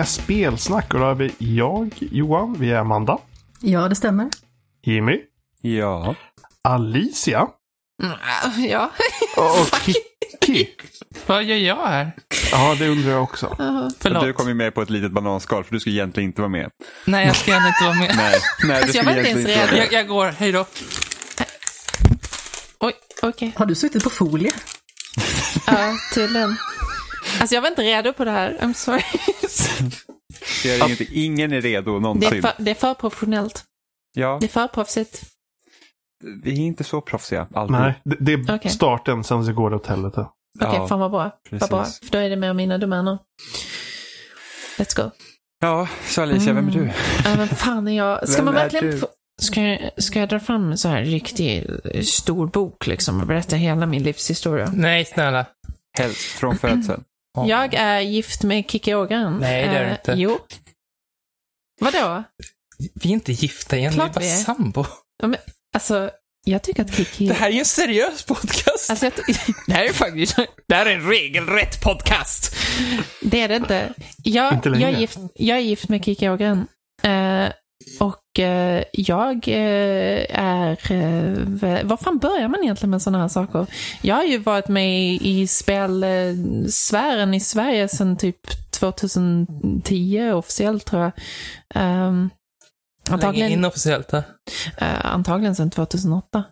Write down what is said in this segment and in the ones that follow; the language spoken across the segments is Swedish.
med spelsnack. Och då har vi jag, Johan, vi är Amanda, Ja, det stämmer. Jimmy, Ja. Alicia Mm, Ja, och Kiki. Vad gör jag här? Ja, det undrar jag också. Förlåt. Du kom ju med på ett litet bananskal för du ska egentligen inte vara med. Nej, jag ska inte vara med. Nej, nej du jag skulle var inte egentligen ens inte vara Jag, jag går, hej då. oj, okej. Har du suttit på folie? Ja, tydligen. Alltså jag var inte redo på det här, I'm sorry. Det gör ingenting. Ingen är redo Det är någonsin. för, det är för professionellt. Ja, Det är för proffsigt. vi är inte så proffsiga alltid. Nej, det, det är Okej. starten, sen så går det åt helvete. Okej, Ja, fan vad bra. Vad bra. För då är det med mina domäner. Let's go. Ja, så Alicia, vem är du? Ja, men fan är jag... Ska Vem man är verkligen... Ska, jag, ska jag dra fram en så här riktig eh, stor bok liksom och berätta hela min livshistoria? Nej, snälla. Helst från födseln. Ja. Jag är gift med Kikki Ågren. Nej, det är du Eh, inte. Jo. Vadå? Vi är inte gifta igen, vi är Klart bara vi är. sambo. Alltså, jag tycker att Kikki... Det här är ju en seriös podcast. Alltså, jag det här är faktiskt... det här är en regelrätt podcast. Det är det inte. Jag, Inte jag, är, gift, jag är gift med Kikki Ågren. Eh, och eh, jag eh, är... Eh, var fan börjar man egentligen med sådana här saker? Jag har ju varit med i spelsfären i Sverige sedan typ 2010 officiellt tror jag. Um, Länge antagligen, inofficiellt. Här. eh, antagligen sedan 2008.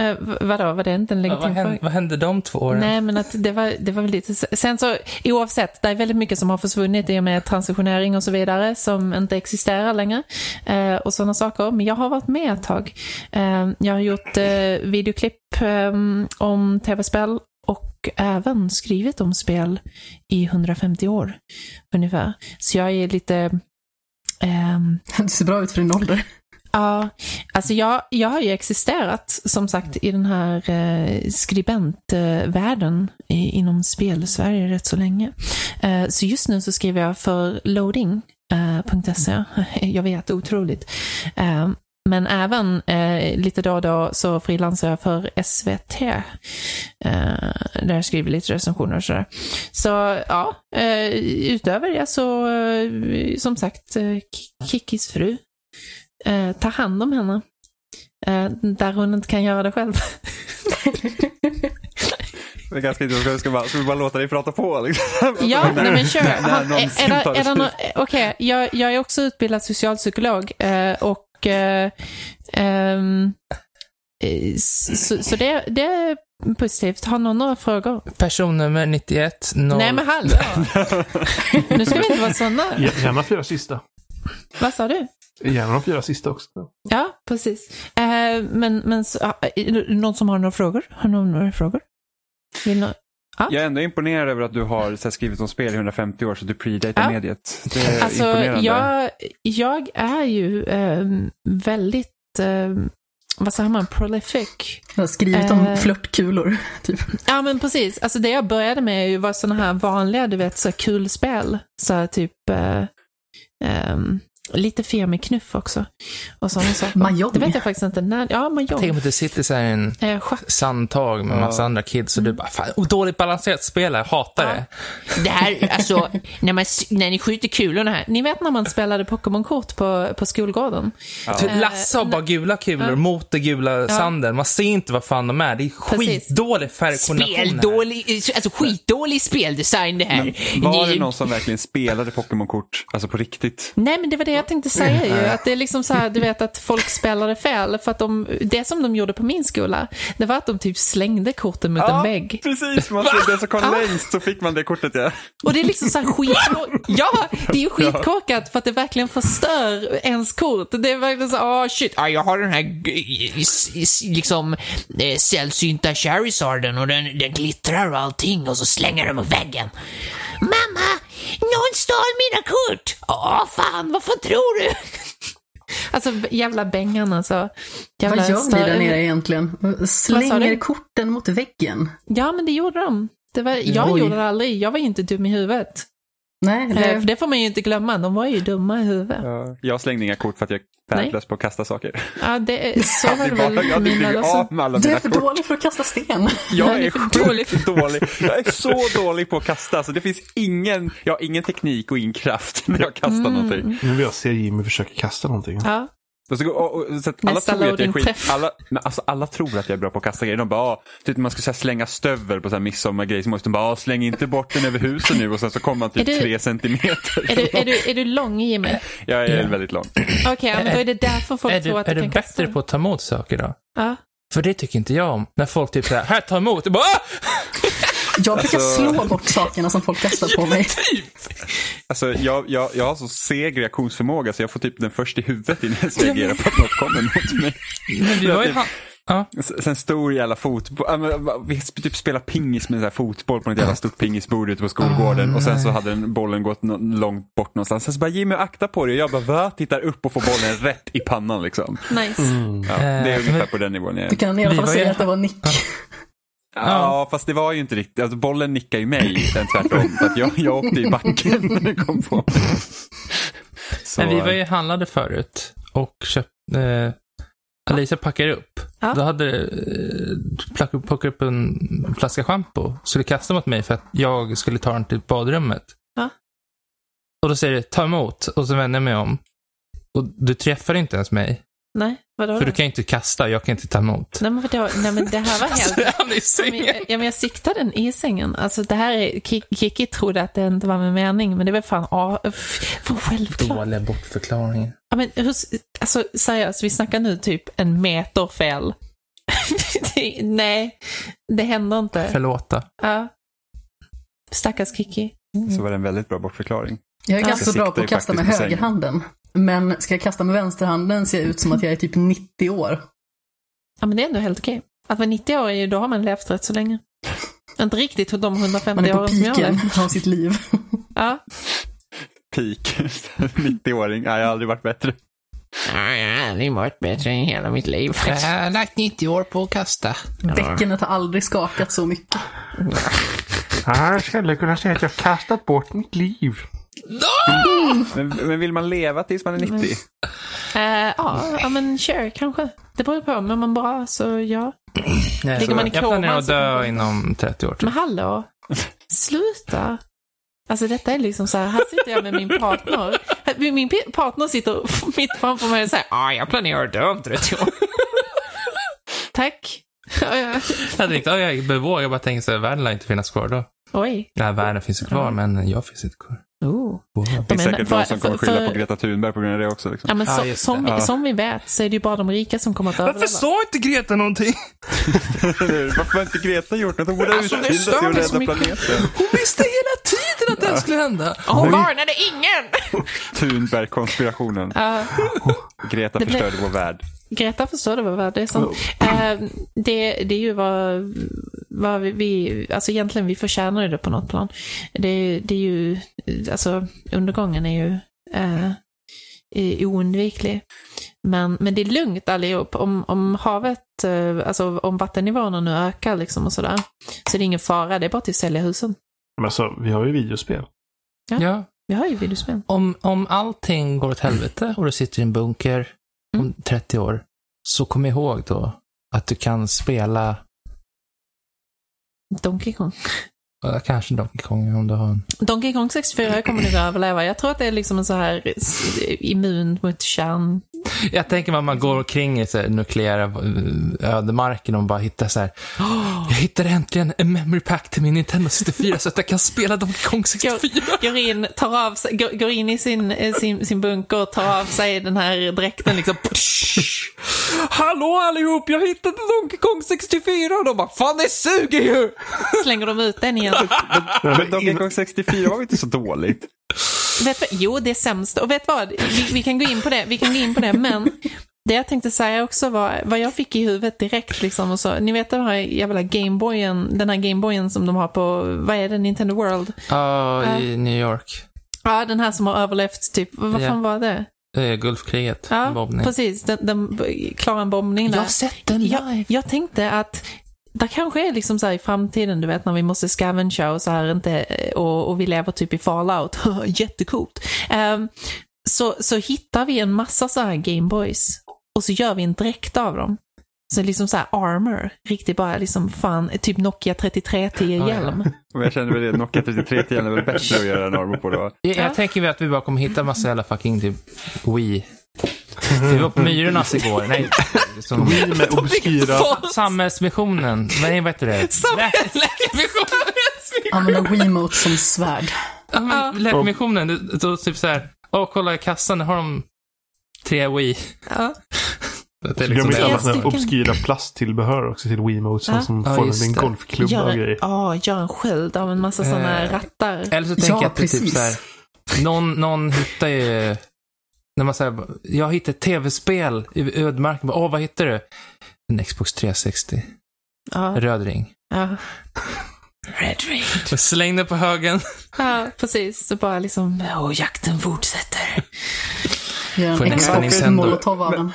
Uh, vadå, var det inte en Vad, legitim hände, fråga? vad hände de två åren? Nej, men att det var, det var väl lite... Sen så, oavsett, det är väldigt mycket som har försvunnit i och med transitionering och så vidare, som inte existerar längre. Eh, och sådana saker. Men jag har varit med ett tag. Eh, jag har gjort eh, videoklipp eh, om tv-spel och även skrivit om spel i 150 år, ungefär. Så jag är lite... ehm, Du ser bra ut för din ålder. Ja, alltså jag, jag har ju existerat som sagt i den här eh, skribentvärlden eh, inom spel-Sverige rätt så länge. Eh, så just nu så skriver jag för loading.se. Eh, jag vet, otroligt. Eh, men även eh, lite då och då så frilansar jag för SVT. Eh, där jag skriver lite recensioner och sådär. Så ja, eh, utöver det så eh, som sagt eh, fru eh, ta hand om henne. Eh, där hon inte kan göra det själv. Det är ganska intressant. Ska, bara, ska vi bara låta dig prata på? Liksom? ja, nej men kör. Han- är, är, är slut. nå- Okej, jag, jag är också utbildad socialpsykolog eh, och eh, eh, så, så det, det är positivt. Har någon några frågor? Personnummer 91 0... Nej men hallå! nu ska vi inte vara sådana. Gärna fyra sista. Vad sa du? Gärna de fyra sista också. Ja, precis. Eh, men, men så, ah, är det någon som har några frågor? Har någon några frågor? Vill någon? Jag är ändå imponerad över att du har så här, skrivit om spel i 150 år så du predatar Ja. mediet. Det är Alltså, imponerande. jag, jag är ju ehm, väldigt, ehm, vad säger man, prolific. Jag har skrivit om Eh. flörtkulor, typ. Ja, men precis. Alltså det jag började med ju var sådana här vanliga, du vet, så här kul spel. Så här typ, eh, ehm, lite Femi-knuff också. Och sådana saker. Mahjong. Det vet jag faktiskt inte när. Ja, Tänk Mahjong. om att du sitter så här i en Eh, sandtag med Ja. massa andra kids och du bara, fan, oh, dåligt balanserat spel, jag hatar Ja. det. Det här, alltså, när, man, när ni skjuter kulorna här. Ni vet när man spelade Pokémon-kort på, på skolgården? Typ Lasse har bara gula kulor ja. mot den gula sanden. Man ser inte vad fan de är. Det är skitdålig färgkombination här. Speldålig, alltså skitdålig speldesign det här. Var Ni- det någon som verkligen spelade Pokémon-kort, alltså på riktigt? Nej, men det var det jag tänkte säga ju. Att det är liksom så här, du vet att folk spelade fel. För att de, det som de gjorde på min skola, det var att de typ slängde korten mot en vägg. precis. Man den som kom längst så fick man det kortet ja. Och det är liksom så här skit... Ja, det är ju skitkorkat för att det verkligen förstör ens kort. Det är verkligen så åh shit, ja, jag har den här liksom eh, sällsynta Charizarden och den, den glittrar och allting och så slänger de mot väggen. Mamma, någon stal mina kort! Ja, fan, vad fan tror du? Alltså jävla Bengan alltså. Jävla Vad gör ni där nere egentligen? Slänger korten mot väggen? Ja, men det gjorde de. Det var, jag Oj. gjorde det aldrig. Jag var ju inte dum i huvudet. Nej, Eh, det, För det får man ju inte glömma, de var ju dumma i huvudet. Ja, Jag slängde inga kort för att jag är värdelös på att kasta saker. Ja, det är, så var det Jag väl för mina också. du är för kort. dålig för att kasta sten. Jag är är för dålig. sjukt dålig. Jag är så dålig på att kasta. Så det finns ingen, jag har ingen teknik och ingen kraft när jag kastar Mm. någonting. Nu vill jag se Jimmy försöka kasta någonting. Ja, Och så, och, och, så att alla, Nästa tror att jag är skit, alla, men alltså, alla tror att jag är bra på att kasta grejer. De bara, ah, typ man ska så här, slänga stövel på så här midsommargrej så måste de bara, ah, släng inte bort den över huset nu och sen så kommer man typ Är du- tre centimeter. är du, är, du, är du lång Jimmy? Jag är Ja. väldigt lång. Okej, ja, men då är det därför folk Är tror du, att är du du kan kasta. bättre på att ta emot saker då? Ja. För det tycker inte jag om. När folk typ säger här ta emot. Jag bara, "Ah!" Jag brukar Alltså- slå bort sakerna som folk kastar på mig. typ. Alltså, jag, jag, jag har så seg reaktionsförmåga så jag får typ den först i huvudet innan jag reagerar på att något kommer mot mig. Men vi var ju... typ- Ja. Sen stor jävla fotboll. äh, Vi typ spelar pingis med så här fotboll på ett jävla stort pingisbord ute på skolgården. och sen så hade den bollen gått långt bort någonstans. Sen så bara Jimmy akta på dig. Och jag bara va? Tittar upp och får bollen rätt i pannan liksom. Nice. Ja, det är Eh, ungefär men- på den nivån jag Du är. kan i alla fall säga att det var Nick. Ja, fast det var ju inte riktigt. Alltså, bollen nickar ju mig, än tvärtom. För att jag, jag åkte i backen när det kom på mig. Så, Men vi var ju handlade förut och köpte... Eh, Alicia packade upp. Ja. Då hade eh, plockat upp en flaska schampo. Skulle kasta mot mig för att jag skulle ta den till badrummet. Ja. Och då säger det ta emot. Och så vänder jag mig om. Och du träffar inte ens mig. Nej, vadå? För du kan ju inte kasta, jag kan inte ta emot. Nej, men vadå? Nej, men det här var helt... Han i Ja, men, sängen. ja, men jag siktade den i sängen. Alltså det här är, Ki- Kiki trodde att det inte var med mening, men det var fan ah, självklart. Dåliga bortförklaringar. Ja, men hur, alltså seriöst, vi snackar nu typ en meter fel. Det- Nej, det händer inte. Förlåta. Ja. Stackars Kiki. så var det en väldigt bra bortförklaring. Jag är Ja. ganska bra på att kasta med på högerhanden. Men ska jag kasta med vänsterhanden ser jag ut som att jag är typ 90 år. Ja, men det är ändå helt okej. Att vara 90 år, är ju- då har man levt rätt så länge. Inte riktigt de Man 150 är på åren som jag har piken levt. av sitt liv. Ja. Peak. 90-åring. Nej, jag har aldrig varit bättre. Jag har aldrig varit bättre i hela mitt liv. Jag har lagt 90 år på att kasta. Bäckenet har aldrig skakat så mycket. Jag skulle kunna säga att jag kastat bort mitt liv. Men, men vill man leva tills man är 90? Eh, ja, ja, men sure, kanske. Det beror på. Men man bra så ja. Nej, Ligger man i jag planerar koma att så dö kommer- inom 30 år. Typ. Men hallå, sluta. Alltså detta är liksom så här, här sitter jag med min partner. Min partner sitter mitt framför mig och säger ah, jag planerar att dö om 30 år. Tack. Ja, ja. Jag tänkte, oh, jag bevågar, jag bara tänker så här, världen lär inte finnas kvar då. Oj. Nej, världen finns ju kvar, men jag finns inte kvar. Oh. Wow. Det De finns är- säkert för- någon som kommer för- skylla för- på Greta Thunberg på grund av det också. Liksom. Ja, men Ja, så, som, Ja. som vi vet så är det ju bara de rika som kommer att överleva. sa inte Greta någonting? Varför har inte Greta gjort något? Hon borde ha Alltså, det utbildat sig och rädda mycket. planeten. Hon visste hela tiden att det här skulle hända. Hon varnade ingen! Thunberg-konspirationen. Ja. Greta förstörde vår värld. Greta förstår det vad det är sant. Eh, det, det är ju vad, vad vi- vi, alltså egentligen vi förtjänar ju det på något plan. Det, det är ju, alltså undergången är ju eh, är oundviklig. Men, men det är lugnt allihop. Om, om havet, eh, alltså om vattennivåerna nu ökar liksom och sådär, så är det ingen fara. Det är bara till att sälja husen. Men alltså, vi har ju videospel. Ja. Vi har ju videospel. Om, om allting går åt helvete och du sitter i en bunker om Mm. 30 år, så kom ihåg då att du kan spela, Donkey Kong. Kanske Donkey Kong om du har en... Donkey Kong 64 kommer nog att överleva. Jag tror att det är liksom en så här immun mot kärn. Jag tänker att man går omkring i så nukleära eh, ödemarken och bara hittar så här. "Åh, jag hittade äntligen en memory pack till min Nintendo 64 så att jag kan spela Donkey Kong 64. Går in, tar av sig, går, går in i sin, eh, sin, sin bunker och tar av sig den här dräkten liksom. Hallå allihop, jag hittade Donkey Kong 64 och de bara fan det suger ju! Slänger de ut den igen. Men Donkey Kong 64 var inte så dåligt. vet jo, det är sämst. Och vet vad? Vi, vi kan gå in på det, vi kan gå in på det, men det jag tänkte säga också var vad jag fick i huvudet direkt liksom och så. Ni vet den här jävla Gameboyen, den här Gameboyen som de har på, vad är det, Nintendo World? Ja, i New York. Ja, den här som har överlevt typ, vad Ja. fan var det? Eh, Gulfkriget. Ja, bombning. precis. Den, den klarar en bombning där. Jag har sett den jag, live. jag tänkte att där kanske är liksom så här i framtiden, du vet, när vi måste scavengea och så här inte, och, och vi lever typ i fallout, jättecoolt. Um, så, så hittar vi en massa så här Gameboys och så gör vi en dräkt av dem. Så liksom så här armor, riktigt bara liksom fan, typ Nokia 3310-hjälm. Och jag känner väl det, Nokia 3310 är väl bättre att göra en armor på då. Jag, jag tänker väl att vi bara kommer hitta massa jävla fucking typ Wii. Vi var på Myrornas igår. Nej, som... Wii med obskyra... Samhällsmissionen. Nej, vad heter det? Använda Wiimote som svärd. Läkarmissionen, då- typ så här. Åh, kolla i kassan, har de tre Wii. Ja. Det är liksom alla stycken. obskyra plasttillbehör också till Wiimote Ja. som Ja, får just en golfklubba och grejer. ja, gör en sköld av en massa sådana Eh, rattar. Eller så tänker Ja, jag att det är typ så här. Någon, någon hittar ju... När man säger, jag hittade ett tv-spel i ödemarken. Åh, vad hittar du? En Xbox 360. Ja, Röd ring. ja. Red ring. Och slängde på högen. Ja, precis. Så bara liksom, och jakten fortsätter. Gör en Xbox Nintendo. molotov av den.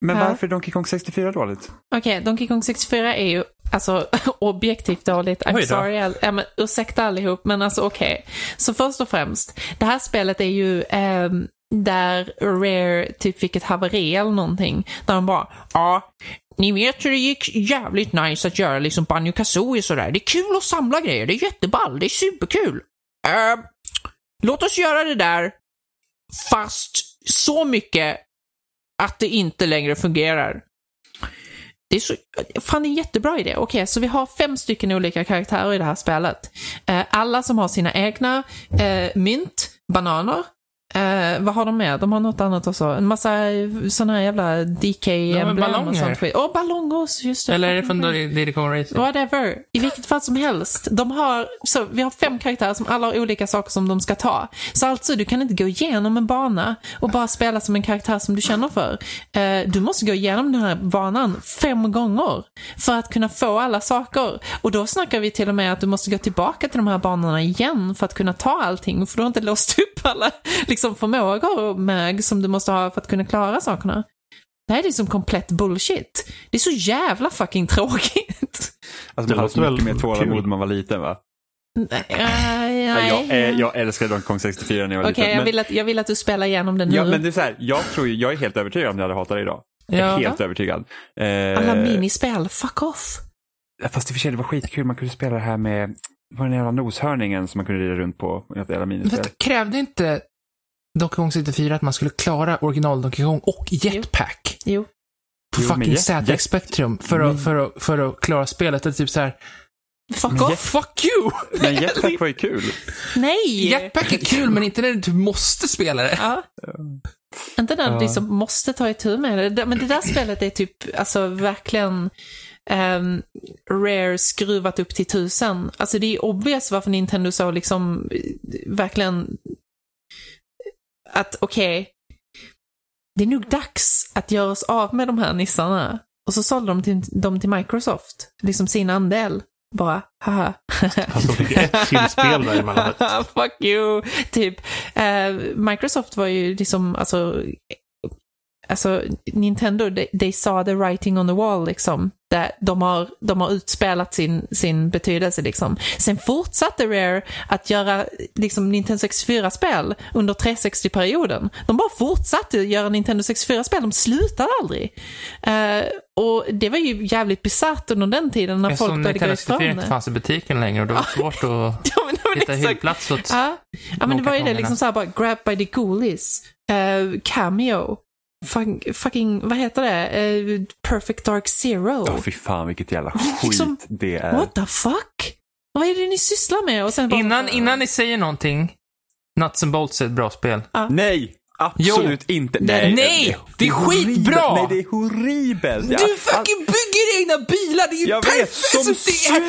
Men Ja. varför är Donkey Kong 64 dåligt? Okej, Donkey Kong 64 är ju alltså objektivt dåligt. I'm då. sorry, all, ja, men, ursäkta allihop, men alltså okej. Så först och främst, det här spelet är ju ehm, där Rare typ fick ett haveri eller någonting. Där de bara, ja, ni vet hur det gick jävligt nice att göra liksom Banjo Kazooie sådär. Det är kul att samla grejer, det är jätteball, det är superkul. Uh, låt oss göra det där, fast så mycket att det inte längre fungerar. Det är så, fan det är en jättebra idé. Okej, så vi har fem stycken olika karaktärer i det här spelet. Uh, alla som har sina egna uh, mynt, bananer. Eh, vad har de med? De har något annat också. En massa sådana här jävla DK-emblem och ballonger. sånt skit. Åh, ballonger också, just det. Eller är det från Diddy Racing? Whatever. I vilket fall som helst. De har, så vi har fem karaktärer som alla har olika saker som de ska ta. Så alltså, du kan inte gå igenom en bana och bara spela som en karaktär som du känner för. Eh, du måste gå igenom den här banan fem gånger för att kunna få alla saker. Och då snackar vi till och med att du måste gå tillbaka till de här banorna igen för att kunna ta allting. För du har inte låst upp alla liksom, förmågor och mög som du måste ha för att kunna klara sakerna. Det här är liksom komplett bullshit. Det är så jävla fucking tråkigt. Alltså man hade så mycket väl mer tålamod när man var liten va? Nej. Nej. Jag, jag älskade Donkey Kong 64 när jag var Okej, liten. jag, vill att, jag vill att du spelar igenom den nu. ja, men det är så här, jag tror jag är helt övertygad om jag hade hatat det idag. Jag är Ja. helt övertygad. Eh, Alla minispel, fuck off. Fast i och för sig, det var skitkul. Man kunde spela det här med, var den jävla noshörningen som man kunde rida runt på? jävla minispel. Vet, krävde inte Donkey Kong 64 att man skulle klara original Donkey Kong och Jetpack Jo. på Jo, fucking Jet- ZX Spectrum för att, för, att, för att klara spelet? Det är typ så här, Fuck Men off. Jet- fuck you! Men Jetpack var ju kul. Nej! Jetpack är kul, men inte när du måste spela det. Ja. Inte när du liksom måste ta itu med det. Men det där spelet är typ, alltså verkligen ehm, Rare skruvat upp till tusen. Alltså det är obvious varför Nintendo så liksom eh, verkligen att okej, det är nog dags att göra oss av med de här nissarna. Och så sålde de till, dem till Microsoft, liksom sin andel. Bara, haha. Fast de fick ett till spel däremellan. Fuck you! Typ, eh, Microsoft var ju liksom, alltså, alltså Nintendo, they, they saw the writing on the wall liksom. Där de, har, de har utspelat sin, sin betydelse liksom. Sen fortsatte Rare att göra liksom Nintendo 64-spel under 360-perioden. De bara fortsatte göra Nintendo 64-spel, de slutade aldrig. Eh, och det var ju jävligt bisarrt under den tiden när folk Eftersom började gå Nintendo 64 ifrån inte det. fanns i butiken längre och det var svårt att Ja, men, hitta hyllplats åt Ja, ja men det de var ju det liksom såhär bara grab by the ghoulies, uh, cameo, fuck, fucking, vad heter det, Eh, perfect dark zero. Ja, fy fan vilket jävla skit Liksom, det är. What the fuck? Vad är det ni sysslar med? Och sen bara, Innan, innan ni säger någonting, Nuts and Bolts är ett bra spel. Nej! Absolut inte. Nej, nej, det är skitbra. Nej, det är horribelt. Jag- Du fucking bygger egna bilar, det är ju Jag vet, perfekt! som det är- det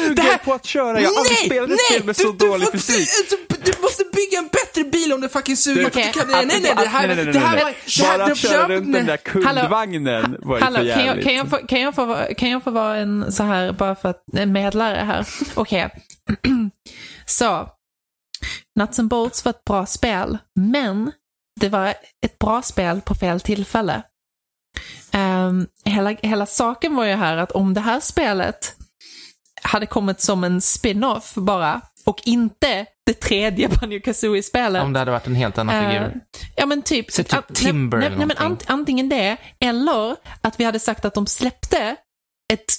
suger här- på att köra. Jag har aldrig spelat ett spel med så du, dålig du, fysik. Du, du måste bygga en bättre bil om du fucking suger Du- på att Nej, nej, nej, det här, Nej, nej, nej, det här var... Bara det- köra runt den där kundvagnen var Hallå, kan jag, kan, jag få, kan, jag få, kan jag få vara en så här, bara för att, en medlare här? Okej. så. Nuts and Bolts var ett bra spel, men det var ett bra spel på fel tillfälle. Ehm, hela, hela saken var ju här att om det här spelet hade kommit som en spin-off bara. Och inte det tredje Banjo Kazooie-spelet. Om det hade varit en helt annan Eh, figur. ja men typ. Så typ Timber nej, eller nej, men Antingen det, eller att vi hade sagt att de släppte ett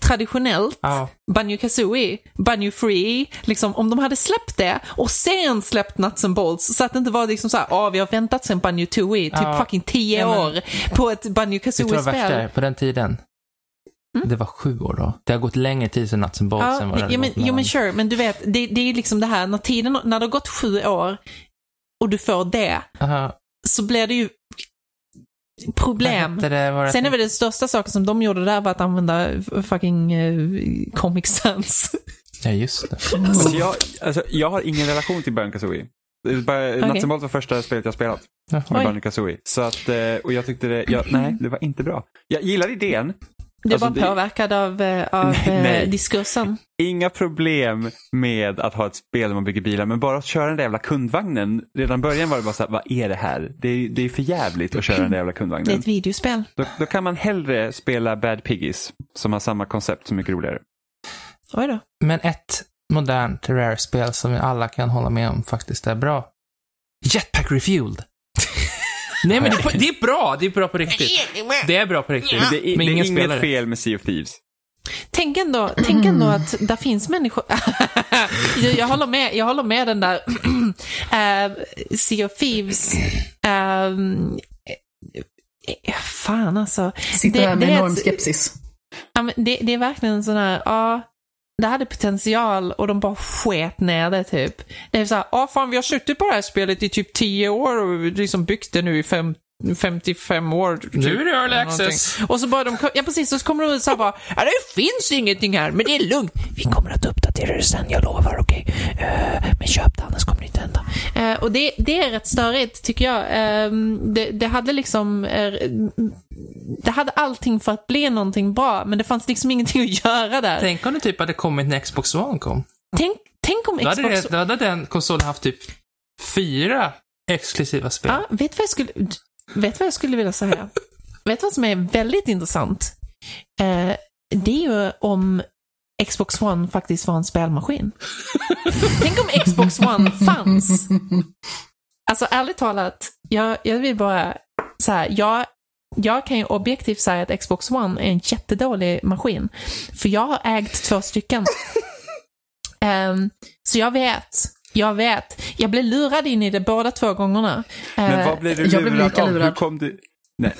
traditionellt Ja. Banjo Kazooie, Banjo Free, liksom om de hade släppt det och sen släppt Nuts and Bolts så att det inte var liksom såhär, ja vi har väntat sen Banjo Tooie, typ Ja. fucking 10 Ja, år på ett Banjo? Kazooie-spel. På den tiden. Det var sju år då. Det har gått längre tid sedan Nuts and Bolts än Mm. Ja, vad det ja, men, jo men sure, men du vet, det, det är ju liksom det här, när tiden, när det har gått sju år och du får det, Aha. så blir det ju problem. det? Var det Sen är väl den största saken som de gjorde där var att använda fucking uh, Comic Sans. Ja, just det. Alltså, jag, alltså, jag har ingen relation till Banjo Kazooie. Det and Bolts var första spelet jag spelat. Jaha. Med. Banjo Kazooie. Så att, eh, och jag tyckte det, ja, nej, det var inte bra. Jag gillar idén. Du är Alltså, bara det- påverkad av, eh, av Nej, nej. eh, diskursen. Inga problem med att ha ett spel där man bygger bilar, men bara att köra den där jävla kundvagnen. Redan i början var det bara så här, vad är det här? Det är, det är för jävligt att köra den där jävla Det är kundvagnen. ett videospel. Då, då kan man hellre spela Bad Piggies, som har samma koncept som mycket roligare. Oj då. Men ett modernt Rare-spel som vi alla kan hålla med om faktiskt är bra. Jetpack Refueled. Nej men det det är bra, det är bra på riktigt. Det är bra på riktigt. Men det är, Men det är inget spelare. fel med Sea of Thieves. Tänk ändå, tänk ändå att där finns människor... jag, jag, håller med, jag håller med den där uh, Sea of Thieves. eh, fan alltså. Sitter Det- här med det enorm skepsis. Ja, men det, det är verkligen en sån här, ja, det hade potential och de bara sket ner det typ. Det är så här, ja fan vi har suttit på det här spelet i typ 10 år och liksom byggt det nu i fem, 55 år. Typ, Nu är det early access. Och så bara de, ja precis, och så kommer de ut så bara, ja det finns ingenting här, men det är lugnt. Vi kommer att uppdatera det sen, jag lovar, okej. Eh, men köp det, annars kommer det inte hända. Eh, och det, det är rätt störigt, tycker jag. Ehm, det, det hade liksom, det hade allting för att bli någonting bra, men det fanns liksom ingenting att göra där. Tänk om det typ hade kommit när Xbox One kom. Tänk, tänk om Då hade, Xbox... det, då hade den konsolen haft typ fyra exklusiva spel. Ja, vet vad jag skulle, vet vad jag skulle vilja säga? vet vad som är väldigt intressant? Eh, det är ju om Xbox One faktiskt var en spelmaskin. Tänk om Xbox One fanns. Alltså ärligt talat, jag, jag vill bara så här, jag, jag kan ju objektivt säga att Xbox One är en jättedålig maskin. För jag har ägt två stycken. Ehm, så jag vet, jag vet. Jag blev lurad in i det båda två gångerna. Men Eh, vad blev du jag blev lurad av? Hur lurad. kom du... Nej,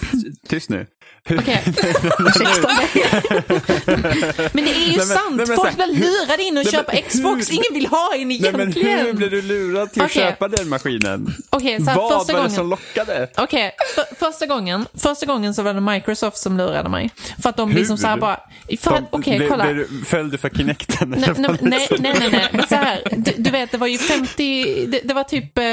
tyst nu. Hur... Okej. Ursäkta mig. Men det är ju Nej, men- sant, nej, men folk blir lurade in och nej, köpa men Xbox. hur- Ingen vill ha en Nej, men egentligen. hur blev du lurad till att Okej. köpa den maskinen? Okej, så här, Vad första var det gången. som lockade? Okej, för, första gången, första gången så var det Microsoft som lurade mig. För att de liksom så här Hur? bara, för att, okej Blev- kolla. Föll du för Kinecten? Nej, nej, nej, nej, nej, nej. Men så här, du, du vet, det var ju 50, det, det var typ eh,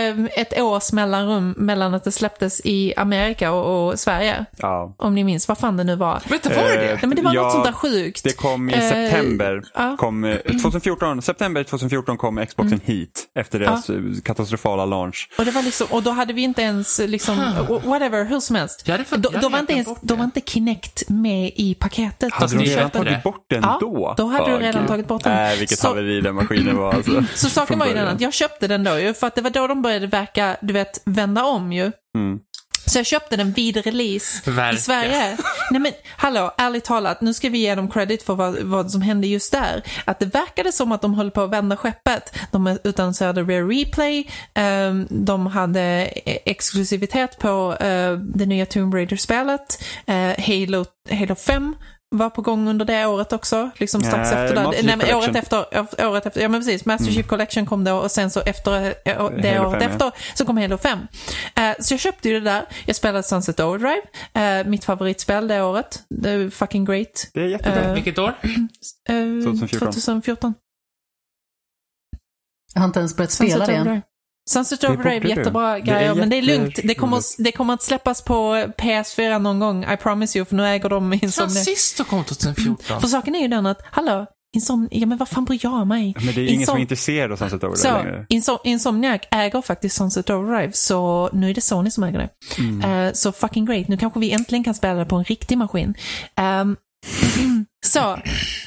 ett års mellanrum mellan att det släpptes i Amerika och, och Sverige. Ja. Om ni minns, vad fan det nu var. Vänta, var det det? Eh, Nej, men det var ja, något sånt där sjukt. Det kom i Eh, september. ja. Kom, eh, 2014, september 2014 kom Xboxen Mm. hit efter deras eh, katastrofala launch. Och, det var liksom, och då hade vi inte ens, liksom, whatever, hur som helst. Jag hade fått- då, jag då, var inte ens, då var inte Kinect med i paketet. Hade de redan köpt det? tagit bort den Ja, då? då hade du Ja, redan tagit bort den. Nej, vilket Så- haveri den maskinen var alltså. Så saken var ju den att jag köpte den då ju, för att det var då de började verka, du vet, vända om ju. Mm. Så jag köpte den vid release Verka. i Sverige. Nej men hallå, ärligt talat, nu ska vi ge dem credit för vad, vad som hände just där. Att det verkade som att de höll på att vända skeppet. De utannonserade Rare Replay, ehm, de hade eh, exklusivitet på eh, det nya Tomb Raider-spelet, eh, Halo, Halo 5 var på gång under det året också, liksom strax Nej, efter det. Master Nej, men året Collection. efter, året efter, ja men precis, Master Chief Collection kom då och sen så efter eh, det Halo året 5, ja. efter så kom Halo 5. Eh, så jag köpte ju det där, jag spelade Sunset Overdrive, eh, mitt favoritspel det året. Är fucking great. Det är jättebra. Eh, Vilket år? Eh, 2014. 2014. Jag har inte ens börjat spela Sunset det än. Sunset Overdrive, du. jättebra är grejer, men det är lugnt. Det kommer, det kommer att släppas på PS4 någon gång, I promise you, för nu äger de Fan, Insomniac. sist kom 2014. För saken är ju den att, hallå, Insom ja men vad fan bryr jag mig? Men det är ingen som Insom- är intresserad av Sunset Overdrive Så, längre. Insom Insomniac äger faktiskt Sunset Overdrive, så nu är det Sony som äger det. Mm. Eh, så fucking great, nu kanske vi äntligen kan spela det på en riktig maskin. Ehm, Så,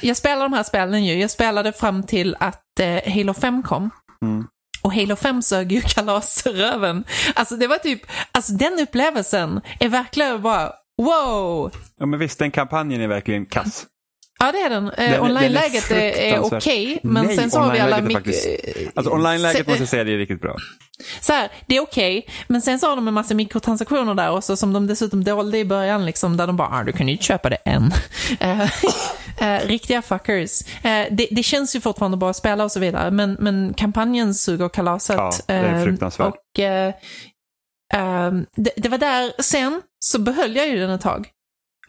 jag spelade de här spelen ju. Jag spelade fram till att eh, Halo 5 kom. Mm. Och Halo 5 sög ju kalasröven. Alltså det var typ, alltså den upplevelsen är verkligen bara wow. Ja men visst, den kampanjen är verkligen kass. Ja det är den. Eh, Online-läget är, är okej, men Nej, sen så har vi alla mycket... faktiskt- Alltså online-läget måste jag säga det är riktigt bra. så här, det är okej, men sen så har de en massa mikrotransaktioner där också som de dessutom dolde i början, liksom, där de bara, ah, du kan ju inte köpa det än. Eh, eh, riktiga fuckers. Eh, det, det känns ju fortfarande bra att spela och så vidare, men, men kampanjen suger kalaset. Ja, det är Eh, fruktansvärt. Och, eh, ehm, det, det var där, sen så behöll jag ju den ett tag.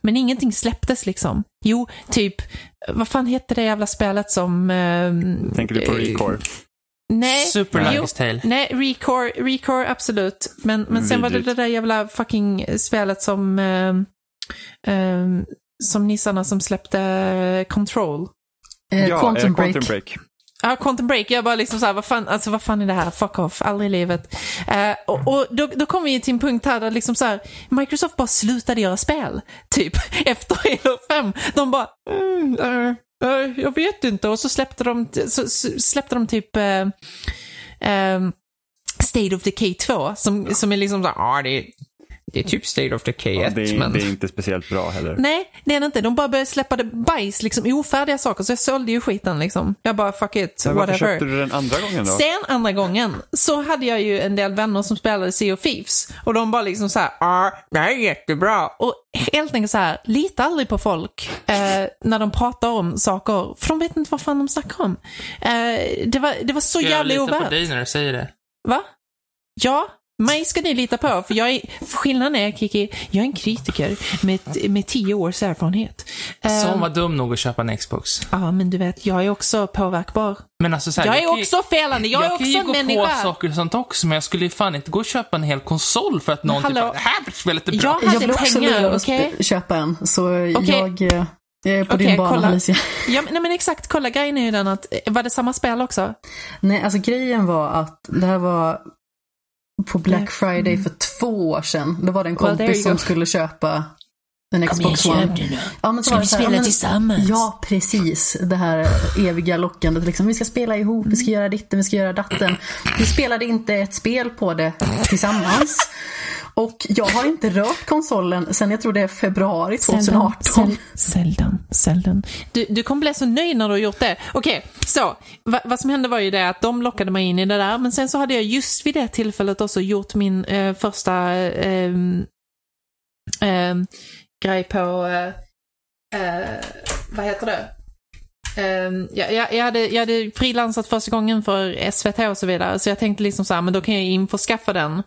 Men ingenting släpptes liksom. Jo, typ, vad fan hette det jävla spelet som... ehm, Tänker du på eh, Recore? Nej. Super Jo, Tale. Nej, Recore, Recore absolut. Men, men sen var det det där jävla fucking spelet som... ehm, ehm, som nissarna som släppte eh, Control. Eh, ja, Quantum eh, Break. Quantum Break. Ja, Quantum Break. Jag bara liksom såhär, vad fan, alltså vad fan är det här? Fuck off, aldrig i livet. Eh, och och då, då kom vi till en punkt här där liksom så här, Microsoft bara slutade göra spel. Typ, efter Halo 5. De bara, mm, eh, eh, jag vet inte. Och så släppte de, så, så släppte de typ eh, ehm, State of Decay 2, som, som är liksom såhär, ja ah, det, är- det är typ State of Decay Ja, 1, det, är, men... det är inte speciellt bra heller. Nej, det är det inte. De bara började släppa det bajs, liksom ofärdiga saker. Så jag sålde ju skiten liksom. Jag bara, fuck it, Men varför whatever. köpte du den andra gången då? Sen andra gången så hade jag ju en del vänner som spelade Sea of Thieves. Och de bara liksom så här, ah, det här är jättebra. Och helt enkelt så här, lita aldrig på folk eh, när de pratar om saker. För de vet inte vad fan de snackar om. Eh, det, var, det var så Ska jag jävla lita på ovärt. dig när du säger det? Va? Ja, mig ska ni lita på. För jag är, skillnaden är, Kiki, jag är en kritiker med, med tio års erfarenhet. Som var dum nog att köpa en Xbox. Ja, men du vet, jag är också påverkbar. Men alltså så här, Jag är kan ju- också felande, jag, är kan ju också gå en på människa. saker och sånt också, men jag skulle ju fan inte gå och köpa en hel konsol för att någon Hallå? typ det här spelet är bra. Jag Jag hade vill också pengar, okej? sp- köpa en, så Okej. jag, eh, jag är på Okej, din bana kolla. Alicia. Ja, men, nej, men exakt, kolla grejen är ju den att, eh, var det samma spel också? Nej, alltså grejen var att det här var på Black Friday för två år sedan. Då var det en Well, kompis som go. skulle köpa en Xbox One. Ja, men så var det så här, ja, men- tillsammans? Ja, precis. Det här eviga lockandet. Liksom, vi ska spela ihop, vi ska göra ditten, vi ska göra datten. Vi spelade inte ett spel på det tillsammans. Och jag har inte rört konsolen sen jag tror det är februari 2018. Sällan, sällan. Du, du kommer bli så nöjd när du har gjort det. Okej, så. Va, vad som hände var ju det att de lockade mig in i det där. Men sen så hade jag just vid det tillfället också gjort min eh, första eh, eh, grej på, eh, eh, vad heter det? Ehm, jag, jag, jag, hade, jag hade frilansat första gången för SVT och så vidare, så jag tänkte liksom så här, men då kan jag införskaffa den.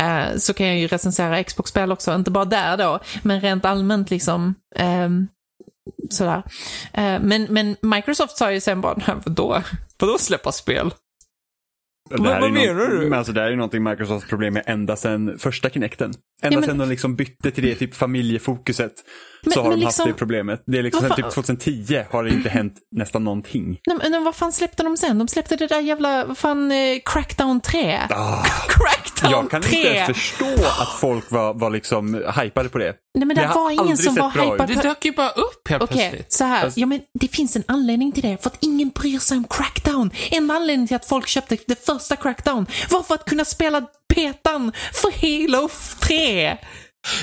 Eh, så kan jag ju recensera Xbox-spel också, inte bara där då, men rent allmänt liksom. ehm, sådär. Eh, men, men Microsoft sa ju sen bara, "Nej, vadå? Vadå släppa spel? Vad- vad menar du? Men alltså det här är ju någonting Microsofts problem med ända sedan första Kinecten. Ända Ja, men- sedan de liksom bytte till det typ familjefokuset Men- så har de liksom- haft det problemet. Det är liksom fan- typ 2010 har det inte hänt nästan någonting. Nej, men, men vad fan släppte de sen? De släppte det där jävla, vad fan, eh, Crackdown 3. Ah, Crackdown jag kan 3! inte ens förstå att folk var, var liksom hypade på det. Nej men det, Det var ingen som var hypad Det dök ju bara upp helt Okej, plötsligt. så här. Alltså- Ja, men det finns en anledning till det. För att ingen bryr sig om Crackdown. En anledning till att folk köpte det första Crackdown var för att kunna spela petan för Halo 3.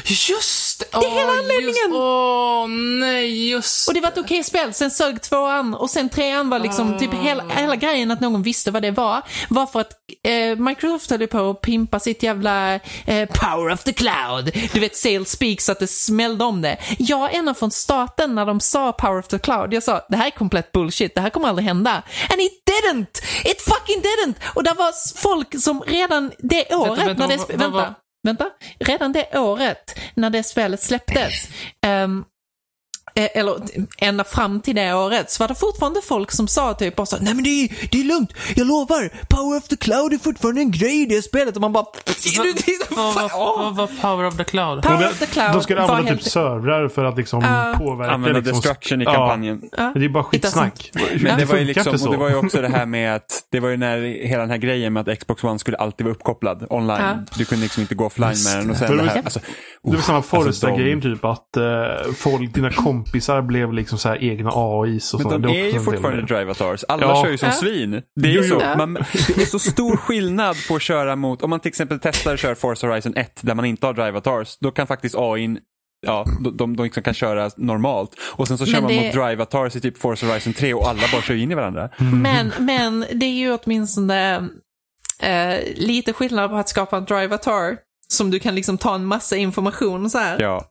Just Det är hela anledningen. Åh, nej, just Och det var ett okej spel. Sen sög tvåan och sen trean var liksom typ hela, hela grejen att någon visste vad det var. Var för att eh, Microsoft höll på att pimpa sitt jävla eh, power of the cloud. Du vet sales speak så att det smällde om det. Jag ända från starten när de sa power of the cloud, jag sa det här är komplett bullshit, det här kommer aldrig hända. And it didn't! It fucking didn't! Och där var folk som redan det året vänta, när det... vänta. Vänta, redan det året när det spelet släpptes, um, eller ända fram till det året, så var det fortfarande folk som sa typ bara så, nej men det är, det är lugnt, jag lovar, Power of the Cloud är fortfarande en grej i det spelet och man bara, Vad vad- vad var Power of the Cloud? Power of the Cloud de skulle var använda helt- typ servrar för att liksom påverka. Använda liksom, destruction i kampanjen. Men det är bara skitsnack. Men det var ju liksom, och det var ju också det här med att, det var ju när hela den här grejen med att Xbox One skulle alltid vara uppkopplad online. Ja. Du kunde liksom inte gå offline med den och sen det. det här, alltså, Det var samma alltså, Forresta de- game typ att eh, folk, dina kompisar kompisar blev liksom så här egna AIs och Men sånt. de Det är ju fortfarande drivatars. Alla Ja. kör ju som Ja. svin. Det är, ju så, man, det är så stor skillnad på att köra mot, om man till exempel testar att köra Forza Horizon 1 där man inte har drivatars, då kan faktiskt AIn Ja, de, de, de liksom kan köra normalt. Och sen så kör Men man det- mot drivatars i typ Forza Horizon 3 och alla bara kör in i varandra. Men, men det är ju åtminstone eh, lite skillnad på att skapa en drivatar som du kan liksom ta en massa information så här. Ja.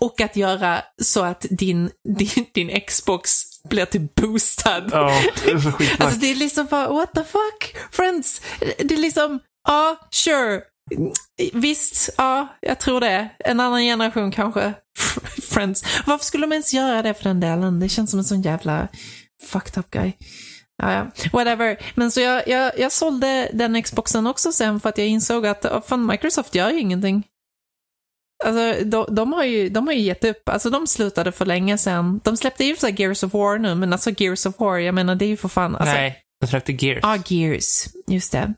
Och att göra så att din, din, din Xbox blir typ boostad. Ja, det är så skitnice. Alltså det är liksom bara, what the fuck? Friends, det är liksom, ja, sure. Visst, ja, jag tror det. En annan generation kanske. Friends. Varför skulle de ens göra det för den delen? Det känns som en sån jävla fucked up guy. Ja, ja. Whatever. Men så jag, jag, jag sålde den Xboxen också sen för att jag insåg att oh, fan, Microsoft gör ju ingenting. Alltså, de, de, har ju, de har ju gett upp. Alltså, de slutade för länge sedan. De släppte ju för sig Gears of War nu, men alltså Gears of War, jag menar det är ju för fan... Alltså, Nej, de släppte Gears. Ja, Gears. Just det.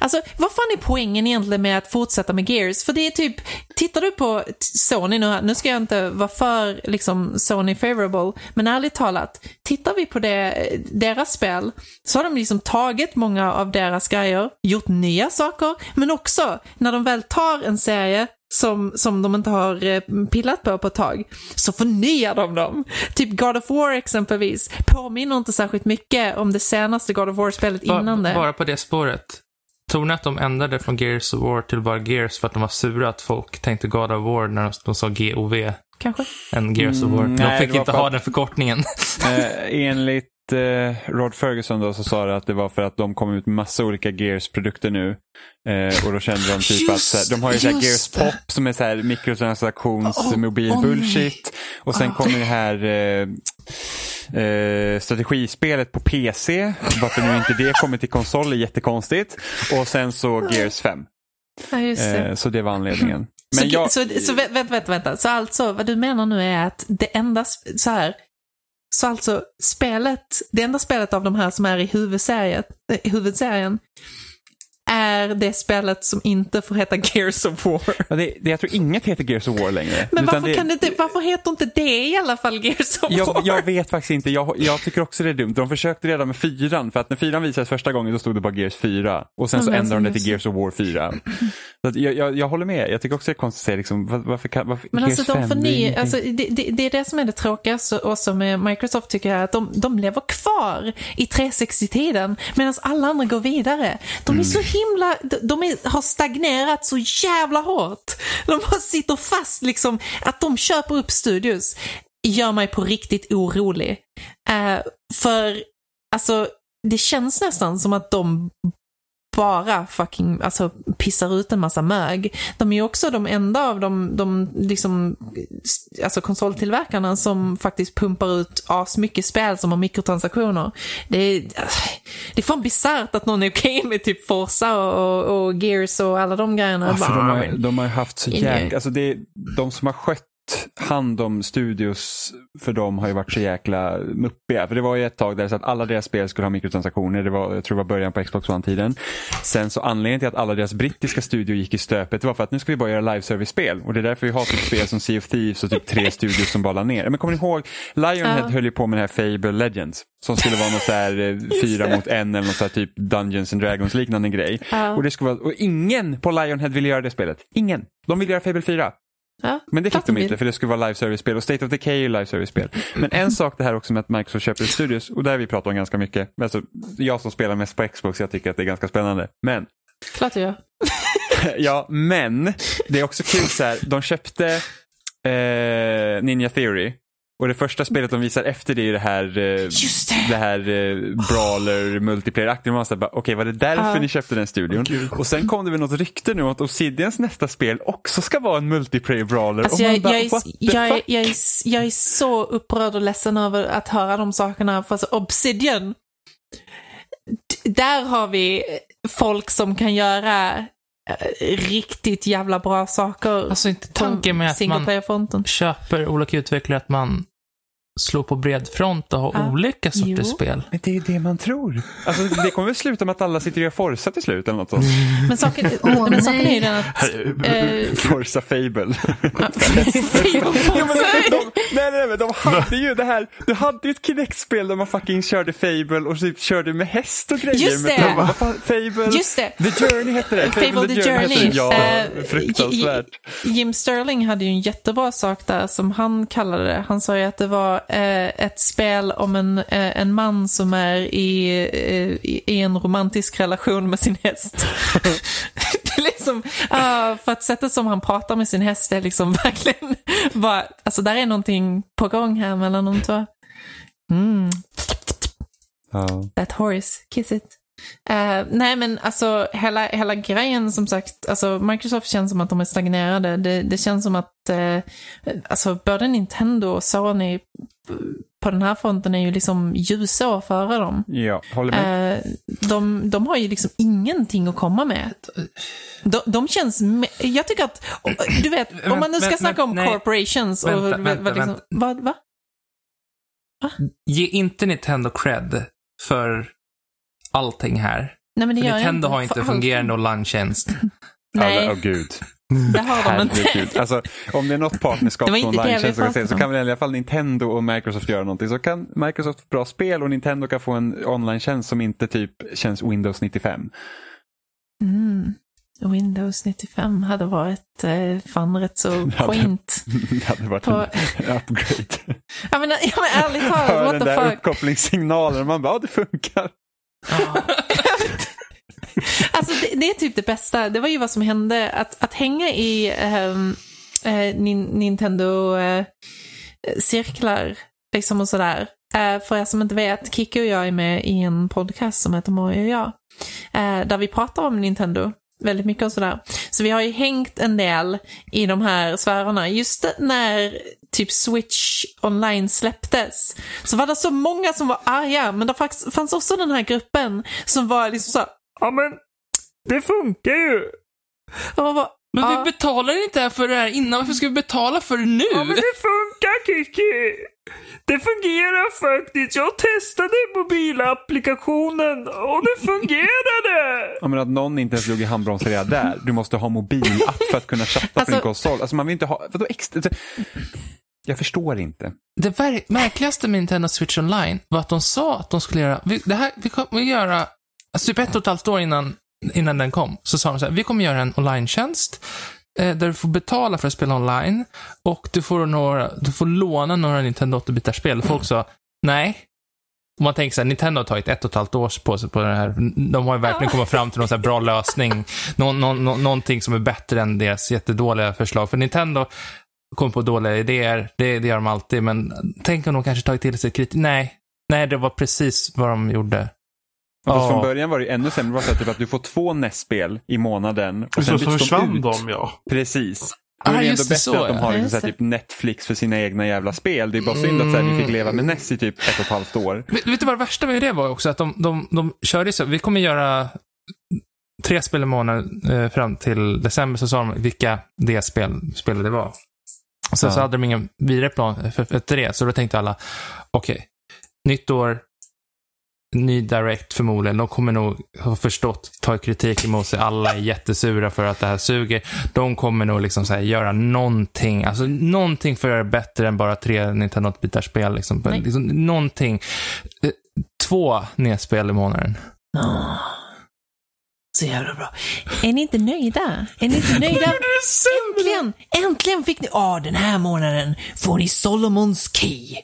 Alltså, vad fan är poängen egentligen med att fortsätta med Gears? För det är typ, tittar du på Sony nu, här- nu ska jag inte vara för liksom Sony favorable, men ärligt talat, tittar vi på det, deras spel, så har de liksom tagit många av deras grejer, gjort nya saker, men också när de väl tar en serie som, som de inte har eh, pillat på på ett tag, så förnyar de dem. Typ God of War exempelvis, påminner inte särskilt mycket om det senaste God of War-spelet innan det. Bara på det spåret. Tror ni att de ändrade från Gears of War till bara Gears för att de var sura att folk tänkte God of War när de, de sa GOV Kanske. än Gears of War? Mm, de nej, fick inte ha att- den förkortningen. Eh, enligt eh, Rod Ferguson då så sa det att det var för att de kom ut med massa olika Gears-produkter nu. Eh, och då kände de typ att så här, de har ju så här Just Gears det. Pop som är så här mikrotransaktions Åh, mobil åh, bullshit. Och sen kommer det här eh, eh, strategispelet på PC. Varför nu inte det kommer till konsol är jättekonstigt. Och sen så Gears 5. Ja, just. Eh, så det var anledningen. så, Men jag, så, så vä- vänta, vänta, vänta. Så alltså, vad du menar nu är att det enda, så här, så alltså spelet, det enda spelet av de här som är i eh, huvudserien, huvudserien är det spelet som inte får heta Gears of War. det, det, jag tror inget heter Gears of War längre. Men varför, kan det, varför heter inte det i alla fall Gears of War? Jag, jag vet faktiskt inte. Jag, jag tycker också det är dumt. De försökte redan med fyran. För att när fyran visades första gången då stod det bara Gears 4. Och sen så Men ändrade de det alltså, till Gears of War 4. Så jag, jag, jag håller med. Jag tycker också det är konstigt att säga liksom, var- varför kan, varför, Men Gears alltså, de 5, får det är ny, ingenting. alltså det, det, det är det som är det tråkiga så- också med Microsoft tycker jag, att de, de lever kvar i 360-tiden medan alla andra går vidare. De Mm. är så himla, de, är, har stagnerat så jävla hårt. De bara sitter fast liksom, att de köper upp studios gör mig på riktigt orolig. Uh, för, alltså, det känns nästan som att de bara fucking alltså, pissar ut en massa mög. De är ju också de enda av de, de liksom, alltså konsoltillverkarna som faktiskt pumpar ut asmycket spel som har mikrotransaktioner. Det är, det är fan bisarrt att någon är okej med typ Forza och, och, och Gears och alla de grejerna. Bara, de, har, de har haft så jäkla... Alltså det, de som har skött hand om studios för dem har ju varit så jäkla muppiga. För det var ju ett tag där så att alla deras spel skulle ha mikrotransaktioner. Det var, jag tror det var början på Xbox One-tiden. Sen så anledningen till att alla deras brittiska studio gick i stöpet var för att nu ska vi bara göra live-service-spel. Och det är därför vi har typ spel som Sea of Thieves och typ tre studios som bara la ner. Men kommer ni ihåg? Lionhead Ja. höll ju på med det här Fable Legends. Som skulle vara något så här eh, fyra mot en eller något så här typ Dungeons and Dragons liknande grej. Ja. Och, det skulle vara, och ingen på Lionhead ville göra det spelet. Ingen. De ville göra Fable 4. Ja, Men det fick de inte för det skulle vara live service-spel och State of Decay är ju live service-spel. Men en sak det här också med att Microsoft köper ut studios och det har vi pratat om ganska mycket. Alltså, jag som spelar mest på Xbox jag tycker att det är ganska spännande. Men, Klart jag ja men, det är också kul så här, de köpte eh, Ninja Theory och det första spelet de visar efter det är det här, eh, Just det. det här eh, brawler multiplayer-aktiga. Man säger bara, Okej, var det därför Ja. ni köpte den studion? och sen kom det väl något rykte nu att Obsidians nästa spel också ska vara en multiplayer brawler. Alltså och man jag, bara, jag, är, what the jag, är, fuck? jag, är, jag är så upprörd och ledsen över att höra de sakerna. För alltså Obsidian, där har vi folk som kan göra eh, riktigt jävla bra saker. Alltså inte tanken med att man köper olika utvecklare att man slå på bred front och ha Ja. olika sorters Jo. spel. Men det är ju det man tror. Alltså, det kommer väl sluta med att alla sitter och gör Forza till slut eller något sånt. Men saken, Åh, men saken är ju den att... Eh, Forza Fable. ja, men de, nej, nej, men de hade ju det här. Du hade ju ett Kinect-spel där man fucking körde Fable och typ körde med häst och grejer. Just med det. fan, Fable. Just det. The Journey hette det. Fable the Journey. hette det. Ja, Eh, fruktansvärt. Jim Sterling hade ju en jättebra sak där som han kallade det. Han sa ju att det var ett spel om en, eh, en man som är i, eh, i, i en romantisk relation med sin häst. det är liksom, ah, för att sättet som han pratar med sin häst är liksom verkligen bara, alltså där är någonting på gång här mellan de två. Mm, Ja. that horse, kiss it. Eh, nej men alltså hela, hela grejen som sagt, alltså Microsoft känns som att de är stagnerade. Det, det känns som att eh, alltså både Nintendo och Sony på den här fronten är ju liksom ljusår före dem. ja, håller med. Eh, de, de har ju liksom ingenting att komma med. De, de känns, me- jag tycker att, du vet, om man nu ska snacka om nej. corporations och Vänta, vad- vänta, vad liksom, vänta. vad, va? Ge inte Nintendo cred för allting här. Nej men det För Nintendo har För inte fungerande online-tjänst. Nej, Åh gud. det har de inte. Alltså, om det är något partnerskap Det var med inte det vi online så, kan, väl i alla fall Nintendo och Microsoft göra någonting. Så kan Microsoft få bra spel och Nintendo kan få en online-tjänst som inte typ känns Windows 95. Mm. Windows 95 hade varit eh, fan rätt så quaint. Det hade varit På- en upgrade. Ja men, ja, men ärligt Hör talat, what den the där fuck. uppkopplingssignalen och man bara, ja det funkar. Alltså det, det är typ det bästa. Det var ju vad som hände. Att, att hänga i ehm, eh, äh, Nintendo-cirklar eh, liksom och sådär. Äh, för er som inte vet, Kikki och jag är med i en podcast som heter Mario och jag. Där vi pratar om Nintendo väldigt mycket och sådär. Så vi har ju hängt en del i de här sfärerna. Just när typ Switch online släpptes så var det så många som var arga, men det fanns också den här gruppen som var liksom så här, ja men det funkar ju. Bara, Men ja. vi betalar inte för det här innan, varför ska vi betala för det nu? Ja, men det funkar Kiki! Det fungerar faktiskt. Jag testade mobilapplikationen och det fungerade! Ja, men att någon inte ens drog i handbromsen redan där. Du måste ha mobilapp för att kunna chatta på Alltså- din konsol. Alltså man vill inte ha, vadå extra? alltså, Jag förstår inte. Det ver- märkligaste med Nintendo Switch Online var att de sa att de skulle göra, vi, det här, vi kommer göra, alltså typ ett och ett halvt år innan, innan den kom, så sa de så här, vi kommer göra en online-tjänst där du får betala för att spela online och du får, några, du får låna några Nintendo 8-bitars-spel. Folk sa, nej. Och man tänker så här, Nintendo har tagit ett och ett halvt år på sig på det här. De har ju verkligen kommit fram till någon så bra lösning. Någon, någon, nå- någonting som är bättre än deras jättedåliga förslag. För Nintendo kommer på dåliga idéer, det, det gör de alltid, men tänk om de kanske tagit till sig kritik. Nej, nej, det var precis vad de gjorde. Ja. Fast Ja. från början var det ännu sämre. Det var så typ att du får två NES-spel i månaden. Och Så, sen så byts försvann ut. de ja. Precis. Då är Ah, det ändå bättre så, att de har Ja, liksom så typ Netflix för sina egna jävla spel. Det är bara synd att så här, vi fick leva med NES i typ ett och ett halvt år. Vet, vet du vad det värsta med det var också? Att de, de, de körde så, vi kommer göra tre spel i månaden eh, fram till december, så sa de vilka det spel, spel det var. Sen Ja. så hade de ingen vidare plan för, för, efter det, så då tänkte alla, okej, nytt år, ny Direct förmodligen. De kommer nog ha förstått, ta kritik emot sig. Alla är jättesura för att det här suger. De kommer nog liksom så här, göra någonting, alltså någonting för att göra det bättre än bara tre Nintendo 8-bitars spel. Liksom. Nej. Liksom, någonting. Eh, Två nedspel i månaden. Åh. Så jävla bra. Är ni inte nöjda? Är ni inte nöjda? Äntligen! Äntligen fick ni... Ja, den här månaden får ni Solomons Key.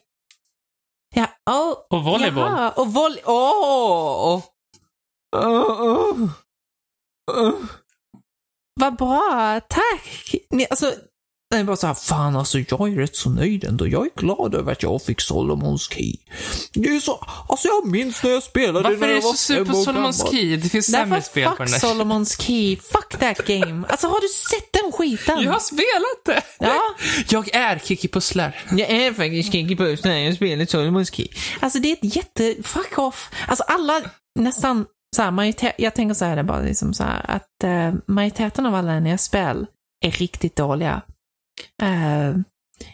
Ja, oh, Och volleyboll. Jaha, och volley... Åh! Oh. Oh, oh. Vad bra, tack! Ni, alltså, är bara så här, fan alltså jag är rätt så nöjd ändå. Jag är glad över att jag fick Solomons Key. Det är så, alltså jag minns när jag spelade Varför när är jag du var så sur på Solomons. Key? Det finns sämre spel på den där. Solomons Key, fuck that game. Alltså har du sett den skiten? Jag har spelat det! Ja. Jag är Kiki Pusslar. Jag är faktiskt Kiki Puss när jag spelar Solomons Key. Alltså det är ett jätte, fuck off. Alltså alla, nästan så här, majoritet, jag tänker så här, det är bara liksom så här, att uh, majoriteten av alla NES-spel är riktigt dåliga. Eh,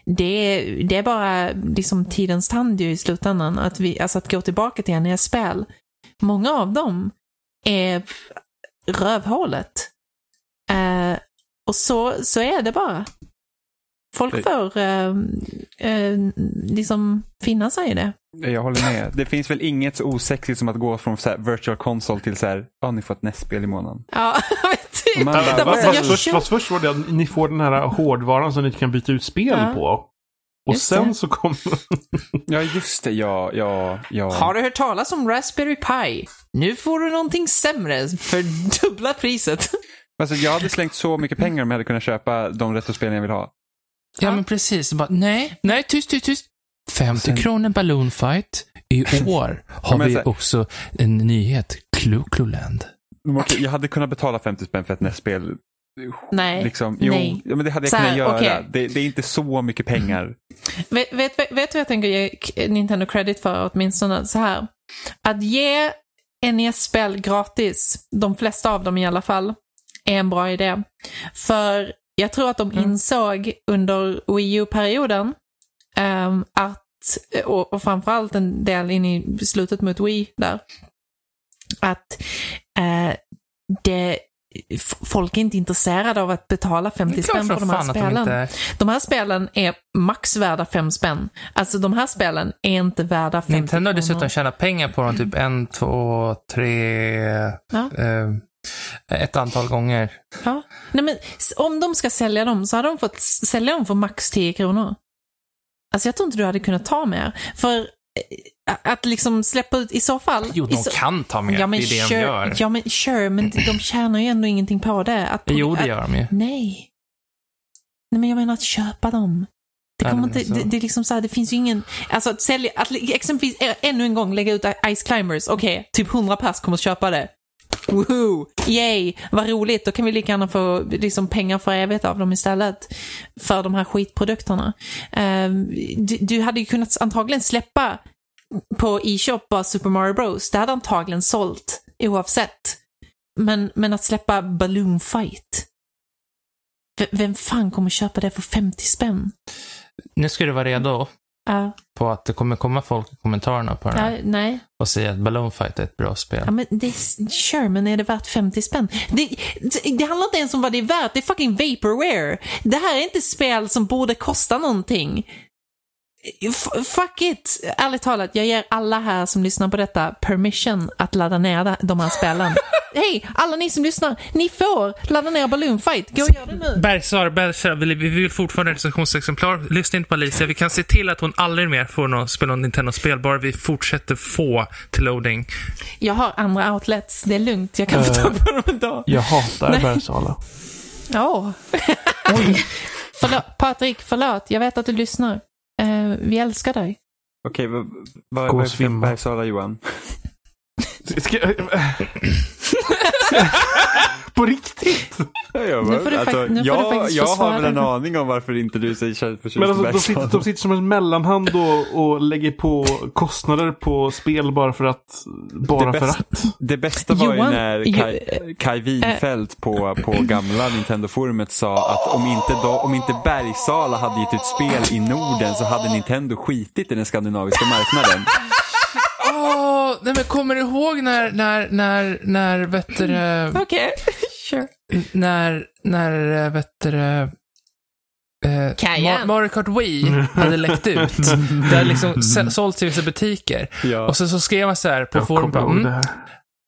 det, är- det är bara liksom tidens tand ju i slutändan. Att, vi, alltså att gå tillbaka till NES-spel. Många av dem är rövhålet. Eh, och så, så är det bara. Folk får eh, eh, liksom finna sig i det. Jag håller med. Det finns väl inget så osexigt som att gå från så virtual console till så här, ja ni får ett NES-spel i månaden. Ja. Man bara, Det Fast, först, köp- fast först var det att ni får den här hårdvaran som ni kan byta ut spel Ja. på. Och Just sen det. så kommer... Ja, just det. Ja, ja, ja. Har du hört talas om Raspberry Pi? Nu får du någonting sämre för dubbla priset. Alltså, jag hade slängt så mycket pengar om jag hade kunnat köpa de retrospelen jag vill ha. Ja, Ja. men precis. Bara, nej, nej, tyst, tyst, tyst. 50 Sen- kronor Balloon Fight. I år har vi också en nyhet. Clucluland. Okej, Jag hade kunnat betala 50 spänn för ett NES-spel. Nej, Liksom, jo, nej. Ja, men det hade jag här, kunnat göra. okej. Det, det är inte så mycket pengar. Vet, vet, vet, vet du vad jag tänker ge Nintendo credit för åtminstone? Så här. Att ge NES-spel gratis, de flesta av dem i alla fall, är en bra idé. För jag tror att de insåg under Wii U-perioden ehm, att, och, och framförallt en del in i slutet mot Wii där, att eh, det, folk är inte intresserade av att betala 50 spänn för de här spelen. de inte... De här spelen är max värda fem spänn. Alltså de här spelen är inte värda 50 Nintendo har dessutom tjänat pengar på dem typ en, två, tre... Ja. Eh, ett antal gånger. Ja. Nej, men om de ska sälja dem så hade de fått sälja dem för max 10 kronor. Alltså jag tror inte du hade kunnat ta mer. För att liksom släppa ut i så fall... Jo, de så, kan ta mer. ja, men det är det sure, de gör. Ja, men sure, men de tjänar ju ändå ingenting på det. Att, Jo, det gör de ju. Nej. Nej, men jag menar att köpa dem. Det, kommer inte, det, det är liksom så här, det finns ju ingen... Alltså att sälja, att exempelvis ä- ännu en gång lägga ut Ice Climbers, okej, typ 100 pers kommer att köpa det. Woohoo! Yay! Vad roligt, då kan vi lika gärna få liksom, pengar för evigt av dem istället. För de här skitprodukterna. Uh, du, du hade ju kunnat antagligen släppa på e-shop bara Super Mario Bros. Det hade antagligen sålt oavsett. Men, men att släppa Balloon Fight. V- vem fan kommer köpa det för 50 spänn? Nu ska du vara redo Ja, på att det kommer komma folk i kommentarerna på den ja, här nej. och säga att Balloon Fight är ett bra spel. Ja, men det är, sure, men är det värt 50 spänn? Det, det, det handlar inte ens om vad det är värt, det är fucking vaporware. Det här är inte spel som borde kosta någonting. F- fuck it! Ärligt talat, jag ger alla här som lyssnar på detta permission att ladda ner de här spelen. Hej, alla ni som lyssnar, ni får ladda ner Balloon Fight. Gå och gör det nu. Bergsar, Bergsar, vi vi vill fortfarande ha recensionsexemplar. Lyssna inte på Alicia. Vi kan se till att hon aldrig mer får något, spela något Nintendo-spel, bara vi fortsätter få till loading. Jag har andra outlets, det är lugnt, jag kan få Eh. tag på dem ändå. Jag hatar. Bergsala. Ja. förlåt, Patrik, förlåt. Jag vet att du lyssnar. Eh, vi älskar dig. Okej, vad, vad, är. Bergsala Johan? Ska, på riktigt? Jag, Nu får du alltså, nu får du jag, jag har väl en aning om varför inte du säger kärlek förtjust Men alltså, de, sitter, de sitter som en mellanhand och, och lägger på kostnader på spel bara för att... Bara Det för bästa- att. Det bästa var ju Johan, när ju- Kai, Kai Widfeldt på, på gamla Nintendo-forumet sa att om inte, då, om inte Bergsala hade gett ut spel i Norden så hade Nintendo skitit i den skandinaviska marknaden. Åh, nej men kommer du ihåg när, när, när, när, vet du, det, Okej, sure. när, när, eh, vet du, eh, Cayenne. Ma- Mario Kart Wii hade läckt ut. Det hade liksom sålts i vissa butiker. Ja. Och sen så skrev man så här på forum, mm,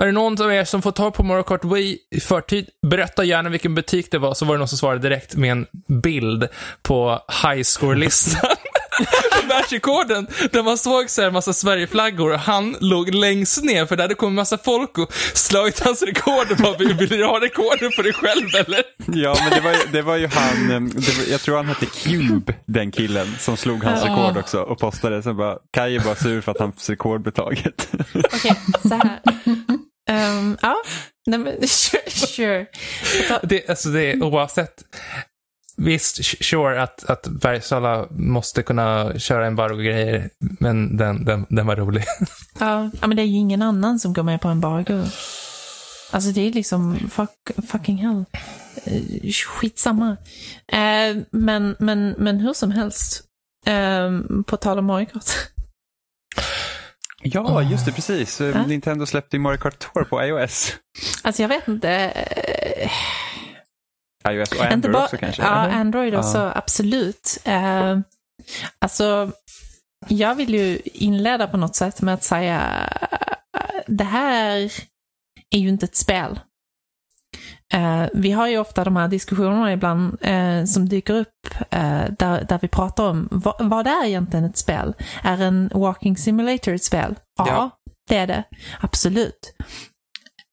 är det någon av er som får tag på Mario Kart Wii i förtid, berätta gärna vilken butik det var. Så var det någon som svarade direkt med en bild på high score-listan. Världsrekorden, där man såg så här en massa Sverigeflaggor och han låg längst ner för det hade kommit massa folk och slagit hans rekord och bara, vill du ha rekorden för dig själv eller? Ja, men det var, ju- det var ju han, eh, det var, jag tror han hette Cube, den killen, som slog hans rekord också och postade. Sen bara, Kai är bara sur för att hans rekord blev taget. Okej, så här. Ehm, ja, nej men sure. sure. Det, alltså det är oavsett. Visst, sure att, att Bergsala måste kunna köra embargo-grejer, men den, den, den var rolig. Ja, ja, men det är ju ingen annan som går med på embargo. Alltså det är liksom fuck, fucking hell. eh, skitsamma. Eh, men, men, men hur som helst, eh, på tal om Mario Kart. Ja, just det, precis. Eh, Nintendo släppte ju Mario Kart Tour på iOS. Alltså jag vet inte. iOS och Android bara, också kanske? Ja, eller? Android också, absolut. Eh, alltså, jag vill ju inleda på något sätt med att säga eh, det här är ju inte ett spel. Eh, vi har ju ofta de här diskussionerna ibland eh, som dyker upp eh, där, där vi pratar om vad, vad är egentligen ett spel? Är en walking simulator ett spel? Ja, Ja. det är det. Absolut.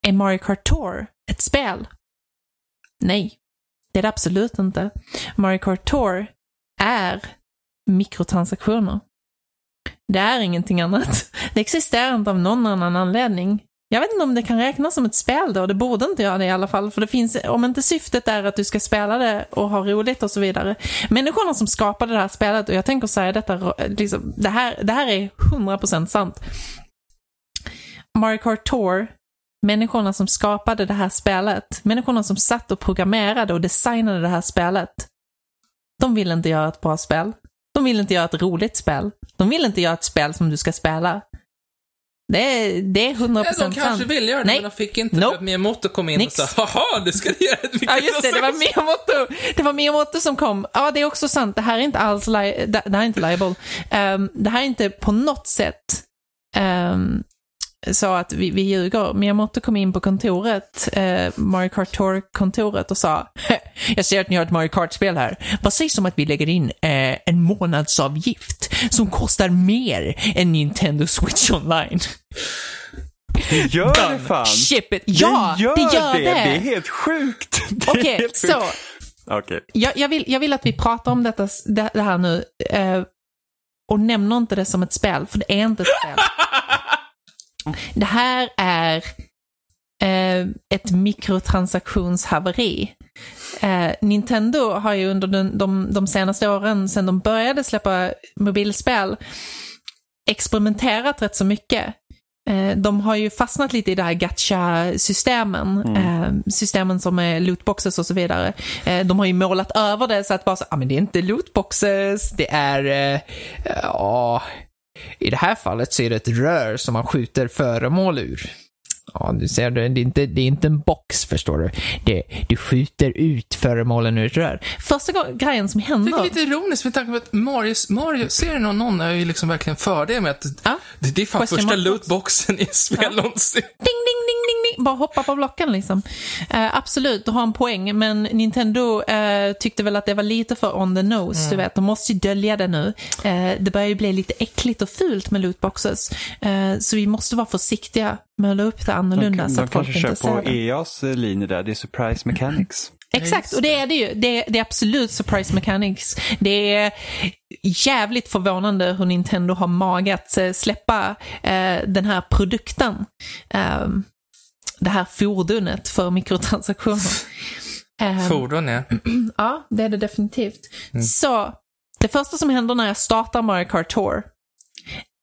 Är Mario Kart Tour ett spel? Nej, det är det absolut inte. Mario Kart Tour är mikrotransaktioner. Det är ingenting annat. Det existerar inte av någon annan anledning. Jag vet inte om det kan räknas som ett spel då, det borde inte göra det i alla fall, för det finns, om inte syftet är att du ska spela det och ha roligt och så vidare. Människorna som skapade det här spelet, och jag tänker säga detta, liksom, det, här, det här är 100% sant. Mario Kart Tour, människorna som skapade det här spelet, människorna som satt och programmerade och designade det här spelet, de vill inte göra ett bra spel. De vill inte göra ett roligt spel. De vill inte göra ett spel som du ska spela. Det är, det är 100% Ja, de kanske sant. ville göra det, Nej. men de fick inte Nope. för att Miyamoto kom in Nix. och sa haha, du ska göra ett Ja, just det. Det var mikrotransaktion." Miyamoto. Det var Miyamoto som kom. Ja, det är också sant. Det här är inte alls li- det, det här är inte liable. Ehm, det här är inte på något sätt um, så att vi, vi ljuger. Miyamoto kom in på kontoret, uh, Mario Kart Tour-kontoret och sa Jag ser att ni har ett Mario Kart-spel här. Vad sägs om att vi lägger in eh, en månadsavgift som kostar mer än Nintendo Switch Online? Det gör det fan! Ship it! Ja, det gör det gör det! det! Det är helt sjukt! Okej, sjukt. så Okej. jag, jag, vill, jag vill att vi pratar om detta, det, det här nu eh, och nämner inte det som ett spel, för det är inte ett spel. Det här är eh, ett mikrotransaktionshaveri. Eh, Nintendo har ju under den, de, de senaste åren, sedan de började släppa mobilspel, experimenterat rätt så mycket. Eh, De har ju fastnat lite i det här gacha-systemen, eh, systemen som är lootboxes och så vidare. Eh, De har ju målat över det så att bara så, ah, men det är inte lootboxes, det är, eh, ja, i det här fallet så är det ett rör som man skjuter föremål ur. Ja, du ser, det är inte, det är inte en box förstår du. Det, du skjuter ut föremålen ur ett rör. Första grejen som Det är lite ironiskt med tanke på att Mario, Mario-serien och någon är ju liksom verkligen för det med att Ja. det, det är fan Question första lootboxen i spel någonsin. Ding, ding, ding, ding. Bara hoppa på blocken liksom. Eh, absolut, du har en poäng, men Nintendo eh, tyckte väl att det var lite för on the nose, du vet. De måste ju dölja det nu. Eh, det börjar ju bli lite äckligt och fult med lootboxes. Eh, så vi måste vara försiktiga med att la upp det annorlunda De, så de att folk kanske inte kör på ser det. EAs linje där, det är surprise mechanics. Exakt, och det är det ju. Det är, det är absolut surprise mechanics. Det är jävligt förvånande hur Nintendo har mage att eh, släppa eh, den här produkten. Eh, det här fordonet för mikrotransaktioner. Eh, Fordon, ja. Ja, det är det definitivt. Så, det första som händer när jag startar Mario Kart Tour,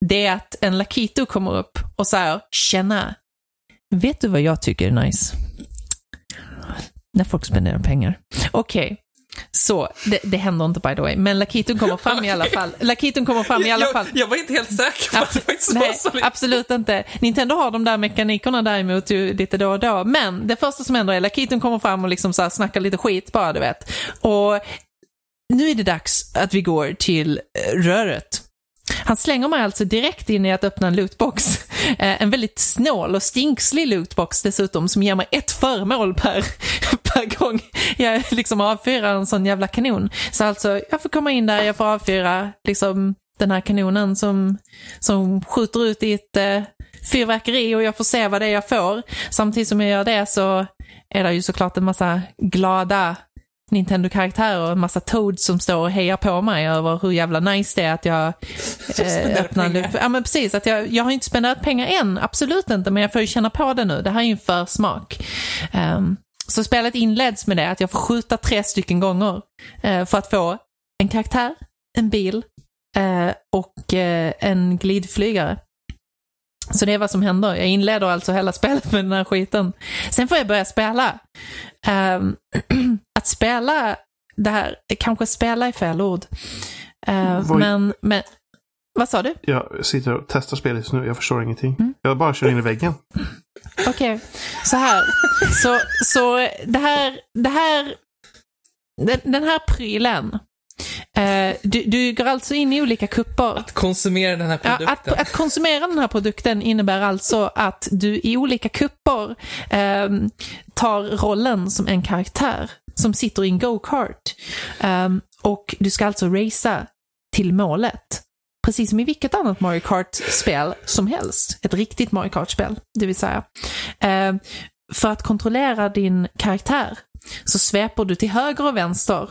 det är att en Lakito kommer upp och säger “Tjena, vet du vad jag tycker är nice?” När folk spenderar pengar. Okej, så det, det händer inte by the way, men Lakiton kommer fram i alla fall. Lakiton kommer fram i alla fall. Jag, jag var inte helt säker på att det faktiskt var så. absolut inte. Nintendo har de där mekanikerna däremot ju lite då och då. Men det första som händer är Lakiton kommer fram och liksom så här snackar lite skit bara, du vet. Och nu är det dags att vi går till eh, röret. Han slänger mig alltså direkt in i att öppna en lootbox. Eh, en väldigt snål och stinkslig lootbox dessutom som ger mig ett föremål per, per gång jag liksom avfyrar en sån jävla kanon. Så alltså, jag får komma in där, jag får avfyra liksom den här kanonen som, som skjuter ut i ett eh, fyrverkeri och jag får se vad det är jag får. Samtidigt som jag gör det så är det ju såklart en massa glada Nintendo-karaktärer och en massa Toads som står och hejar på mig över hur jävla nice det är att jag eh, pengar. loot- Ja men precis, att jag, jag har inte spenderat pengar än, absolut inte, men jag får ju känna på det nu. Det här är ju en försmak. Um, så spelet inleds med det, att jag får skjuta tre stycken gånger eh, för att få en karaktär, en bil eh, och eh, en glidflygare. Så det är vad som händer. Jag inleder alltså hela spelet med den här skiten. Sen får jag börja spela. Ehm, att spela det här, kanske spela är fel ord. Vad- men, men, vad sa du? Jag sitter och testar spelet just nu. Jag förstår ingenting. Mm. Jag bara kör in i väggen. Okej, så här. Så, så det här, det här, den, den här prylen. Eh, du, du går alltså in i olika kupper. Att konsumera den här Ja, produkten. att, att konsumera den här produkten innebär alltså att du i olika kupper ehm, tar rollen som en karaktär som sitter i en go-kart. Ehm, och du ska alltså racea till målet. Precis som i vilket annat Mario Kart-spel som helst. Ett riktigt Mario Kart-spel, det vill säga. Ehm, för att kontrollera din karaktär så sveper du till höger och vänster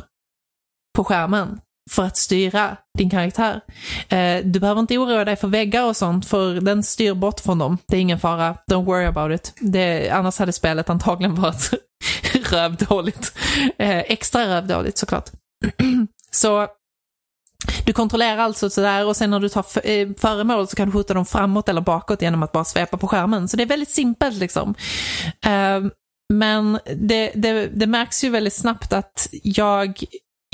på skärmen för att styra din karaktär. Eh, du behöver inte oroa dig för väggar och sånt, för den styr bort från dem. Det är ingen fara. Don't worry about it. Det, annars hade spelet antagligen varit rövdåligt. Eh, extra rövdåligt såklart. så du kontrollerar alltså sådär och sen när du tar eh, föremål så kan du skjuta dem framåt eller bakåt genom att bara svepa på skärmen. Så det är väldigt simpelt liksom. Eh, men det, det, det märks ju väldigt snabbt att jag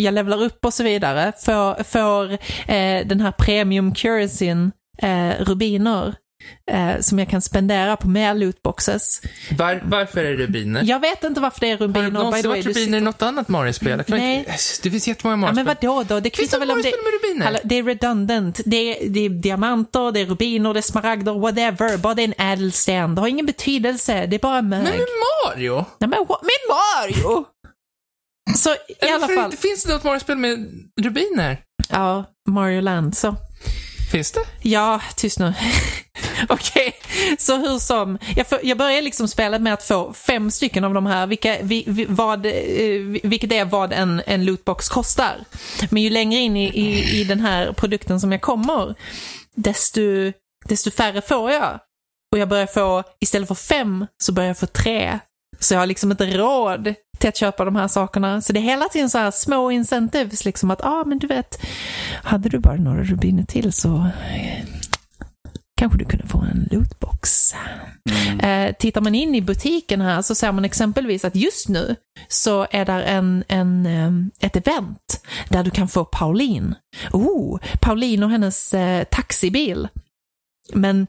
jag levlar upp och så vidare, får, får eh, den här premium currencyn, eh, rubiner, eh, som jag kan spendera på mer lootboxes. Var, varför är det rubiner? Jag vet inte varför det är Har det rubiner. någonsin varit rubiner i något annat Mario-spel? Nej. inte- Det finns jättemånga Ja, men Mario-spel. vadå då? Det Finns kvittar väl om det... Mario-spel med rubiner? Hallå, det är redundant. Det är, det är diamanter, det är rubiner, det är smaragder, whatever. Bara det är en ädelsten. Det har ingen betydelse. Det är bara mög. Men med Mario? Nej, men? Med Mario! Så i alla fall. inte- Finns det något Mario-spel med rubiner? Ja, Mario Land. Så. Finns det? Ja, tyst nu. Okej, så hur som. Jag, får, jag börjar liksom spelet med att få fem stycken av de här, vilka, vi, vi, vad, eh, vilket är vad en, en lootbox kostar. Men ju längre in i, i, i den här produkten som jag kommer, desto, desto färre får jag. Och jag börjar få, istället för fem, så börjar jag få tre. Så jag har liksom inte råd till att köpa de här sakerna. Så det är hela tiden så här små incentives, liksom att, ah, men du vet, hade du bara några rubiner till så eh, kanske du kunde få en lootbox. Eh, tittar man in i butiken här så ser man exempelvis att just nu så är där en, en, eh, ett event där du kan få Pauline. Oh, Pauline och hennes eh, taxibil. Men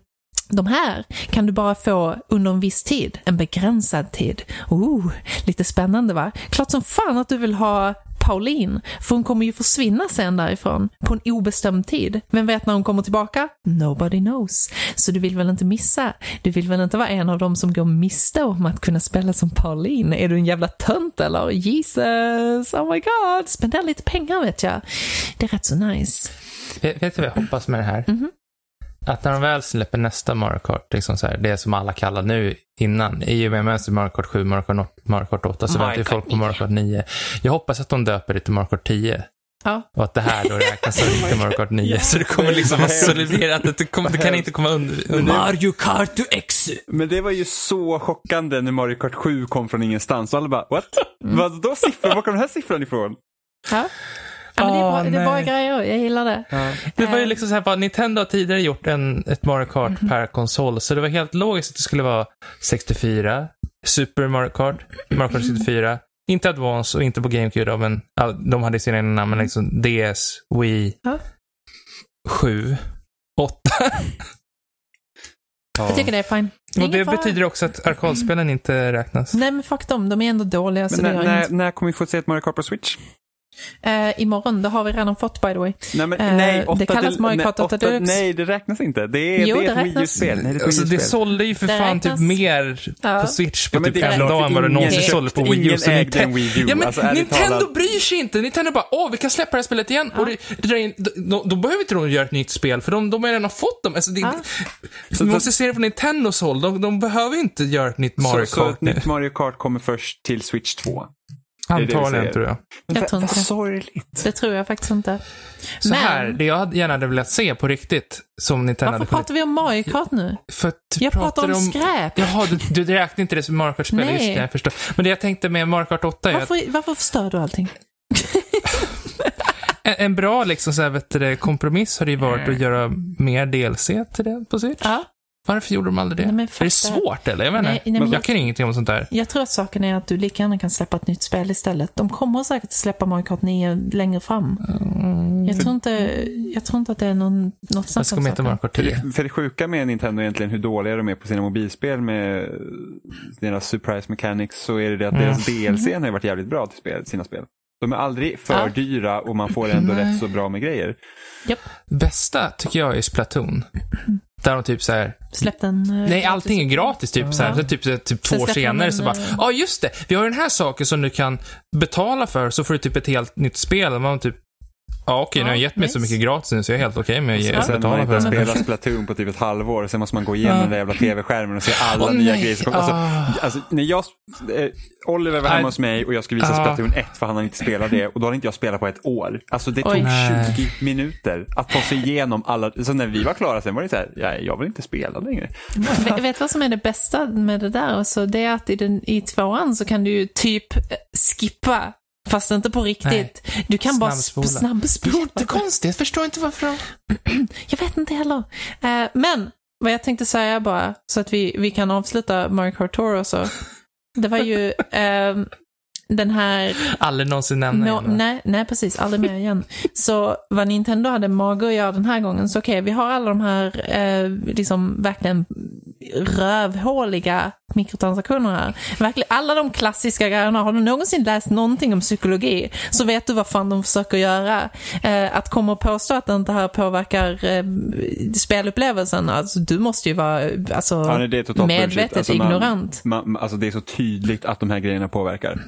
de här kan du bara få under en viss tid, en begränsad tid. Oh, lite spännande va? Klart som fan att du vill ha Pauline, för hon kommer ju försvinna sen därifrån på en obestämd tid. Vem vet när hon kommer tillbaka? Nobody knows. Så du vill väl inte missa? Du vill väl inte vara en av dem som går miste om att kunna spela som Pauline? Är du en jävla tönt eller? Jesus, oh my god, spendera lite pengar vet jag. Det är rätt så nice. Vet, vet du vad jag hoppas med det här? Mhm. Att när de väl släpper nästa Mario Kart, liksom så här, det som alla kallar nu innan, i och med mönster Mario Kart 7, Mario Kart, Mario Kart 8, så väntar ju folk på Mario Kart 9. Jag hoppas att de döper det till Mario Kart 10. Ja. Och att det här då räknas som riktigt Mario Kart 9. Så det kommer liksom vara soliderat, att det, det kan inte komma under. under. Mario Kart to X. Men det var ju så chockande när Mario Kart 7 kom från ingenstans. Och alla bara, what? Vad då siffror? Var kom den här siffran ifrån? Ja. Ja, men det, är bra, Åh, det är bra nej. grejer, jag gillar det. Det var ju Eh. liksom så här, bara, Nintendo har tidigare gjort en, ett Mario Kart Mhm. per konsol, så det var helt logiskt att det skulle vara 64, Super Mario Kart, Mario Kart 64, inte Advance och inte på GameCube då, men ja, de hade sina egna namn, men liksom DS, Wii, Ja. 7, 8. Jag tycker det är fine. Och det Ingen fara. betyder också att arkadspelen inte räknas. Nej men fuck dem, de är ändå dåliga så Men det när, när, när kommer vi få se ett Mario Kart på Switch? Eh, imorgon, det har vi redan fått by the way. Nej, men, Eh, nej, det kallas Mario Kart 8 åtta- Deluxe. Nej, det räknas inte. Det är, Jo, det är det ett Wii räknas. U-spel. Nej, det Alltså, det sålde ju för Det fan typ räknas. mer Ja. på Switch på Ja, typ en dag än vad det någonsin sålde på Wii U. ingen Så ägde Nintendo- en Wii U. Ja, men Alltså, Nintendo talat. bryr sig inte. Nintendo bara, åh, vi kan släppa det här spelet igen. Och det, det drar in, då, då behöver inte de göra ett nytt spel, för de, de har redan fått dem. Alltså, det, Ja. så vi måste se det från Nintendos håll. De, de behöver inte göra ett nytt Mario så, så Kart ett nytt Mario Kart kommer först till Switch 2. Det Antagligen, tror jag. Jag tror inte vad det. sorgligt. Det tror jag faktiskt inte. Så Men- här, det jag hade- gärna hade velat se på riktigt, som Nintendo Varför pratar vi om Mario Kart nu? För att Jag pratar om skräp. Jaha, du, du räknar inte det som Mario Kart-spel, Nej. just det, jag förstår. Men det jag tänkte med Mario Kart 8 är att Varför, varför förstör du allting? en, en bra liksom, så här, vet du, det, kompromiss har det ju varit att göra mer DLC till det på Switch. Ja. Varför gjorde de aldrig det? Nej, men är det svårt eller? Jag menar, Nej, nej, men jag jag- kan ingenting om sånt där. Jag tror att saken är att du lika gärna kan släppa ett nytt spel istället. De kommer säkert att släppa Mario Kart 9 längre fram. Jag, tror inte, jag tror inte att det är någon, något snack ska om med till Mario saken. Kart För 10. det, för det sjuka med Nintendo är egentligen hur dåliga de är på sina mobilspel med deras surprise mechanics så är det det att Mm. deras DLC har varit jävligt bra till spel, sina spel. De är aldrig för Ja. dyra och man får ändå Nej. rätt så bra med grejer. Bästa tycker jag är Splatoon. Där de typ så här, Släpp den... eh, nej allting är gratis typ så här. Så typ, så typ två år senare så en, bara, eh, ja just det, vi har den här saken som du kan betala för så får du typ ett helt nytt spel. Man typ, ja okej, nu har jag Ja, gett mig så nice. mycket gratis nu så jag är helt okej med att ge- sen har man inte spelat Splatoon på typ ett halvår och sen måste man gå igenom Ja. den jävla tv-skärmen och se alla Åh, nya nej. grejer som. Alltså, Ah. alltså, när jag, eh, Oliver var hemma hos mig och jag skulle visa Ah. Splatoon 1 för han hade inte spelat det och då hade inte jag spelat på ett år. Alltså det tog Oj. Nej. 20 minuter att ta sig igenom alla. Så när vi var klara sen var det så här, ja, jag vill inte spela längre. Vet, vet vad som är det bästa med det där? Alltså, det är att i, den, i tvåan så kan du ju typ eh, skippa, fast inte på riktigt. Du kan bara Snabbspola. sp- snabbspola. Jättekonstigt, jag förstår inte varför. Jag vet inte heller. Eh, men vad jag tänkte säga bara, så att vi, vi kan avsluta Mario Kart Tour och så. Det var ju ehm, den här... Aldrig någonsin nämna Nå- igen. nej, nej, precis. Aldrig mer igen. Så vad Nintendo hade mage att göra den här gången, så okej, vi har alla de här eh, liksom verkligen rövhåliga mikrotransaktioner här. Verkligen, alla de klassiska grejerna. Har du någonsin läst någonting om psykologi så vet du vad fan de försöker göra. Eh, att komma och påstå att det här påverkar eh, spelupplevelsen, alltså du måste ju vara alltså, Ja, medvetet. Alltså, man- ignorant. Man, alltså det är så tydligt att de här grejerna påverkar.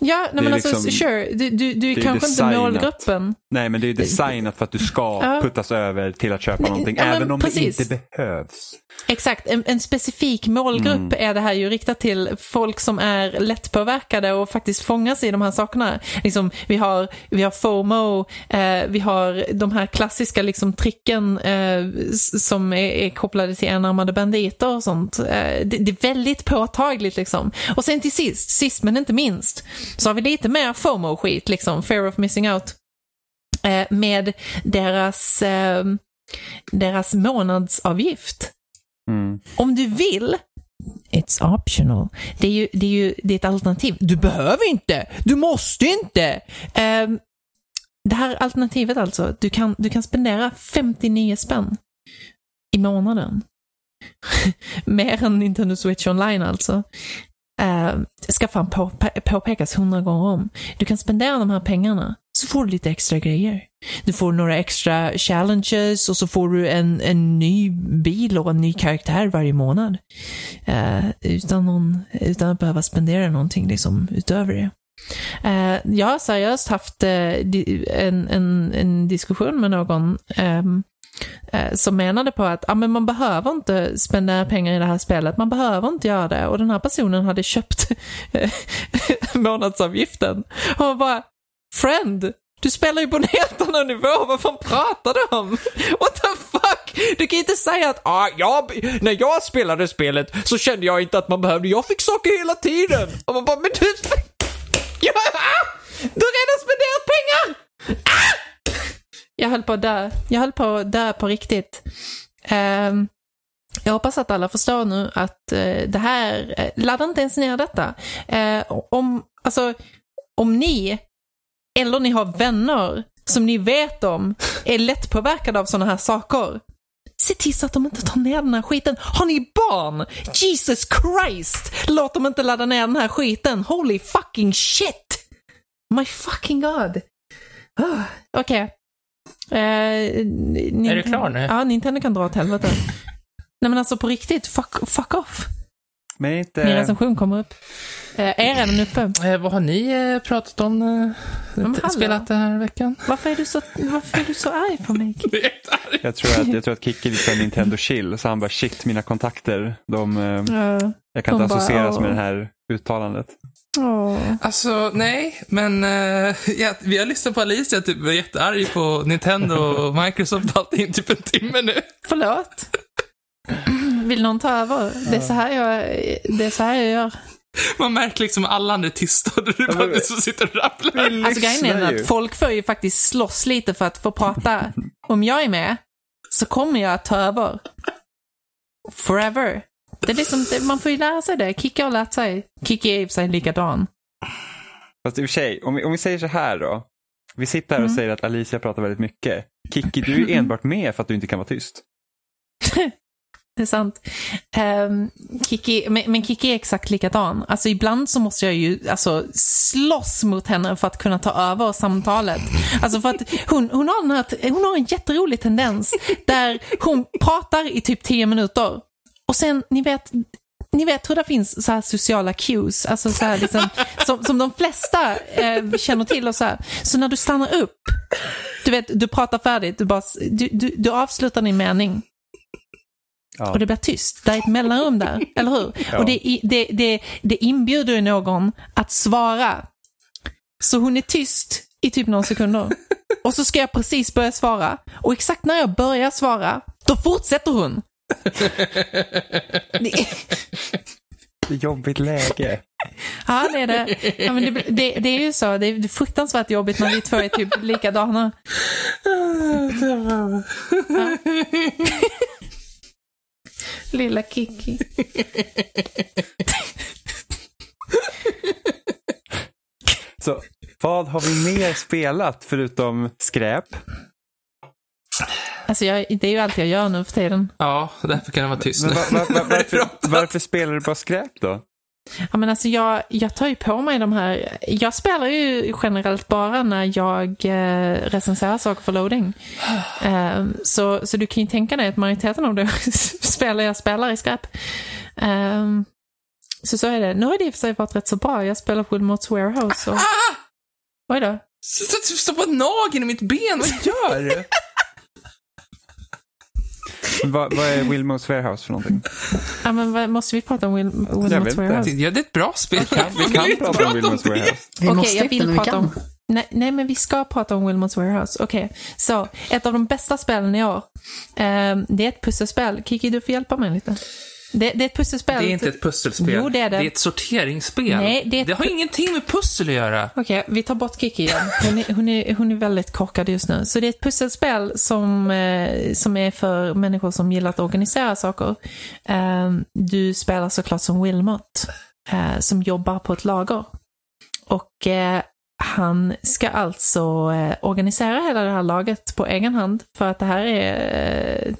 Ja, nej, men alltså liksom- sure, du, du, du är kanske inte designat. målgruppen. Nej, men det är designat för att du ska Ja. puttas över till att köpa någonting, ja, men även om precis. det inte behövs. Exakt, en, en specifik målgrupp Mm. är det här ju riktat till folk som är lättpåverkade och faktiskt fångas i de här sakerna. Liksom, vi, har, vi har FOMO, eh, vi har de här klassiska liksom, tricken eh, som är, är kopplade till enarmade banditer och sånt. Eh, det, det är väldigt påtagligt liksom. Och sen till sist, sist men inte minst, så har vi lite mer FOMO-skit, liksom, fear of missing out, eh, med deras, eh, deras månadsavgift. Mm. Om du vill, it's optional. Det är ju, det är ju det är ett alternativ. Du behöver inte, du måste inte. Ehm, det här alternativet alltså, du kan, du kan spendera 59 spänn i månaden. Mer än Nintendo Switch Online alltså eh, ska fan på, påpekas hundra gånger om. Du kan spendera de här pengarna, så får du lite extra grejer. Du får några extra challenges och så får du en, en ny bil och en ny karaktär varje månad. Eh, utan, någon, utan att behöva spendera någonting liksom utöver det. Eh, jag har seriöst haft eh, di- en, en, en diskussion med någon ehm, Eh, som menade på att ah, men man behöver inte spendera pengar i det här spelet, man behöver inte göra det. Och den här personen hade köpt eh, månadsavgiften. Och man bara, friend, du spelar ju på en helt annan nivå, vad fan pratar du om? What the fuck? Du kan inte säga att ah, jag, när jag spelade spelet så kände jag inte att man behövde, jag fick saker hela tiden. Och man bara, men du, ja, du har redan spenderat pengar! Ah! Jag höll på att dö. Jag höll på att dö på riktigt. Ehm, jag hoppas att alla förstår nu att eh, det här, eh, ladda inte ens ner detta. Eh, om, alltså, om ni, eller ni har vänner som ni vet om, är lättpåverkade av sådana här saker, se till så att de inte tar ner den här skiten. Har ni barn? Jesus Christ! Låt dem inte ladda ner den här skiten. Holy fucking shit! My fucking god. Ah. Okej. Okej. Eh, Är du klar nu? Ja, Nintendo kan dra åt helvete. Nej men alltså på riktigt, fuck, fuck off. Men Min inte... recension kommer upp. Eh, är redan uppe. Eh, vad har ni eh, pratat om, eh, spelat den här veckan? Varför är du så, varför är du så arg på mig? Jag tror att, jag tror att Kikki lite såhär Nintendo chill, så han bara shit, mina kontakter, de, eh, jag kan inte De bara, associeras åh. med det här uttalandet. Oh. Alltså, nej, men eh, ja, vi har lyssnat på Alicia typ var jättearg på Nintendo och Microsoft allting typ en timme nu. Förlåt. Vill någon ta över? Det är så här jag, det är så här jag gör. Man märker liksom alla andra är tysta och du bara du som sitter och rabblar. Alltså grejen är att folk får ju faktiskt slåss lite för att få prata. Om jag är med så kommer jag att ta över. forever. Det är liksom, man får ju lära sig det. Kikki har lärt sig. Kikki är i och för sig likadan. Fast i och för sig, om vi, om vi säger så här då. Vi sitter här och säger att Alicia pratar väldigt mycket. Kikki, du är enbart med för att du inte kan vara tyst. Det är sant. Um, Kiki, men, men Kiki är exakt likadan. Alltså ibland så måste jag ju alltså, slåss mot henne för att kunna ta över samtalet. Alltså för att hon, hon, har här, hon har en jätterolig tendens där hon pratar i typ tio minuter och sen, ni vet, ni vet hur det finns så här sociala cues, alltså så liksom, som, som de flesta eh, känner till och så här. Så när du stannar upp, du vet, du pratar färdigt, du, bara, du, du, du avslutar din mening Ja. och det blir tyst. Det är ett mellanrum där, eller hur? Ja. Och det, det, det, det inbjuder ju någon att svara. Så hon är tyst i typ några sekunder. Och så ska jag precis börja svara. Och exakt när jag börjar svara, då fortsätter hon. Jobbigt läge. ja, det är det. Ja, men det, det. Det är ju så. Det är fruktansvärt jobbigt när vi två är typ likadana. Ja. Lilla Kiki. Så vad har vi mer spelat förutom skräp? Alltså jag, det är ju allt jag gör nu för tiden. Ja, därför kan det vara tyst Men nu. va, va, va, varför, varför spelar du bara skräp då? Ja, men alltså jag, jag tar ju på mig de här... Jag spelar ju generellt bara när jag eh, recenserar saker för loading. Eh, så, så du kan ju tänka dig att majoriteten av det spelar jag spelar i skräp. Eh, så så är det. Nu har det i och för sig varit rätt så bra. Jag spelar Wilmots Warehouse och... Oj då. Stoppa nageln i mitt ben, vad gör du? Vad, vad är Wilmos Warehouse för någonting? Ja, men vad, måste vi prata om Wil, inte. Warehouse? Ja, det är ett bra spel. Vi kan prata om Wilmos Warehouse. Vi Okej, måste jag vill vi prata kan. om... Nej, nej, men vi ska prata om Wilmots Warehouse. Okej, så ett av de bästa spelen i år. Eh, det är ett pusselspel. Kiki, du får hjälpa mig lite. Det, det är ett pusselspel. Det är inte ett pusselspel. Jo, det är det. Det är ett sorteringsspel. Nej, det ett det har ingenting med pussel att göra. Okej, vi tar bort Kiki igen. Hon är, hon, är, hon är väldigt korkad just nu. Så det är ett pusselspel som, eh, som är för människor som gillar att organisera saker. Eh, du spelar såklart som Wilmot, eh, som jobbar på ett lager. Och han ska alltså organisera hela det här laget på egen hand. För att det här är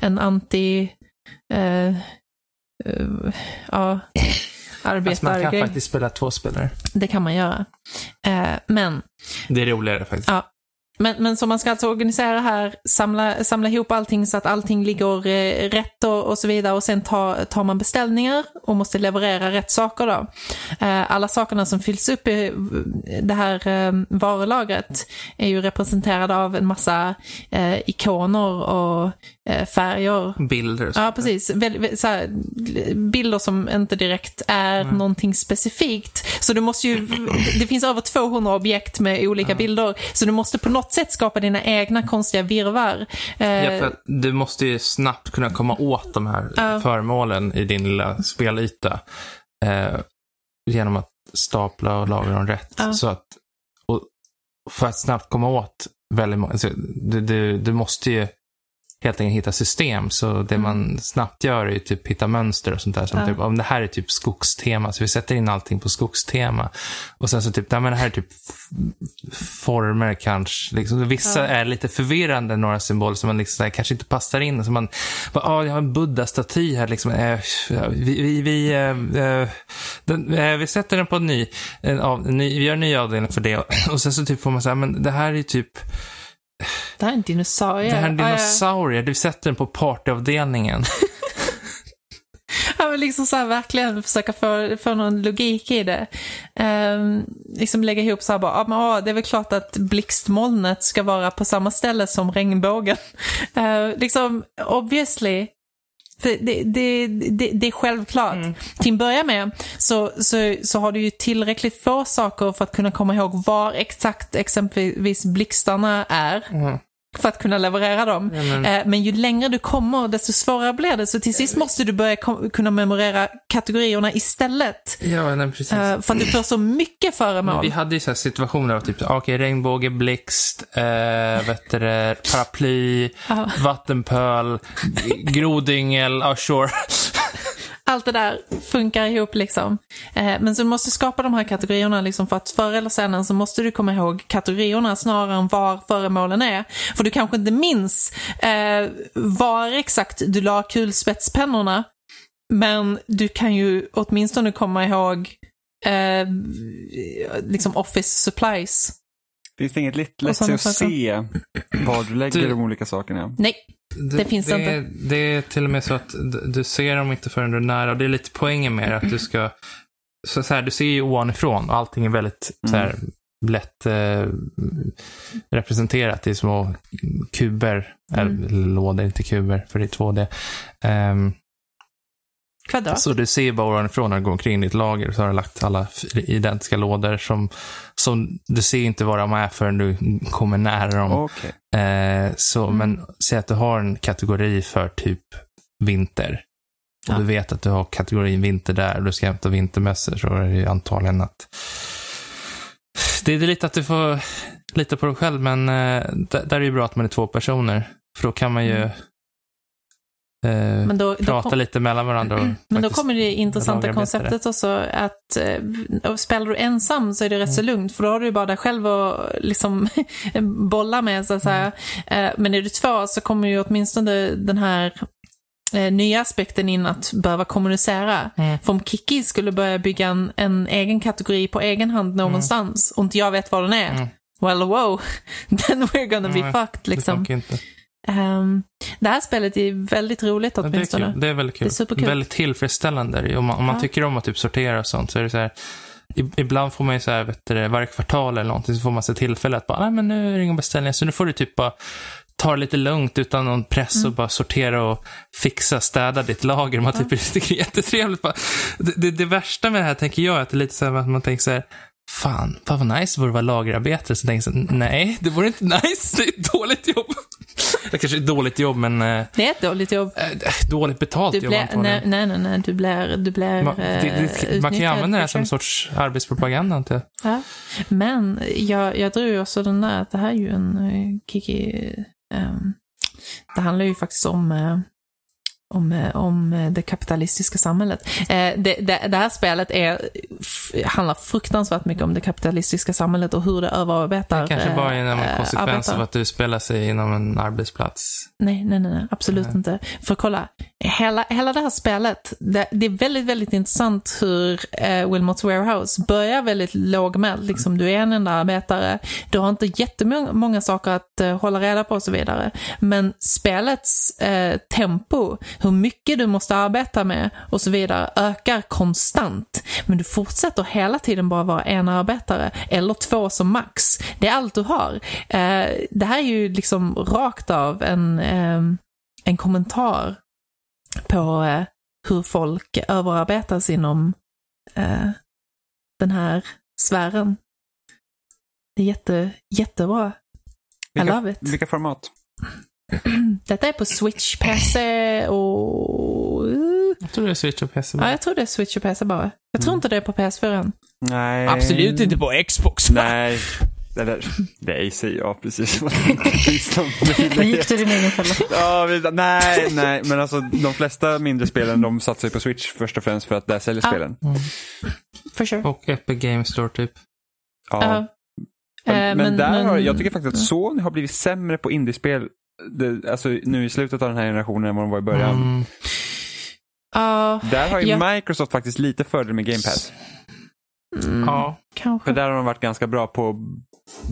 en anti... Eh, eh, ja, Alltså man kan arbetargrej. faktiskt spela två spelare. Det kan man göra. Eh, men, Det är roligare faktiskt. ja. Men, men så man ska alltså organisera här, samla, samla ihop allting så att allting ligger eh, rätt och, och så vidare och sen ta, tar man beställningar och måste leverera rätt saker då. Eh, alla sakerna som fylls upp i det här eh, varulagret är ju representerade av en massa eh, ikoner och eh, färger Bilder. Ja, precis. Här, bilder som inte direkt är någonting specifikt. Så du måste ju, det finns över 200 objekt med olika bilder. Så du måste på något sätt skapa dina egna konstiga virvar. Eh, Ja, att du måste ju snabbt kunna komma åt de här Ja. föremålen i din lilla spelyta. Eh, genom att stapla och lagra dem rätt. Ja. Så att, och för att snabbt komma åt väldigt många, alltså, du, du, du måste ju helt enkelt hitta system. Så det man snabbt gör är typ hitta mönster och sånt där. Som Mm. Ja. typ, om det här är typ skogstema, så vi sätter in allting på skogstema. Och sen så typ, nej men det här är typ former kanske. Liksom, vissa Ja. är lite förvirrande, några symboler som man liksom här, kanske inte passar in. Så man, bara, ah, jag har en buddha-staty här. Liksom, eh, vi, vi, vi, eh, den, eh, vi sätter den på en ny, en av, en ny, vi gör en ny avdelning för det. Och sen så typ får man säga, men det här är typ, det här är en dinosaurie. det här är en ja. dinosaurie. Du sätter den på partyavdelningen. Ja, men liksom så här verkligen försöka få, få någon logik i det. Ehm, liksom lägga ihop så här bara, ja men ja, det är väl klart att blixtmolnet ska vara på samma ställe som regnbågen. Uh, liksom, obviously. För det, det, det, det är självklart. Till att börja med så, så, så har du ju tillräckligt få saker för att kunna komma ihåg var exakt exempelvis blixtarna är. För att kunna leverera dem. Ja, men- ju längre du kommer, desto svårare blir det. Så till sist måste du börja kunna memorera kategorierna istället. Ja, nej, precis. Eh, För att du får så mycket föremål. vi hade ju så situationer av typ, okej, regnbåge, blixt, eh, vet det, paraply, vattenpöl, grodyngel, ja sure. Allt det där funkar ihop liksom. Eh, Men så du måste skapa de här kategorierna liksom för att förr eller senare så måste du komma ihåg kategorierna snarare än var föremålen är. För du kanske inte minns eh, var exakt du la kulspetspennorna. Men du kan ju åtminstone komma ihåg eh, liksom office supplies. Finns det inget lätt, lätt att se var du lägger Du- de olika sakerna? Nej, Det finns det det, det är till och med så att du ser dem inte förrän du är nära. Och det är lite poängen med det, att du ska... Så, så här, du ser ju ovanifrån och allting är väldigt så här, lätt eh, representerat i små kuber. Mm. Eller lådor, inte kuber, för det är 2D. Ehm, kvadrat. så du ser bara ovanifrån när du går omkring i ditt lager. Så har du lagt alla identiska lådor som, som du ser inte vad de är förrän du kommer nära dem. Okej. Eh, så, Mm. Men säg att du har en kategori för typ vinter. Och Ja. du vet att du har kategorin vinter där och du ska hämta vintermössor så är det ju antagligen att det är lite att du får lita på dig själv men eh, där är det ju bra att man är två personer. För då kan man ju Mm. Men då, då prata kom- lite mellan varandra. Och Men då kommer det intressanta konceptet också att eh, spelar du ensam så är det rätt så Mm. lugnt för då har du ju bara dig själv att liksom bolla med så att säga. Mm. Eh, men är du två så kommer ju åtminstone den här eh, nya aspekten in att behöva kommunicera. Mm. För om Kiki skulle börja bygga en, en egen kategori på egen hand någonstans och inte jag vet vad den är, Mm. well wow, then we're gonna be fucked Det liksom. funkar Ehm, det här spelet är väldigt roligt Ja, det, är åtminstone. kul. det är väldigt kul. Det är superkul. Väldigt tillfredsställande. Om man, om man Ja. tycker om att typ sortera och sånt så är det så här. Ibland får man ju så här, vet du, varje kvartal eller någonting så får man sig tillfälle att bara, nej men nu är det inga beställningar. Så nu får du typ bara ta det lite lugnt utan någon press Mm. och bara sortera och fixa, städa ditt lager. Man typ, det är jättetrevligt. Det, det, det värsta med det här tänker jag är att det är lite så här att man tänker så här, fan, fan vad nice det vore att vara lagerarbetare. Så tänker jag så här, nej, det vore inte nice. Det är ett dåligt jobb. Det kanske är ett dåligt jobb, men eh, Det är ett dåligt jobb. Eh, Dåligt betalt Du jobb blir, antagligen. nej, nej, nej, nej, du blir, du blir Ma- det, det, eh, man kan ju använda det här som en sorts arbetspropaganda inte? Ja. Men jag, jag drog ju också den där att det här är ju en Kiki... ehm, det handlar ju faktiskt om, om, eh, om eh, det kapitalistiska samhället. Eh, det, det, det här spelet är, handlar fruktansvärt mycket om det kapitalistiska samhället och hur det överarbetar Det kanske bara är en eh, konsekvens av att du spelar sig inom en arbetsplats. Nej, nej, nej, nej absolut Nej. inte. För kolla, hela, hela det här spelet, det, det är väldigt, väldigt intressant hur eh, Wilmots Warehouse börjar väldigt lågmält. Liksom, du är en enda arbetare, du har inte jättemånga många saker att eh, hålla reda på och så vidare. Men spelets tempo, hur mycket du måste arbeta med och så vidare, ökar konstant. Men du fortsätter hela tiden bara vara en arbetare, eller två som max. Det är allt du har. Eh, det här är ju liksom rakt av en, eh, en kommentar på eh, hur folk överarbetas inom den här sfären. Det är jätte, jättebra. I Vilka, love it. vilka format? Detta är på Switch, PC och... Jag tror det är Switch och PC. Ja, jag tror det är Switch och PC bara. Jag tror Mm. inte det är på PS4 än. Nej. Absolut inte på Xbox. Nej. Eller, nej, säger jag precis. Nu gick du din egen fälla. Ja, nej, nej, men alltså de flesta mindre spelen de satsar ju på Switch först och främst för att där säljer Ja. spelen. For sure. Och Epic Games Store typ. Ja. Ja. Men, Eh, men där men- har, jag tycker faktiskt att Sony har blivit sämre på indiespel det, alltså nu i slutet av den här generationen än vad de var i början. Mm. Ja, Där har ju Ja. Microsoft faktiskt lite fördel med Game Pass. mm, Ja. kanske. För där har de varit ganska bra på att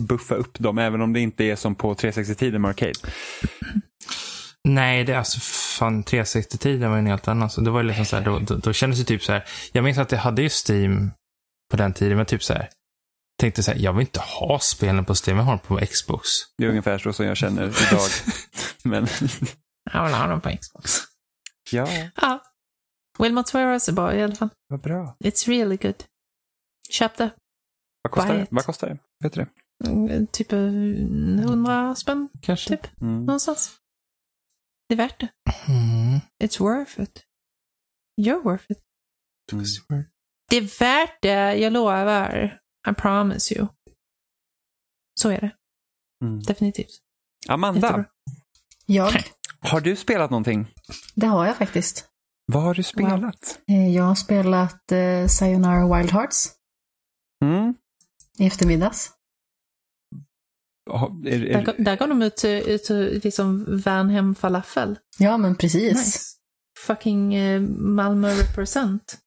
buffa upp dem, även om det inte är som på 360-tiden med Arcade. Nej, det är alltså fan 360-tiden var ju en helt annan. Så det var ju liksom så här, då, då, då kändes det typ så här. Jag minns att jag hade ju Steam på den tiden, men typ så här. Tänkte så här, jag vill inte ha spelen på Steam, jag har dem på Xbox. Det är ungefär så som jag känner idag. men Jag vill ha dem på Xbox. ja, Ja. Wilmots Warehouse är bra i alla fall. vad bra. It's really good. Köp det. Vad kostar det? Quiet. Vad kostar det? Vet du det? Mm, Typ eh, 100 spänn, Kanske. typ. Mm. Någonstans. Det är värt det. Mm. It's worth it. You're worth it. Mm. Det är värt det, jag lovar. I promise you. Så är det. Mm. Definitivt. Amanda, Jättebra. Jag, har du spelat någonting? det har jag faktiskt. Vad har du spelat? Eh, Jag har spelat eh, Sayonara Wild Hearts Mm. i eftermiddags. Ha- Är, Där, är, går- där går de ut till, ut till liksom Värnhem falafel. Ja, men precis. Nice. Fucking eh, Malmö represent.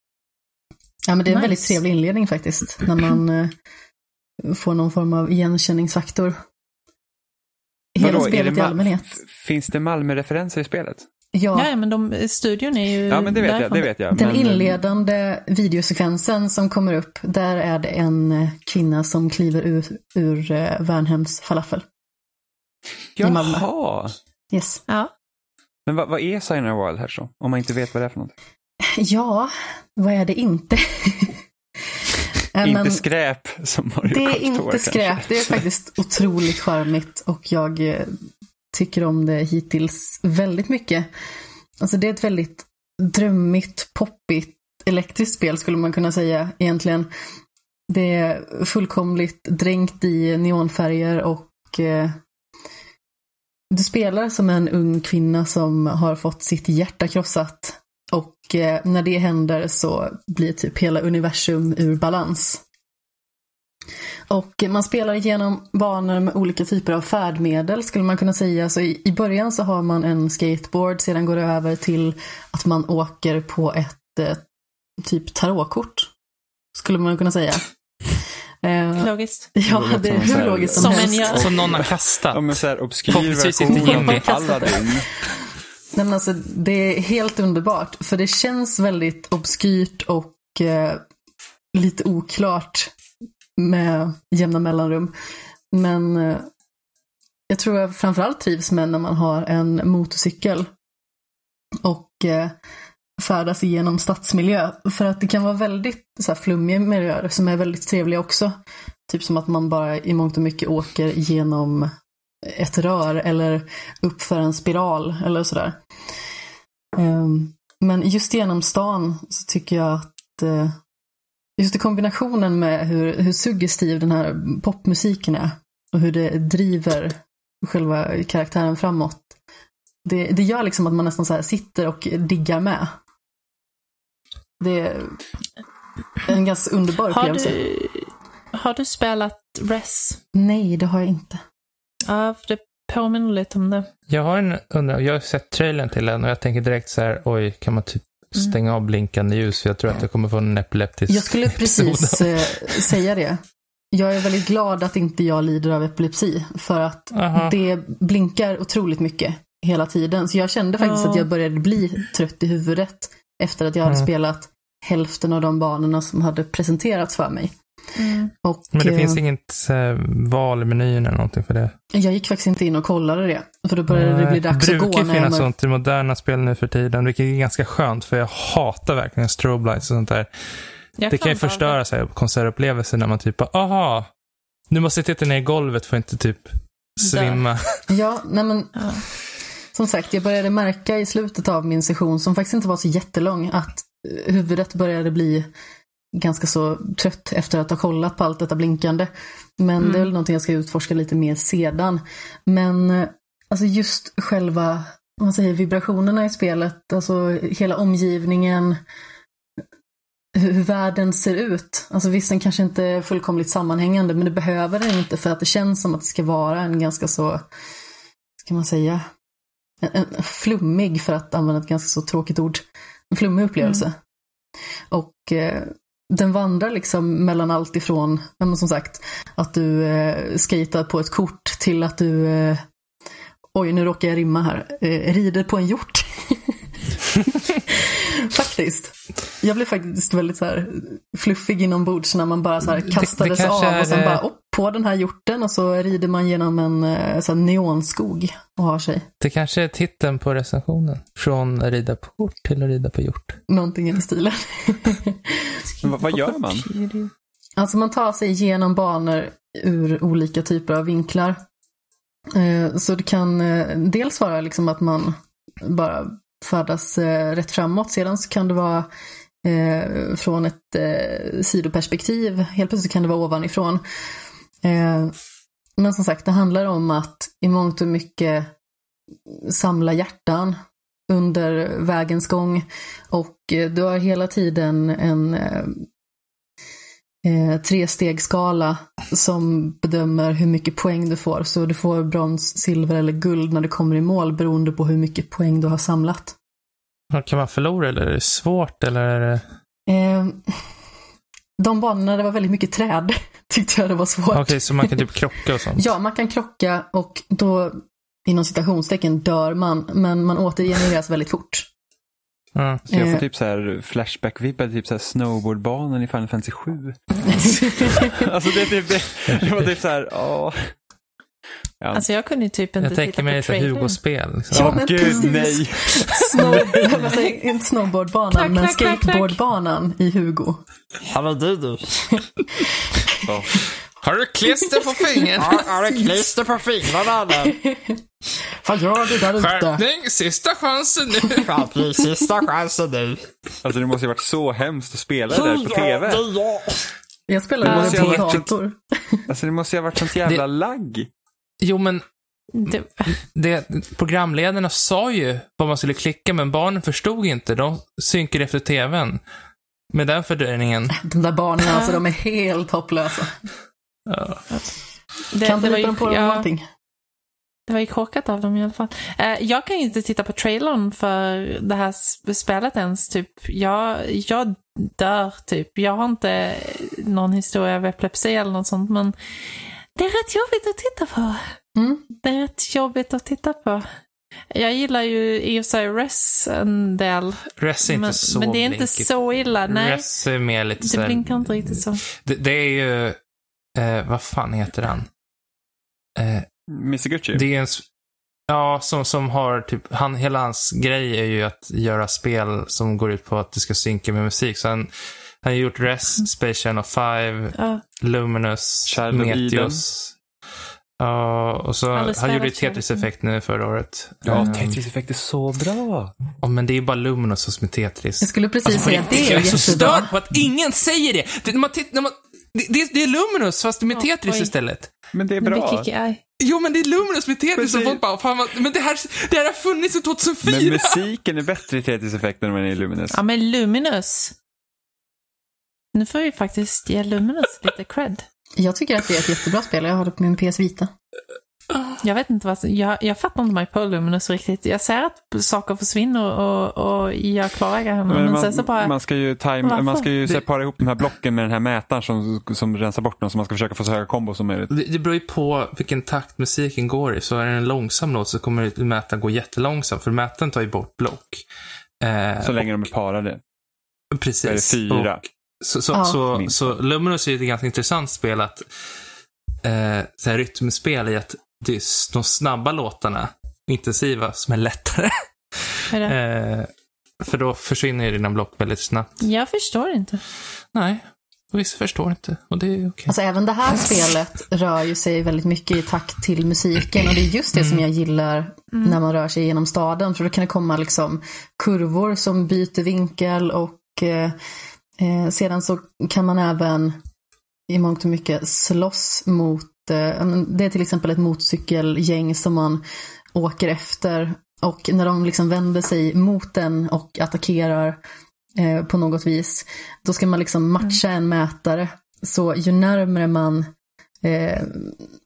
Ja, men det är en Nice. väldigt trevlig inledning faktiskt. När man eh, får någon form av igenkänningsfaktor. Hela Vadå, spelet i allmänhet. Finns det Malmö-referenser i spelet? Ja, Ja, men de, studion är ju Ja, men det vet jag. därifrån. Det vet jag. den men, inledande videosekvensen som kommer upp, där är det en eh, kvinna som kliver ur, ur eh, Värnhems falafel. i Malmö. Jaha. Yes. Ja. Men vad, vad är Sayonara Wild här så? Om man inte vet vad det är för något. Ja, vad är det inte? Inte skräp som Mario Det är inte kanske. skräp. Det är faktiskt otroligt charmigt och jag eh, tycker om det hittills väldigt mycket. Alltså det är ett väldigt drömmigt, poppigt, elektriskt spel skulle man kunna säga egentligen. Det är fullkomligt dränkt i neonfärger och eh, du spelar som en ung kvinna som har fått sitt hjärta krossat. Och eh, när det händer så blir typ hela universum ur balans. Och man spelar igenom banor med olika typer av färdmedel skulle man kunna säga. Så i, i början så har man en skateboard, sedan går det över till att man åker på ett eh, typ tarotkort. Skulle man kunna säga. Eh, Logiskt. ja, det är hur logiskt som, Som en helst. Som någon har kastat. Ja, men så här obskyr Förhoppningsvis inte version Jimmy. av Aladdin. Nej, men alltså, det är helt underbart. För det känns väldigt obskyrt och eh, lite oklart med jämna mellanrum. Men eh, jag tror jag framförallt trivs med när man har en motorcykel och eh, färdas igenom stadsmiljö. För att det kan vara väldigt så här, flummiga miljöer som är väldigt trevliga också. Typ som att man bara i mångt och mycket åker genom ett rör eller uppför en spiral eller sådär. Ehm, Men just genom stan så tycker jag att eh, just i kombinationen med hur, hur suggestiv den här popmusiken är och hur det driver själva karaktären framåt. Det, det gör liksom att man nästan så här sitter och diggar med. Det är en ganska underbar Har upplevelse. du, har du spelat Res? Nej, det har jag inte. Ja, för det påminner lite om det. Jag har en undran. Jag har sett trailern till den och jag tänker direkt så här, oj, kan man typ stänga av blinkande ljus? För jag tror att jag kommer få en epileptisk Jag skulle precis eh, säga det. Jag är väldigt glad att inte jag lider av epilepsi. För att Aha. det blinkar otroligt mycket hela tiden. Så jag kände faktiskt Ja. att jag började bli trött i huvudet. Efter att jag hade Mm. spelat hälften av de banorna som hade presenterats för mig. Och, Men det eh, finns inget eh, val i menyn eller någonting för det? Jag gick faktiskt inte in och kollade det. För då började det bli dags att gå. brukar när jag finnas mör- sånt i moderna spel nu för tiden, vilket är ganska skönt för jag hatar verkligen strobe lights och sånt där. Jag Det kan ju förstöra sig konsertupplevelser när man typ bara, aha, nu måste jag titta ner i golvet för att inte typ svimma. Ja, nej men Ja. som sagt, jag började märka i slutet av min session, som faktiskt inte var så jättelång, att eh, huvudet började bli ganska så trött efter att ha kollat på allt detta blinkande. Men det är väl någonting jag ska utforska lite mer sedan. Men eh, alltså just själva man säger, vibrationerna i spelet, alltså hela omgivningen, hur, hur världen ser ut. Alltså visst, den kanske inte är fullkomligt sammanhängande, men det behöver den inte för att det känns som att det ska vara en ganska så, ska man säga, en, en flummig, för att använda ett ganska så tråkigt ord, en flummig upplevelse. Och eh, den vandrar liksom mellan allt ifrån, som sagt, att du eh, skejtar på ett kort till att du, eh, oj nu råkar jag rimma här, eh, rider på en hjort. faktiskt. Jag blev faktiskt väldigt så här fluffig inombords när man bara så här Det- det kastades kanske av och sen bara upp på den här hjorten och så rider man genom en eh, så här neonskog och har sig. Det kanske är titeln på recensionen. Från rida på kort till att rida på hjort. Någonting i den stilen. Vad, gör man? Alltså man tar sig igenom banor ur olika typer av vinklar. Eh, Så det kan eh, dels vara liksom att man bara färdas rätt framåt. Sedan så kan det vara från ett sidoperspektiv. Helt plötsligt kan det vara ovanifrån. Eh, Men som sagt, det handlar om att i mångt och mycket samla hjärtan under vägens gång. Och eh, du har hela tiden en eh, eh, trestegsskala som bedömer hur mycket poäng du får. Så du får brons, silver eller guld när du kommer i mål beroende på hur mycket poäng du har samlat. Kan man förlora eller är det svårt eller? Är det... Eh, de banorna det var väldigt mycket träd tyckte jag det var svårt. Okej, så man kan typ krocka och sånt? Ja, man kan krocka och då inom citationstecken dör man, men man återgenereras väldigt fort. Ja. Så jag får Eh. typ så här flashback-vibbar, typ så här snowboardbanan i Final Fantasy 7. alltså det, typ, det, det var typ så här, åh. Ja. Alltså jag kunde ju typ inte Jag tänker titta mig på trailern. Hugo-spel. Liksom. Ja, Åh men gud, precis. nej. Snow, jag inte snowboardbanan, Klack, men klack, klack, klack. skateboardbanan i Hugo. Ja men du du. Ja. Har du klister på fingret? Har du klister på fingrarna eller? Vad gör du där ute? Skärpning, sista chansen nu. Skärpning, sista chansen nu. Alltså det måste ju varit så hemskt att spela det där på tv. Ja. Jag spelade Ja, så på jag dator. Alltså det måste ju ha varit sånt jävla lagg. Jo, men Det, det, programledarna sa ju vad man skulle klicka, men barnen förstod inte. De synkade efter tvn. Med den fördröjningen. De där barnen, alltså de är helt hopplösa. det, Kan du lita på dem ja, någonting? det var ju korkat av dem i alla fall. Eh, jag kan ju inte titta på trailern för det här spelet ens. Typ. Jag, jag dör typ. Jag har inte någon historia av epilepsi eller något sånt, men det är rätt jobbigt att titta på. Mm. Det är rätt jobbigt att titta på. Jag gillar ju i och för sig Res en del. Res är inte men, så men det är inte blinkigt. så illa. Nej, Res är mer lite så det här- blinkar inte riktigt så. Det, det är ju, eh, vad fan heter han? Eh, Miseguchi. det är en, ja, som, som har typ, han, hela hans grej är ju att göra spel som går ut på att det ska synka med musik. Så han, han har gjort Res, Space Channel 5, Ja. Luminous, Child Meteos. Ja, och så, han gjorde ju spelat Tetris Child of Effect nu förra året. Ja, Ehm, Tetris Effect är så bra. ja, men det är bara Luminous som är Tetris. Jag skulle precis säga att det jag är är så störd på att ingen säger det. det, när man titt, när man, det, det, är Luminous fast med Ja, Tetris oj. istället. Men det är bra. Jo, men det är Luminous med Tetris Precis. och folk bara, fan, vad- men det här, det här har funnits sedan 2004. Men musiken är bättre i Tetris Effect än är i Luminous. Ja, men Luminous. Nu får vi faktiskt ge Luminous lite cred. Jag tycker att det är ett jättebra spel. Jag har det på min PS Vita. Jag vet inte vad, jag, jag fattar inte mig på Luminous riktigt. Jag ser att saker försvinner och, och jag klarar det. Men, Men sen så bara, man, man ska ju, time, Varför? man ska ju Det- separera ihop de här blocken med den här mätaren som, som rensar bort dem så man ska försöka få så höga kombos som möjligt. Det, det beror ju på vilken takt musiken går i. Så är det en långsam låt så kommer mätaren gå jättelångsamt, för mätaren tar ju bort block. Eh, Så länge de är parade. och, precis. Så är det fyra. Och, så, så, Ja. så, så Luminous är ett ganska intressant spel att eh, så här rytmspel i att det är de snabba låtarna, intensiva, som är lättare. är det? Eh, för då försvinner ju dina block väldigt snabbt. jag förstår inte. Nej, vissa förstår inte. Och det är okej. Alltså även det här spelet rör ju sig väldigt mycket i takt till musiken och det är just det som jag gillar när man rör sig genom staden. För då kan det komma liksom kurvor som byter vinkel och eh, eh, sedan så kan man även i mångt och mycket slåss mot, eh, det är till exempel ett motorcykelgäng som man åker efter och när de liksom vänder sig mot den och attackerar eh, på något vis, då ska man liksom matcha en mätare. Så ju närmare man eh,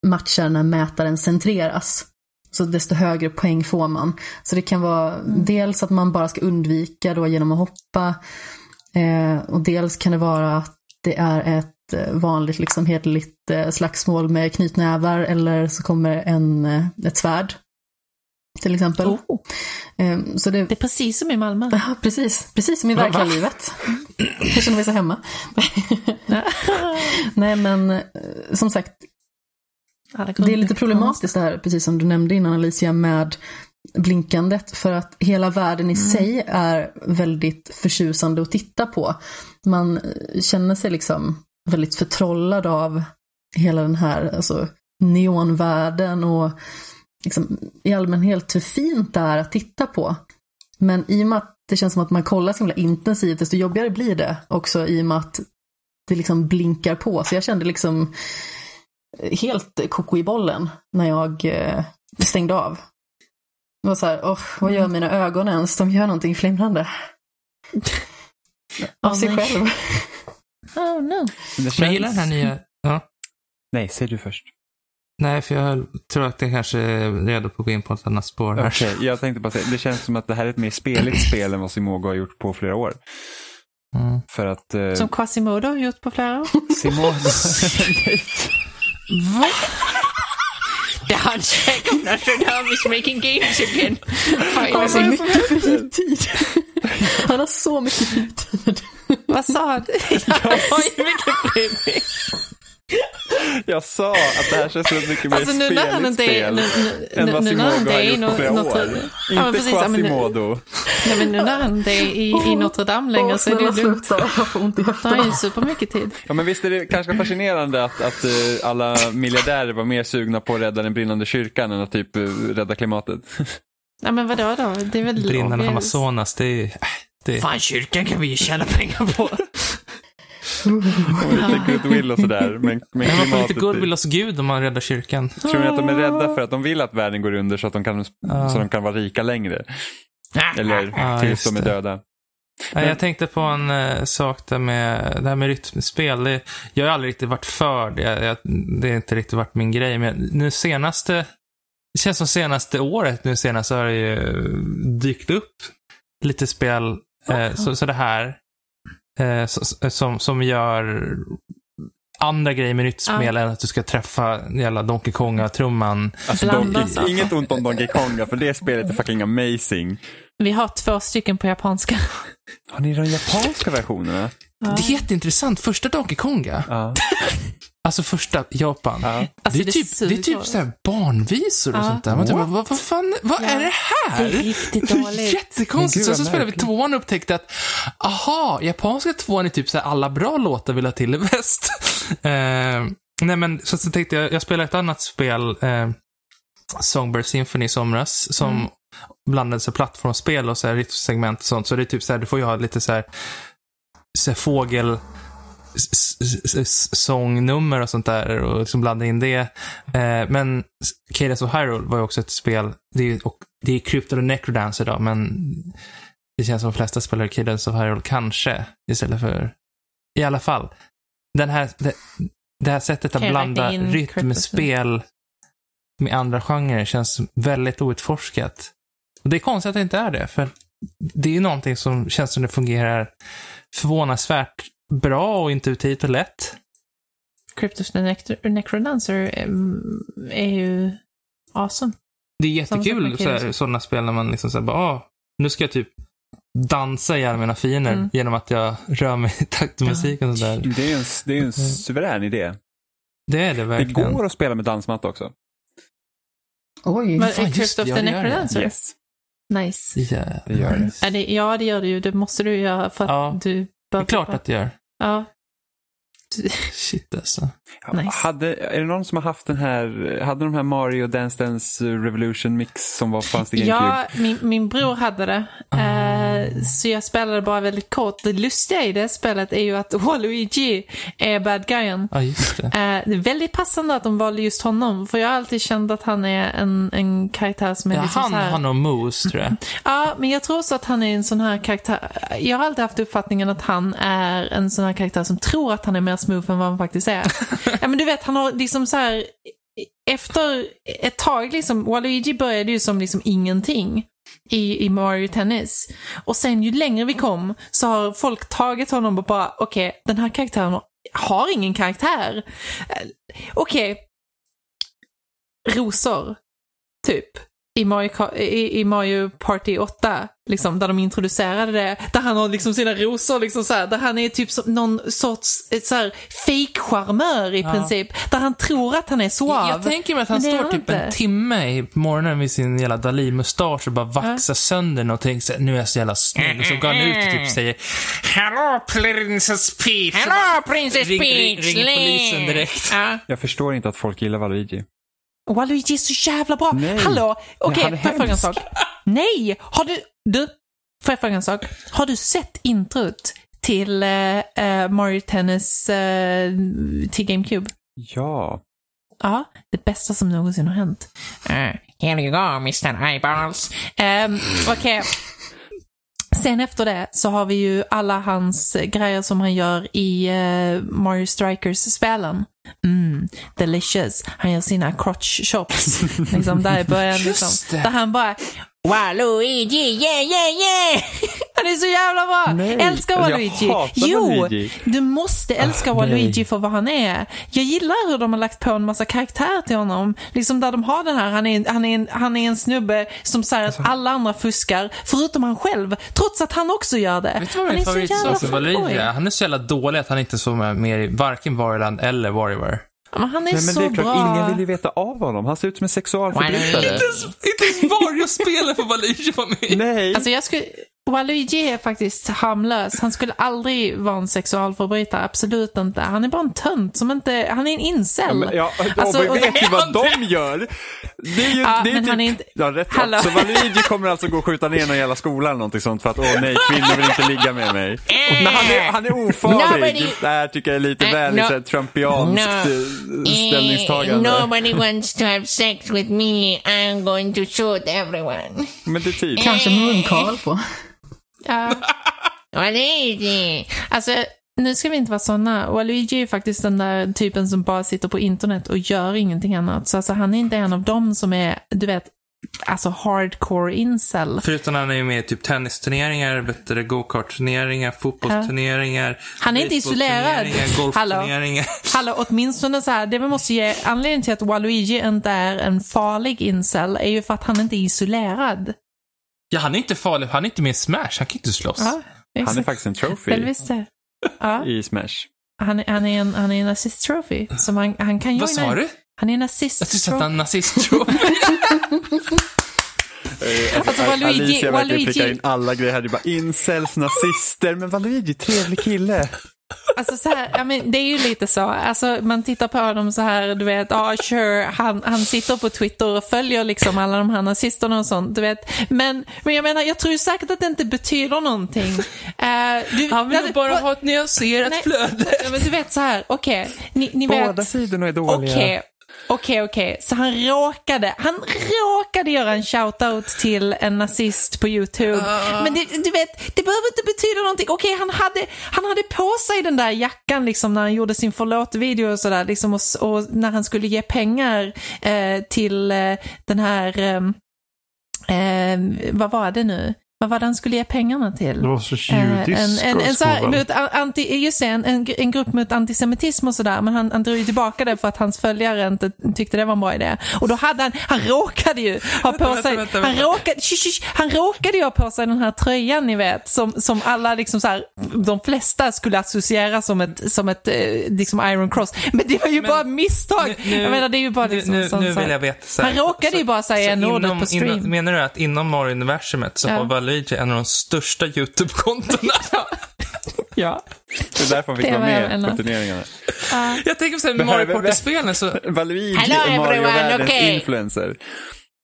matchar när mätaren centreras, så desto högre poäng får man. Så det kan vara dels att man bara ska undvika då genom att hoppa, eh, och dels kan det vara att det är ett eh, vanligt liksom hederligt eh, slagsmål med knytnävar eller så kommer en, eh, ett svärd. Till exempel. Oh, Eh, Så det, det är precis som i Malmö. Ja, precis. Precis som i Va- verkliga livet. Jag känner mig så hemma. Nej, men som sagt, det är lite problematiskt det här, precis som du nämnde innan Alicia, med blinkandet. För att hela världen i sig är väldigt förtjusande att titta på. Man känner sig liksom väldigt förtrollad av hela den här alltså, neonvärlden och liksom, i allmänhet hur fint det är att titta på. Men i och med att det känns som att man kollar så himla intensivt, desto jobbigare blir det också i och med att det liksom blinkar på. Så jag kände liksom helt koko i bollen när jag eh, stängde av. Det var så här, oh, vad gör mina ögon ens? De gör någonting flimrande. Av Åh, sig själv. Oh no. Det Men känns... jag gillar den här nya... Ja. Nej, säg du först. Nej, för jag tror att det kanske är redo på att gå in på ett annat spår här. Okej, jag tänkte bara säga, det känns som att det här är ett mer speligt spel än vad Simogo har gjort på flera år. Mm. För att... Eh, Som Quasimodo har gjort på flera år. Simogo... Va? Det har han säkert Nostradamus making games again. Han har så mycket fritid. Han har så mycket fritid. Vad sa du? Jag har ju mycket fritid. jag sa att det här känns som ett mycket mer Alltså speligt inte spel. Nu, än nu, vad nu när han Simogo inte har gjort på flera något år. ja, men Inte precis, ja, Quasimodo. Nej, men nu när han inte är i, i Notre Dame längre Åh, så är det snälla lugnt. jag får ont i har han ju höfterna. supermycket tid. Ja, men visst är det kanske fascinerande att, att eh, alla miljardärer var mer sugna på att rädda den brinnande kyrkan än att typ eh, rädda klimatet. Nej men vadå då? Det är väl Brinnande obvious. Amazonas, det är... Det Fan, kyrkan kan vi ju tjäna pengar på. Och lite goodwill och sådär. Men, men men man får lite goodwill hos Gud om man räddar kyrkan. Tror ni att de är rädda för att de vill att världen går under så att de kan, Ja. så de kan vara rika längre? Eller Ja, tills just de är döda? Nej, jag tänkte på en eh, sak där med, det här med rytmspel. Det, jag har aldrig riktigt varit för det. Jag, det har inte riktigt varit min grej. Men nu senaste, det känns som senaste året nu senast har det ju dykt upp lite spel, eh, så, så det här, eh, så, som, som gör andra grejer med rytmspel än att du ska träffa jävla Donkey Konga-trumman. Alltså, Donkey, inget ont om Donkey Konga, för det spelet är fucking amazing. Vi har två stycken på japanska. Har ni de japanska versionerna? Ja. Det är jätteintressant. Första Donkey Konga, Ja. alltså första Japan. ja. Alltså, det, är typ, det är typ så här barnvisor och Ja. sånt där. Man typ, vad, vad fan, vad Ja. är det här? Det är riktigt dåligt. Jättekonstigt. Så vad spelade vi tvåan och upptäckte att, aha, japanska tvåan är typ så här, alla bra låtar vill ha till i väst. eh, nej men, så, så tänkte jag, jag spelade ett annat spel, eh, Songbird Symphony i somras, som Mm. blandade sig plattformsspel och så här rytmsegment och sånt. Så det är typ så här, du får ju ha lite så här, så här fågel sångnummer och sånt där och liksom blanda in det. Eh, men Cadence of Hyrule var ju också ett spel, det är, och det är Crypto och Necrodance idag, men det känns som de flesta spelar Cadence of Hyrule kanske istället för, i alla fall. Den här, det, det här sättet att blanda rytmspel med andra genrer känns väldigt outforskat. Och det är konstigt att det inte är det, för det är ju någonting som känns som det fungerar förvånansvärt bra och intuitivt och lätt. Cryptos the Necro- Necrodancer em, är ju awesome. Det är jättekul med så sådana spel när man liksom säger bara, ah, nu ska jag typ dansa ihjäl mina fiender Mm. genom att jag rör mig i takt till musiken och sådär. Det är en, det är en suverän idé. Det är det Det verkligen. går att spela med dansmatta också. Oj. Men fan, är just det, the ja, det gör det. Necrodancer? Yes. Nice. Jävlar. Det gör det. Ja det, ja, det gör det ju. Det måste du göra för att Ja. du Det behöver... är klart att det gör. Ja. Shit alltså. Nice. Hade, är det någon som har haft den här, hade de här Mario Dance Dance Revolution mix som var fanns det GameCube? Ja, min, min bror hade det. Eh, så jag spelade bara väldigt kort. Det lustiga i det spelet är ju att Waluigi är bad guyen. Ja, just det. Eh, det är väldigt passande att de valde just honom, för jag har alltid känt att han är en, en karaktär som är Ja, liksom han så här... har nog moves, tror jag. Ja, men jag tror också att han är en sån här karaktär. Jag har alltid haft uppfattningen att han är en sån här karaktär som tror att han är mer smooth än vad han faktiskt är. ja, men du vet, han har liksom så här... Efter ett tag, liksom, Waluigi började ju som liksom ingenting i, i Mario Tennis. Och sen ju längre vi kom så har folk tagit honom och bara, okej, den här karaktären har ingen karaktär. Okej, Okej, rosor, typ. i Mario, i, i Mario Party 8, liksom, där de introducerade det, där han har liksom sina rosor, liksom så här, där han är typ som någon sorts så här, fake-charmör i princip, där han tror att han är suav. Jag tänker mig att han står typ inte. en timme i- morgonen med sin jävla Dalí-mustasch och bara vaxar sönder någonting. Så, nu är jag så jävla snygg. Och så går han ut och typ säger Hello Princess Peach. Hello, Princess Ring, ring, Peach! ringer polisen direkt. Ja. Jag förstår inte att folk gillar Waluigi. Waluigi är så jävla bra. Nej. Hallå, okej, är får jag fråga en sak? Nej, har du, du, får jag fråga en sak? Har du sett introt till eh, eh, Mario Tennis eh, till GameCube? Ja. Ja, det bästa som någonsin har hänt. Uh, here you go, Mr. Eyeballs. Um, Okej. Sen efter det så har vi ju alla hans grejer som han gör i eh, Mario Strikers-spelen. Mm, delicious. Han gör sina crotch chops. liksom där i början. Liksom, där han bara Waluigi, yeah, yeah, yeah! Han är så jävla bra! Nej, älskar jag Waluigi. jo, Waluigi. du måste älska Waluigi nej. för vad han är. Jag gillar hur de har lagt på en massa karaktär till honom. Liksom där de har den här, han är, en- han är, en, han är en snubbe som säger Alltså- att alla andra fuskar, förutom han själv, trots att han också gör det. Vet du vad han min är så jävla favoritsak med Waluigi är? Han är så jävla dålig att han inte så med mer i varken Warland eller Warrior. Men han är Nej, men så det är klart, bra. ingen vill ju veta av honom. Han ser ut som en sexualförbrytare. Inte ens Wario-spelet får Waluigi vara med Nej. Alltså jag skulle, Waluigi är faktiskt harmlös. Han skulle aldrig vara en sexualförbrytare, absolut inte. Han är bara en tönt som inte, han är en incel. Ja, men, ja, Alltså, och vet ju vad de gör. Det är ju, Ja, det är men typ, han är inte- ja, rätt Hallå. Så Waluigi kommer alltså gå och skjuta ner någon jävla skola eller någonting sånt för att åh nej, kvinnor vill inte ligga med mig. Men han är, han är ofarlig. Nobody- Det här tycker jag är lite Eh, väl no. no. trumpianskt No. eh, ställningstagande. Eh, nobody wants to have sex with me. I'm going to shoot everyone. Men det är typ. Kanske munkavle på. Ja. Waluigi! Alltså, nu ska vi inte vara såna. Waluigi är faktiskt den där typen som bara sitter på internet och gör ingenting annat. Så alltså, han är inte en av dem som är, du vet, alltså hardcore incel. Förutom han är ju med i typ tennisturneringar, go-kart-turneringar, fotbollsturneringar, Han är inte isolerad. golfturneringar. Hallå, åtminstone så här, det vi måste ge anledning till att Waluigi inte är en farlig incel är ju för att han inte är isolerad. Ja, han är inte farlig. Han är inte med i Smash. Han kan inte slåss. Ja, Han är faktiskt en Väl trophy. Ja, i Smash. han, är- han är en, han är en assist trophy. Som han, han kan Vad sa du? Han är en assist Jag tyckte att trophy. han nazist tror Eh, Alltså, Waluigi- Alicia verkligen Waluigi- prickar in alla grejer här. Det är bara incels, nazister. Men Waluigi, trevlig kille. Alltså så här, ja, men det är ju lite så. Alltså man tittar på honom så här, du vet, ah, sure, han, han sitter på Twitter och följer liksom alla de här nazisterna och sånt, du vet. Men, men jag menar, jag tror ju säkert att det inte betyder någonting. Eh, du, Han vill ja, bara ha ett nyanserat Nej. flöde. Men du vet så här, okej, ni, ni vet. Båda sidorna är dåliga. Okej, okej, okej. Så han råkade, han råkade göra en shoutout till en nazist på YouTube. Men det, du vet, det behöver inte betyda någonting. Okej, han, hade, han hade på sig den där jackan liksom när han gjorde sin förlåt-video och sådär. Liksom, och, och när han skulle ge pengar eh, till eh, den här, eh, vad var det nu? Vad var det han skulle ge pengarna till? Det var så Eh, judisk en, en, en, så här, anti, just det, en, en, en grupp mot antisemitism och sådär, men han, han drog ju tillbaka det för att hans följare inte tyckte det var en bra idé. Och då hade han, han råkade ju ha på Vänta, sig, vänta, han, råkade, sh, sh, sh, han råkade ju ha på sig den här tröjan ni vet, som, som alla liksom så här, de flesta skulle associera som ett, som ett eh, liksom Iron Cross. Men det var ju bara misstag. Nu- nu- jag menar det är ju bara Nu, liksom nu, nu så här. vill jag veta så här. Han råkade ju bara säga så n-ordet inom- på stream. Inom, menar du att inom Mario-universumet så Ja. har Waluigi en av de största YouTube-kontona? Ja. Det är därför han fick vara med på turneringarna. jag tänker på så här, med är Mario Party-spelen så... Valuigi är everyone, Mario-världens okay. influencer.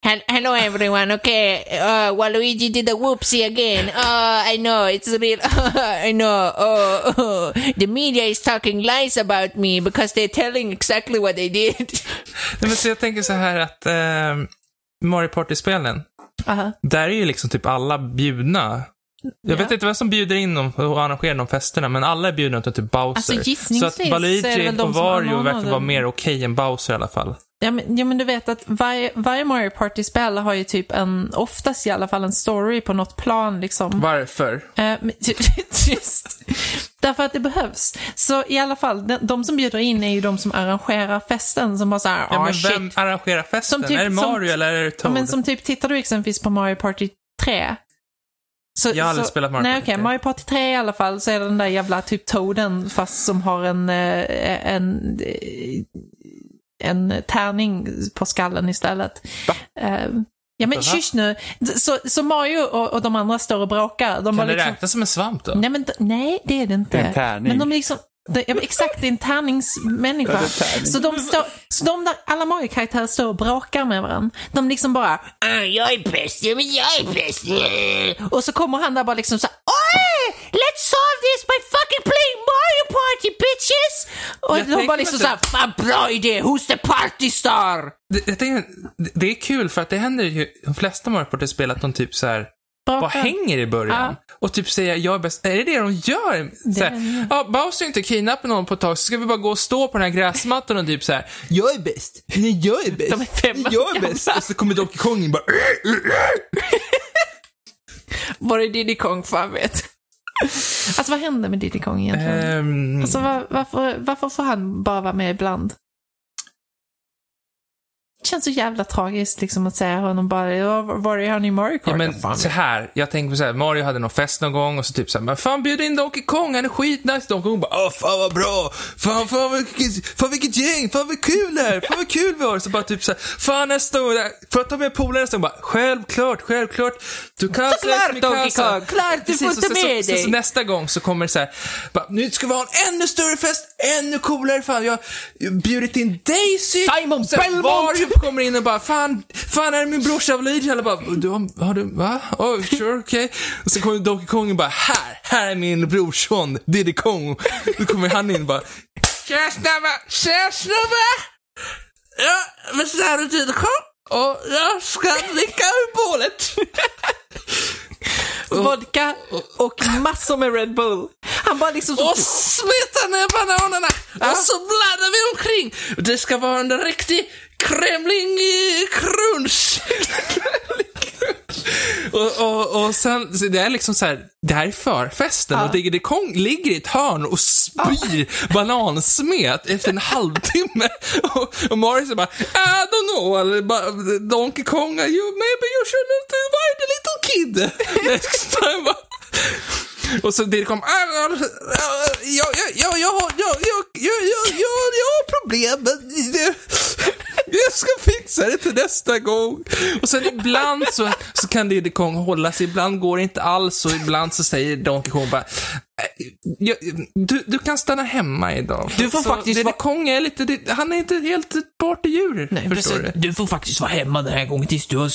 Hel- Hello everyone, okay. Uh, Waluigi did a whoopsie again. Uh, I know, it's real. I know. Oh, oh. The media is talking lies about me because they're telling exactly what they did. Nej, men så jag tänker så här att eh, Mario Party-spelen, Aha. där är ju liksom typ alla bjudna. Jag vet inte vem som bjuder in dem och arrangerar de festerna, men alla är bjudna till typ Bowser. Alltså, så att de och Wario verkar vara mer okej än Bowser i alla fall. Ja men, ja, men du vet att varje, varje Mario Party-spel har ju typ en, oftast i alla fall en story på något plan liksom. Varför? Eh, Just. Därför att det behövs. Så i alla fall, de, de som bjuder in är ju de som arrangerar festen som bara såhär, Ja, ah men shit. vem arrangerar festen? Som typ- är det som- Mario eller är det Ja, Toad? men som typ, tittar du exempelvis på Mario Party 3? Så, Jag har aldrig spelat Mario nej, Party okej, 3. Mario Party 3 i alla fall så är det den där jävla typ Toaden fast som har en, eh, en, eh, en tärning på skallen istället. Eh, Ja men kysch nu. Så, så Mario och, och de andra står och bråkar. De Kan det liksom, räknas som en svamp då? nej, men, nej, det är det inte. Det är en tärning. Men de liksom, det, exakt, det är en tärningsmänniska. Så de står, så de där, alla Mario-karaktärer står och bråkar med varandra. De liksom bara, Ah, jag är bäst, jag är bäst. Och så kommer han där bara liksom så här, Oj! Let's solve this by fucking playing Mario Party bitches! och Jag de bara liksom mig så här, Fan bra idé, who's the party star? Det, jag tänker, det- det är kul för att det händer ju de flesta Mario Party-spel att de typ så här bara hänger i början. Och typ säger jag är bäst. Är det det de gör? Så här, ja, Bowser inte kidnappat någon på ett tag, så ska vi bara gå och stå på den här gräsmattan och typ så här. Jag är bäst. Nej, jag är bäst. De är fem jag är bäst. Och så kommer Donkey Kong in bara. Var är Diddy Kong fan vet? Alltså vad händer med Diddy Kong egentligen? Ehm, Alltså var, varför, varför får han bara vara med ibland? Det känns så jävla tragiskt liksom att säga honom bara, var är han i Mario Kart? Ja, men Fan. så här, jag tänker på så här, Mario hade någon fest någon gång och så typ så här, men fan bjud in Donkey Kong, han är skitnice. Donkey Kong bara, åh fan vad bra, fan, fan, vilket, fan vilket gäng, fan vad kul det är, fan vad kul vi har. Så bara typ så här, fan nästa år, får jag ta med polare nästa gång? Bara, självklart, självklart. Du kan Såklart, Donkey Kong. Klart du får ta med så, dig. Så, så nästa gång så kommer det så här, bara, nu ska vi ha en ännu större fest, ännu coolare, fan jag har bjudit in Daisy. Simon Sen Kommer in och bara, fan, fan är det min brorsa Luigi? Alla bara, du har, har du, va? Oh, sure, okej. Och så kommer Donkey Kong och bara, här, här är min brorson, Diddy Kong. Då kommer han in och bara, tja snubbar, tja snubbar! Ja, visst är du Diddy Kong? Och jag ska dricka ur bålet. Vodka och massor med Red Bull. Han bara liksom så... Och smeta ner bananerna! Och så blandar vi omkring! Det ska vara en riktig kremling crunch! och, och, och sen, så det är liksom så här, det här är förfesten och Diddy Kong ligger i ett hörn och spyr banansmet efter en halvtimme. och, och så bara, I don't know, eller bara, Donkey Kong, you, maybe you shouldn't invite a little kid next time. Och så Diddy kom, äh, äh, jag, jag, jag, jag, har- jag, jag, jag, jag, jag, jag har problem, men jag ska fixa det till nästa gång. Och sen ibland så, så kan Diddy Kong hålla sig, ibland går det inte alls och ibland så säger Donkey Kong bara, du, du kan stanna hemma idag. Du får så faktiskt vara- Kong är lite, det- han är inte helt ett partydjur, Nej, förstår precis. du. Du får faktiskt vara hemma den här gången tills du har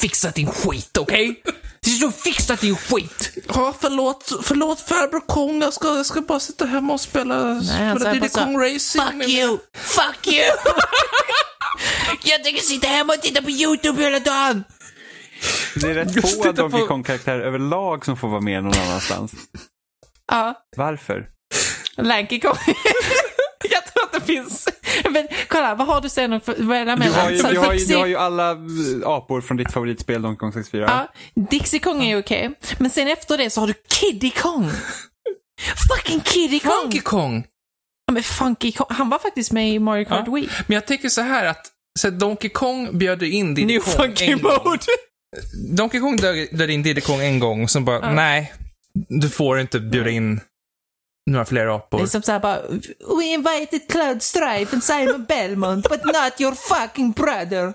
fixat din skit, okej? Tills du har fixat din skit. Ja, förlåt, förlåt farbror Kong, jag ska, jag ska bara sitta hemma och spela, han spela säger Diddy Kong Racing. Fuck you! Fuck you! jag tänker sitta hemma och titta på YouTube hela dagen. Det är rätt få Donkey Kong-karaktärer överlag som får vara med någon annanstans. Ja, Varför? Lanky Kong. Jag tror att det finns... Men kolla, vad har du sen att välja Du har, ju, Så du, har ju, Dixie- du har ju alla eh, apor från ditt favoritspel Donkey Kong 64. Ja, Dixie Kong är ju okej. Men sen efter det så har du Kiddy Kong. Fucking Kiddy Kong! Funky Kong. Ja, men Funky Kong. Han var faktiskt med i Mario Kart Ja. Wii. Men jag tycker så här att så Donkey Kong bjöd in Diddy New Kong Funky en gång. Mode. Donkey Kong bjöd in Diddy Kong en gång och så bara, Ja. nej, du får inte bjuda in några fler Det apor. är som såhär bara, We invited Cloud Strife and Simon Belmont, but not your fucking brother.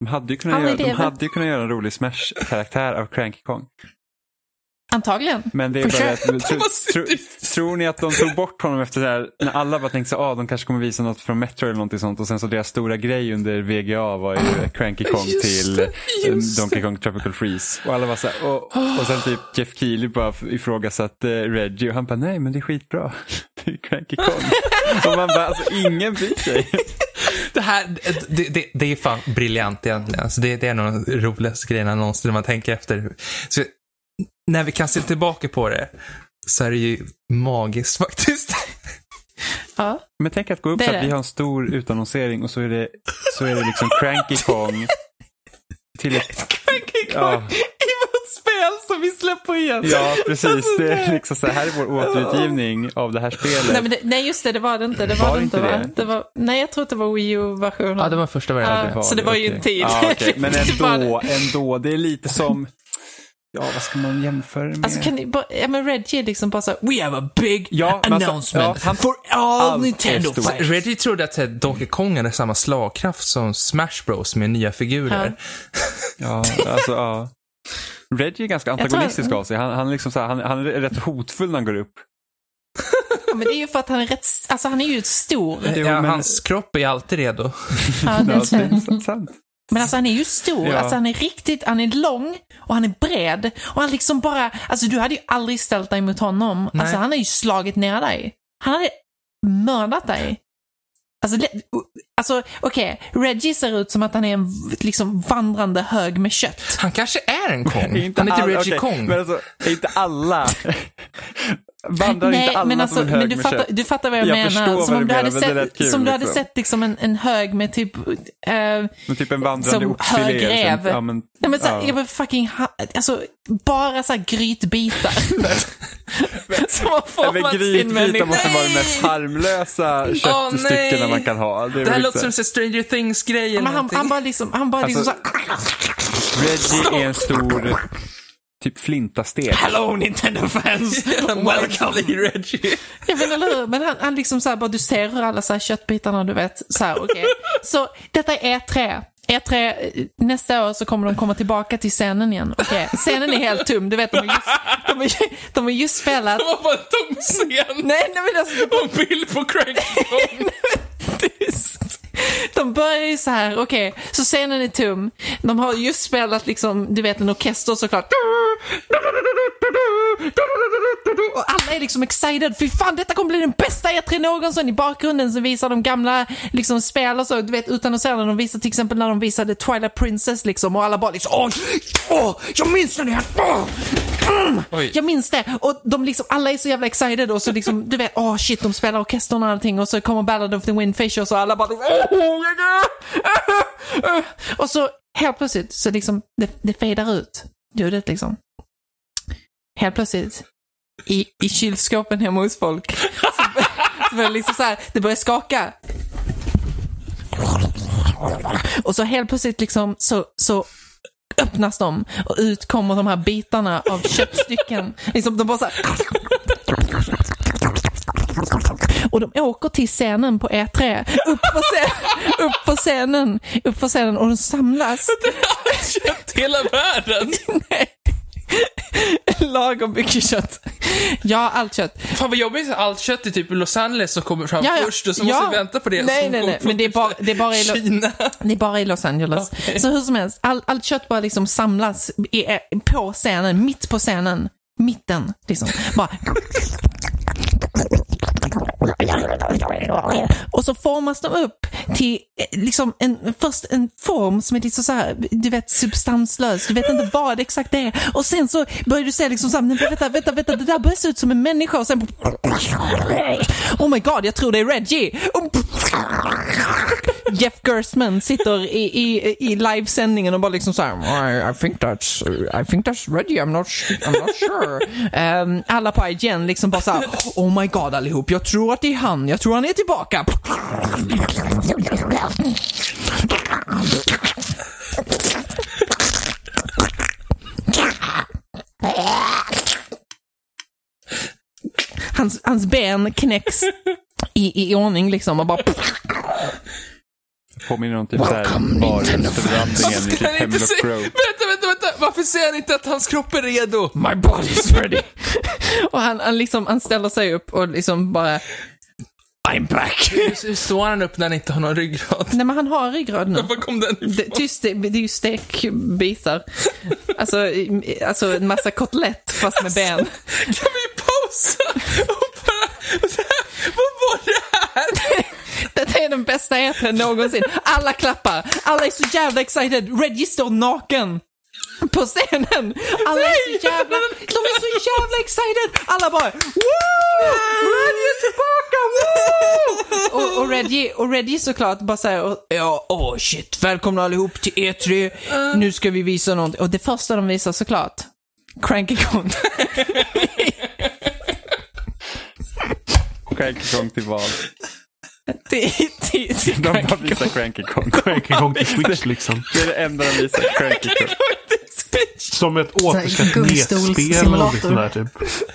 De hade ju kunnat, göra, det, de hade ju kunnat göra en rolig Smash-karaktär av Cranky Kong. Antagligen. Men det är For bara att, tro, tro, tror ni att de tog bort honom efter det här, när alla bara tänkte så ah, de kanske kommer visa något från Metro eller någonting sånt och sen så deras stora grej under VGA var ju Cranky Kong Just till eh, just Donkey Kong Tropical Freeze. Och alla var så här, och, och sen typ Jeff Keely bara ifrågasatte Reggie och han bara nej men det är skitbra. Det är Cranky Kong. och man bara alltså ingen bryr sig. Det här, det, det, det är fan briljant egentligen. Alltså det, det är nog de roligaste grejerna någonsin när man tänker efter. Så, när vi kan se tillbaka på det så är det ju magiskt faktiskt. Ja. Men tänk att gå upp Det så att det. vi har en stor utannonsering och så är det, så är det liksom Cranky Kong. Till ett, ja, I vårt spel som vi släpper igen. ja, precis. Alltså, Det är det- liksom så här är vår återutgivning av det här spelet. Nej, men det, nej, just det, det var det inte. Det var, Var det det inte, inte va? det? Det var, nej, jag tror att det var Wii U-versionen. Ja, det var första varianten. Ja, så det var ju en tid. Ja, okej. Men Det ändå, ändå. Det är lite som, ja vad ska man jämföra med? Alltså kan ni bara, ja men Reggie är liksom bara så här, we have a big Ja, alltså, announcement ja, han- for all allt är Nintendo fans. Reggie trodde att eh, Donkey Kong hade samma slagkraft som Smash Bros med nya figurer. Ja, alltså ja. Reggie är ganska tror- antagonistisk av sig. Han, han, är liksom så här, han, han är rätt hotfull när han går upp. ja, men det är ju för att han är rätt, alltså han är ju stor. Ja, men- Hans kropp är alltid redo. Ja, Ja, det är sant. Men alltså han är ju stor, Ja. alltså han är riktigt, han är lång och han är bred. Och han liksom bara, alltså du hade ju aldrig ställt dig mot honom. Nej. Alltså han har ju slagit ner dig. Han hade mördat dig. Alltså, alltså okej, Reggie ser ut som att han är en liksom vandrande hög med kött. Han kanske är en Kong. Är inte han heter all- Reggie okej, Kong. Men alltså, inte alla... Vandrar Nej, inte alla men, alltså, som en hög men du, med fattar, kött? du fattar vad jag, Jag menar. Som om du hade menar, sett, kul, som du hade liksom. sett liksom en, en hög med typ eh, Men typ en vandrande oxfilé. hög liksom. räv. Ja, men, Ja, men så, ja. jag fucking ha, alltså bara så här grytbitar. som har Ja, format sin Grytbitar människa. måste vara de mest harmlösa köttstyckena nej. man kan ha. Det är Det här låter som en Stranger Things-grej Men han, han bara liksom, han bara liksom Alltså- så här, Reggie är en stor typ flintastek. Hello Nintendo fans! Welcome Reggie. Ja men eller hur? Men han, han liksom så här, bara du ser hur alla så här köttbitarna, du vet, så här, okej. Så detta är E3. E3, eh, nästa år så kommer de komma tillbaka till scenen igen. Okej, scenen är helt tom, du vet, de har just, de har, de har just spelat... Det var bara en tom scen. Nej, nej men alltså, Och en bild på Kong. tyst. De börjar ju så här, okej, så scenen är tom. De har just spelat liksom, du vet en orkester såklart. Och alla är liksom excited, fy fan detta kommer bli den bästa E3 någonsin. I bakgrunden så visar de gamla liksom spel och så, du vet utan att säga det, de visar till exempel när de visade Twilight Princess liksom och alla bara liksom åh, åh, jag minns den här, åh, mm, jag minns det. Och de liksom, alla är så jävla excited och så liksom, du vet, åh shit, de spelar orkestern och allting och så kommer Ballad of the Windfish och så alla bara, åh, och så helt plötsligt så liksom, det, det fejdar ut ljudet liksom. Helt plötsligt, i, i kylskåpen hemma hos folk, så, så börjar det liksom så här, det börjar skaka. Och så helt plötsligt liksom så, så öppnas de och ut kommer de här bitarna av köttstycken. Liksom de bara så här... Och de åker till scenen på E3, upp på, scen, upp på scenen, upp på scenen och de samlas. Kött hela världen. Nej. Lagom mycket kött. Ja, allt kött. Fan vad jobbigt allt kött är typ i Los Angeles som kommer fram Ja, ja. först och så Ja. måste vi vänta på det Nej, som nej, nej, men det är bara, det är bara i Lo- Kina. Det är bara i Los Angeles. Okej. Så hur som helst, all, allt kött bara liksom samlas i, på scenen, mitt på scenen. Mitten, liksom. Bara. Och så formas de upp till eh, liksom en, först en form som är lite så här, du vet, substanslös. Du vet inte vad det exakt är. Och sen så börjar du se liksom så här, vänta, vänta, vänta, det där börjar se ut som en människa och sen Oh my god, jag tror det är Reggie. Och Jeff Gerstman sitter i, i, i livesändningen och bara liksom så här, I, I think that's, I think that's Reggie, I'm not, I'm not sure. Um, alla på IGN liksom bara så här, oh my god allihop, jag tror att det är han, jag tror han är tillbaka. Hans, hans ben knäcks i, i ordning liksom och bara Påminner om typ såhär barrestaurangen i typ Kan han inte Hemlock se... Grove. Vänta, vänta, vänta. Varför säger han inte att hans kropp är redo? My body's ready. och han, han, liksom, han ställer sig upp och liksom bara I'm back. Hur står han upp när han inte har någon ryggrad? Nej men han har ryggrad nu. Var kom den ifrån? Det, tyst, det, det är ju stekbitar. Alltså, alltså en massa kotlett fast med ben. Kan vi pausa och bara... Vad var det här? Detta är den bästa E3 någonsin. Alla klappar. Alla är så jävla excited. Reggie står naken. på scenen. Alla är så jävla, de är så jävla excited. Alla bara Woo! Reggie är tillbaka! Woo! Och, och, Reggie, och Reggie såklart bara säger ja, åh shit, välkomna allihop till E3. Nu ska vi visa någonting. Och det första de visar såklart, Cranky Kong. Cranky Kong till val. Till, till, till De bara Cranky visar Cranky Kong. Cranky Kong till Switch liksom. Det är det enda de visar. Cranky Kong. Som ett gullstolssimulator. NES-spel eller sånt där typ.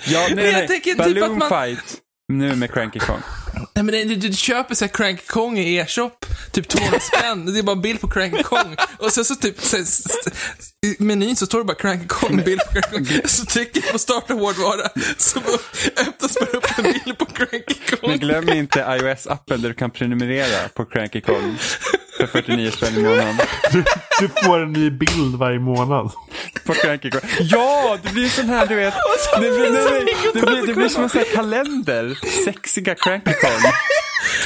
Ja, nej, jag nej. tänker typ Balloon att man- fight. Nu med Cranky Kong. Nej men det, du, du köper så här Cranky Kong i e-shop, typ 200 spänn, det är bara en bild på Cranky Kong. Och sen så typ, så, i menyn så står det bara Cranky Kong, bild på Cranky Kong. Så trycker jag på starta hårdvara, så öppnas bara upp en bild på Cranky Men Kong. glöm inte iOS-appen där du kan prenumerera på Cranky Kong. För 49 spänn i månaden. Du, du får en ny bild varje månad. På Cranky Kong. Ja, det blir sån här du vet. Det blir, nej, nej, det blir, det blir som en sån här kalender. Sexiga Cranky Kong.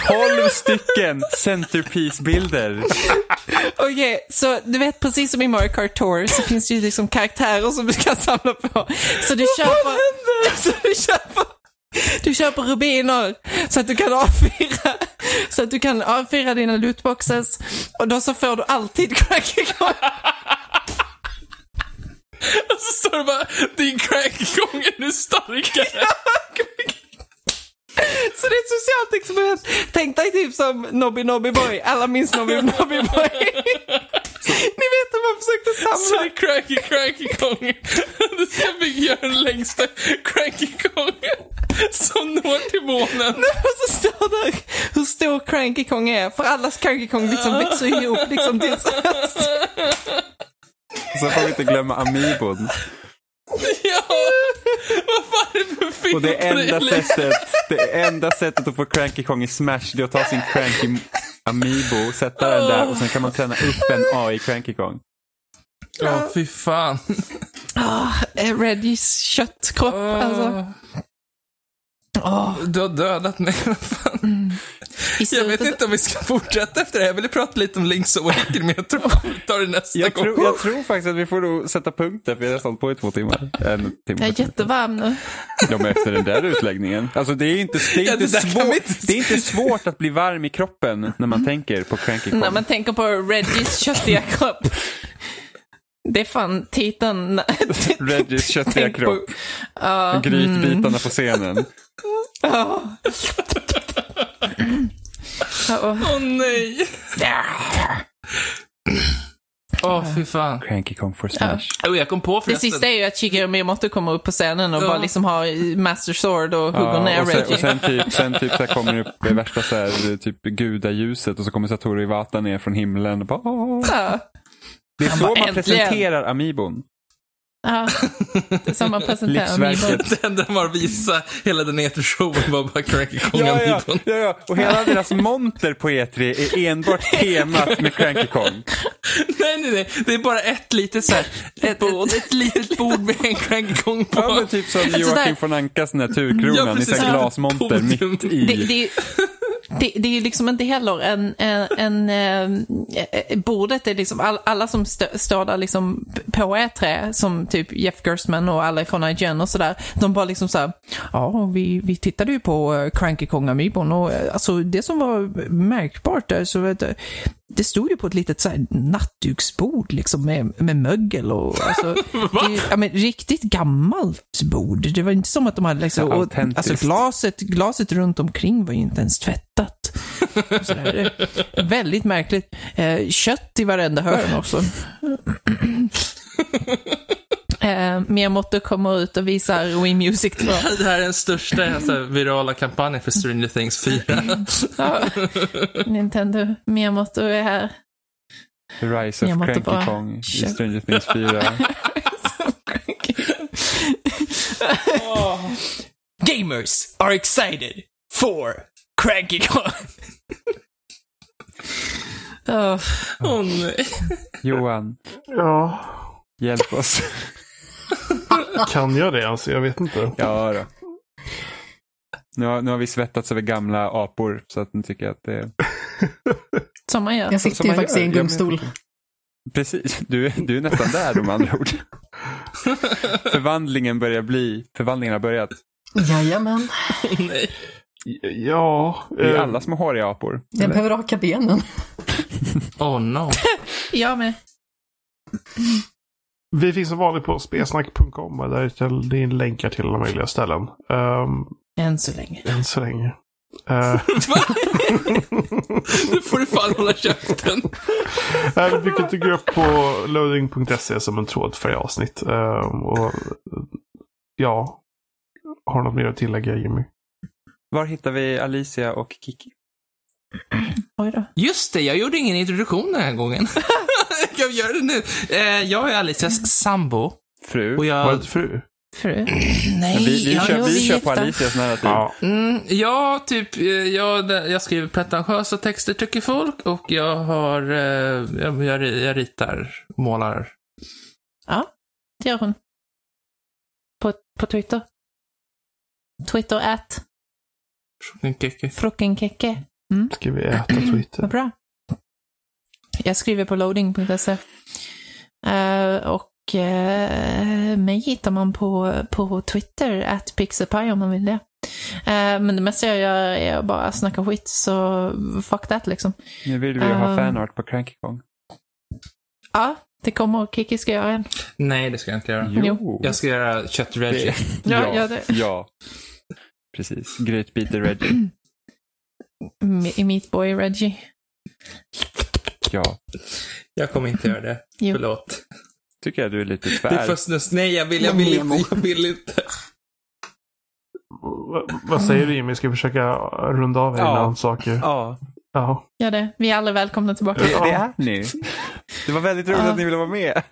12 stycken centerpiece-bilder. Okej, så du vet precis som i Mario Kart Tour så finns det ju liksom karaktärer som du kan samla på. Så du köper... Så du köper... Du köper rubiner så att du kan avfyra, så att du kan avfyra dina lootboxes och då så får du alltid Cranky Kong. Och så står det bara, din Cranky Kong är nu starkare. Så det är ett socialt experiment. Tänk dig typ som Nobby Nobby Boy. Alla minns Nobby Nobby Boy. Ni vet hur man försökte Så det samla. är Cranky Cranky Kong. Du ska bygga göra den längsta Cranky Kongen som når till månen. Och så står där hur stor Cranky Kong är. För allas Cranky Kong liksom växer ihop liksom till Så får vi inte glömma Amiibon. Ja, vad fan är det för fel Och det enda sättet, det enda sättet att få Cranky Kong i Smash det är att ta sin Cranky Amiibo, sätta den där och sen kan man träna upp en AI Cranky Kong. Ja, fy fan. Ah, eh, Reggies köttkropp alltså. Åh, Du har dödat mig. Vad fan. I Jag vet inte om vi ska fortsätta efter det här. Jag ville prata lite om Link's Awakening, men jag tror vi tar det nästa Jag gång. tror, jag tror faktiskt att vi får nog sätta punkt där, för vi har hållit på i två timmar. En timme. jag är jättevarm nu. Ja, men efter den där utläggningen. Alltså det är inte, det är Ja, det svårt, inte- det är inte svårt att bli varm i kroppen när man tänker på Cranky. När man tänker på Reggies köttiga kropp. Det är fan titeln. Reggies köttiga på- kropp. Ja, Grytbitarna på scenen. ja. Ja, Åh nej. Åh, fy fan. Cranky Kong for Smash. Oh, jag kom på Det förresten. sista är ju att Shigeru Miyamoto kommer upp på scenen och Ja. bara liksom har Master Sword och hugger ner och sen, Reggie. och sen typ, sen typ så här kommer det upp det värsta så här, typ gudajuset och så kommer Satoru Iwata ner från himlen. Och bara, "Åh." Ja. det är så bara, man "Äntligen." presenterar Amiibon. Ja, som man presenterar Livsverket. Amiibo. Det enda man visade hela den E3-showen var bara Cranky Kong Ja, ja, ja, ja, och hela deras monter på E3 är enbart temat med Cranky Kong. Nej, nej, nej. Det är bara ett litet så här, ett, ett, ett litet bord med en Cranky Kong på. Ja, men typ som Sådär. Joakim von Ankas den här turkronan Ja, i precis. här glasmonter mitt i. det, det, det är ju liksom inte heller en, en, en eh, eh bordet. Är liksom, all, alla som stö, står där liksom på E3, som typ Jeff Gerstman och alla från IGN och sådär, de bara liksom såhär, ja vi, vi tittade ju på eh, Cranky Kong Amibon och eh, alltså det som var märkbart där så vet du, det stod ju på ett litet så här nattduksbord liksom med, med mögel och alltså, det, ja, men, riktigt gammalt bord. Det var inte som att de hade liksom, och, alltså glaset, glaset runt omkring var ju inte ens tvättat. Väldigt märkligt. Eh, kött i varenda hörn också. Eh, Miyamoto kommer ut och visar Wii Music 2. Det här är den största alltså, virala kampanjen för Stranger Things 4. Ja. Nintendo Miyamoto är här. The Rise of Cranky bara Kong i Stranger Things 4. Gamers are excited for Cranky Kong. Åh, Åh nej. Johan, Ja, hjälp oss. Kan jag det alltså? Jag vet inte. Ja då. Nu har, nu har vi svettats över gamla apor så att nu tycker jag att det är... Som man gör. Jag sitter ju faktiskt i gör. en Ja, men- gungstol. Precis, du, du är nästan där med andra ord. Förvandlingen börjar bli, förvandlingen har börjat. Jajamän. Nej. Ja. Vi är eh, alla små håriga apor. Jag behöver raka benen. Oh no. Jag med. Vi finns som vanligt på spelsnack.com. och Där är till- det är länkar till alla möjliga ställen. Um, Än så länge. än så länge. Eh, Nu får du fan hålla käften. Nej, vi brukar dyka upp på loading.se som en trådfärg avsnitt. Ehm, och ja, har du något mer att tillägga Jimmy? Var hittar vi Alicia och Kiki? Oj då. Just det, jag gjorde ingen introduktion den här gången. jag göra det nu. Eh, jag är Alicias sambo. Fru? Och Var det jag... fru? Fru. Nej, vi vi, jag, kör, vi kör på. Alicias narrativ. Ja. Mm, ja, typ, eh, jag, jag skriver pretentiösa texter tycker folk och jag har, eh, jag, jag, jag ritar, målar. Ja, det gör hon. På, på Twitter. Twitter at frukkenkeke. Ska vi äta Twitter? Vad bra. Jag skriver på loading.se. Eh, och uh, mig hittar man på, på Twitter, at pixelpie om man vill det. Eh, men det mesta jag gör är bara att snacka skit, så fuck that liksom. Nu vill vi ju ha fanart på Cranky Kong. Ja, det kommer och Kiki ska göra en. Nej, det ska jag inte göra. Jo. Jag ska göra kött Reggie. Det- Ja, ja, gör det. ja. Precis. Grytbiter Reggie. Ja. Jag kommer inte göra det. Jo. Förlåt. Tycker jag du är lite Det är tvär. för snus. Nej, jag vill, jag vill inte. Jag vill inte. Va- vad säger du Jimmy? Ska vi försöka runda av Ja. innan saker? Ja, Ja. Gör det. Vi är alla välkomna tillbaka. det, det är ni. Det var väldigt roligt Ja. att ni ville vara med.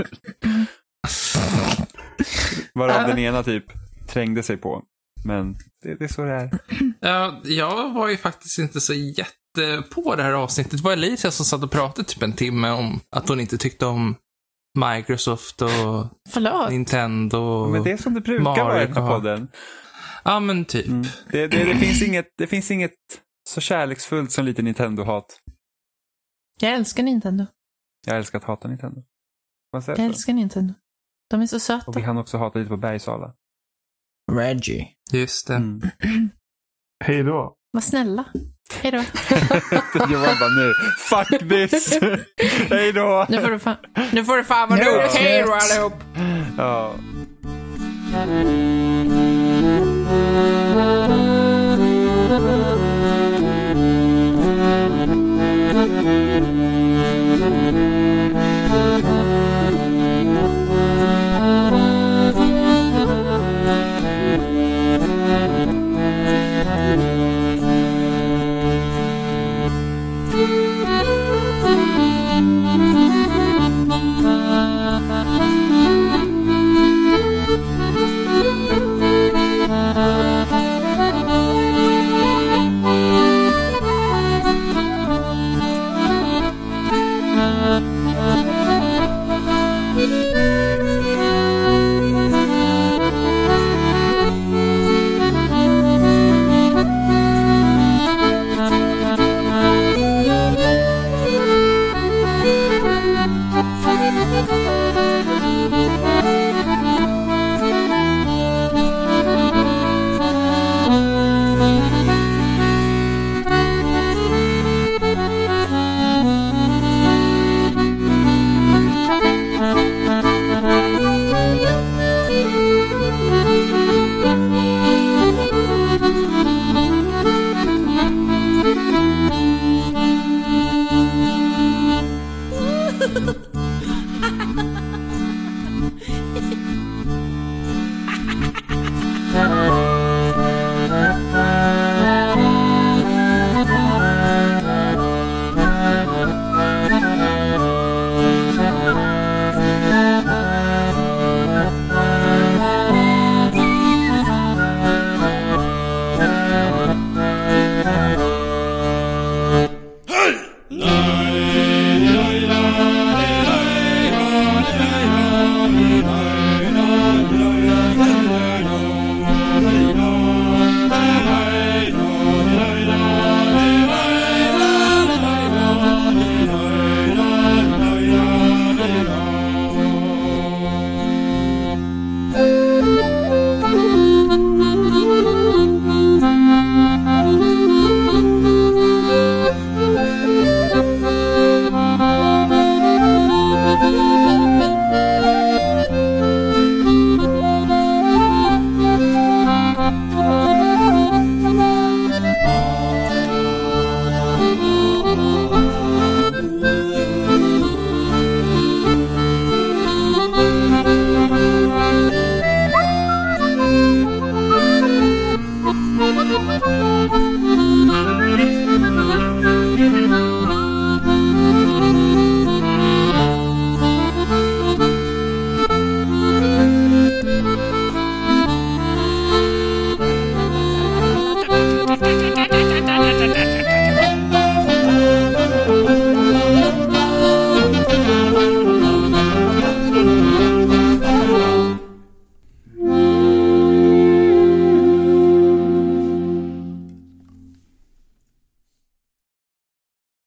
Varav Ja. den ena typ trängde sig på. Men det, det är så det är. Ja, jag var ju faktiskt inte så jätte på det här avsnittet. Det var Alicia som satt och pratade typ en timme om att hon inte tyckte om Microsoft och Förlåt. Nintendo. Men det är som det brukar Mario vara i den här podden. Ja, men typ. Mm. Det, det, det, finns inget, det finns inget så kärleksfullt som lite Nintendo-hat. Jag älskar Nintendo. Jag älskar att hata Nintendo. Jag älskar Nintendo. De är så Och söta. vi kan också hata lite på Bergsala. Reggie. Just det. Mm. Hej då. Var snälla. Hej då. Johan bara nu, fuck this! Hej då! Nu får du fan... Nu får det fan vara nog. Hej då allihop. Ja. Ha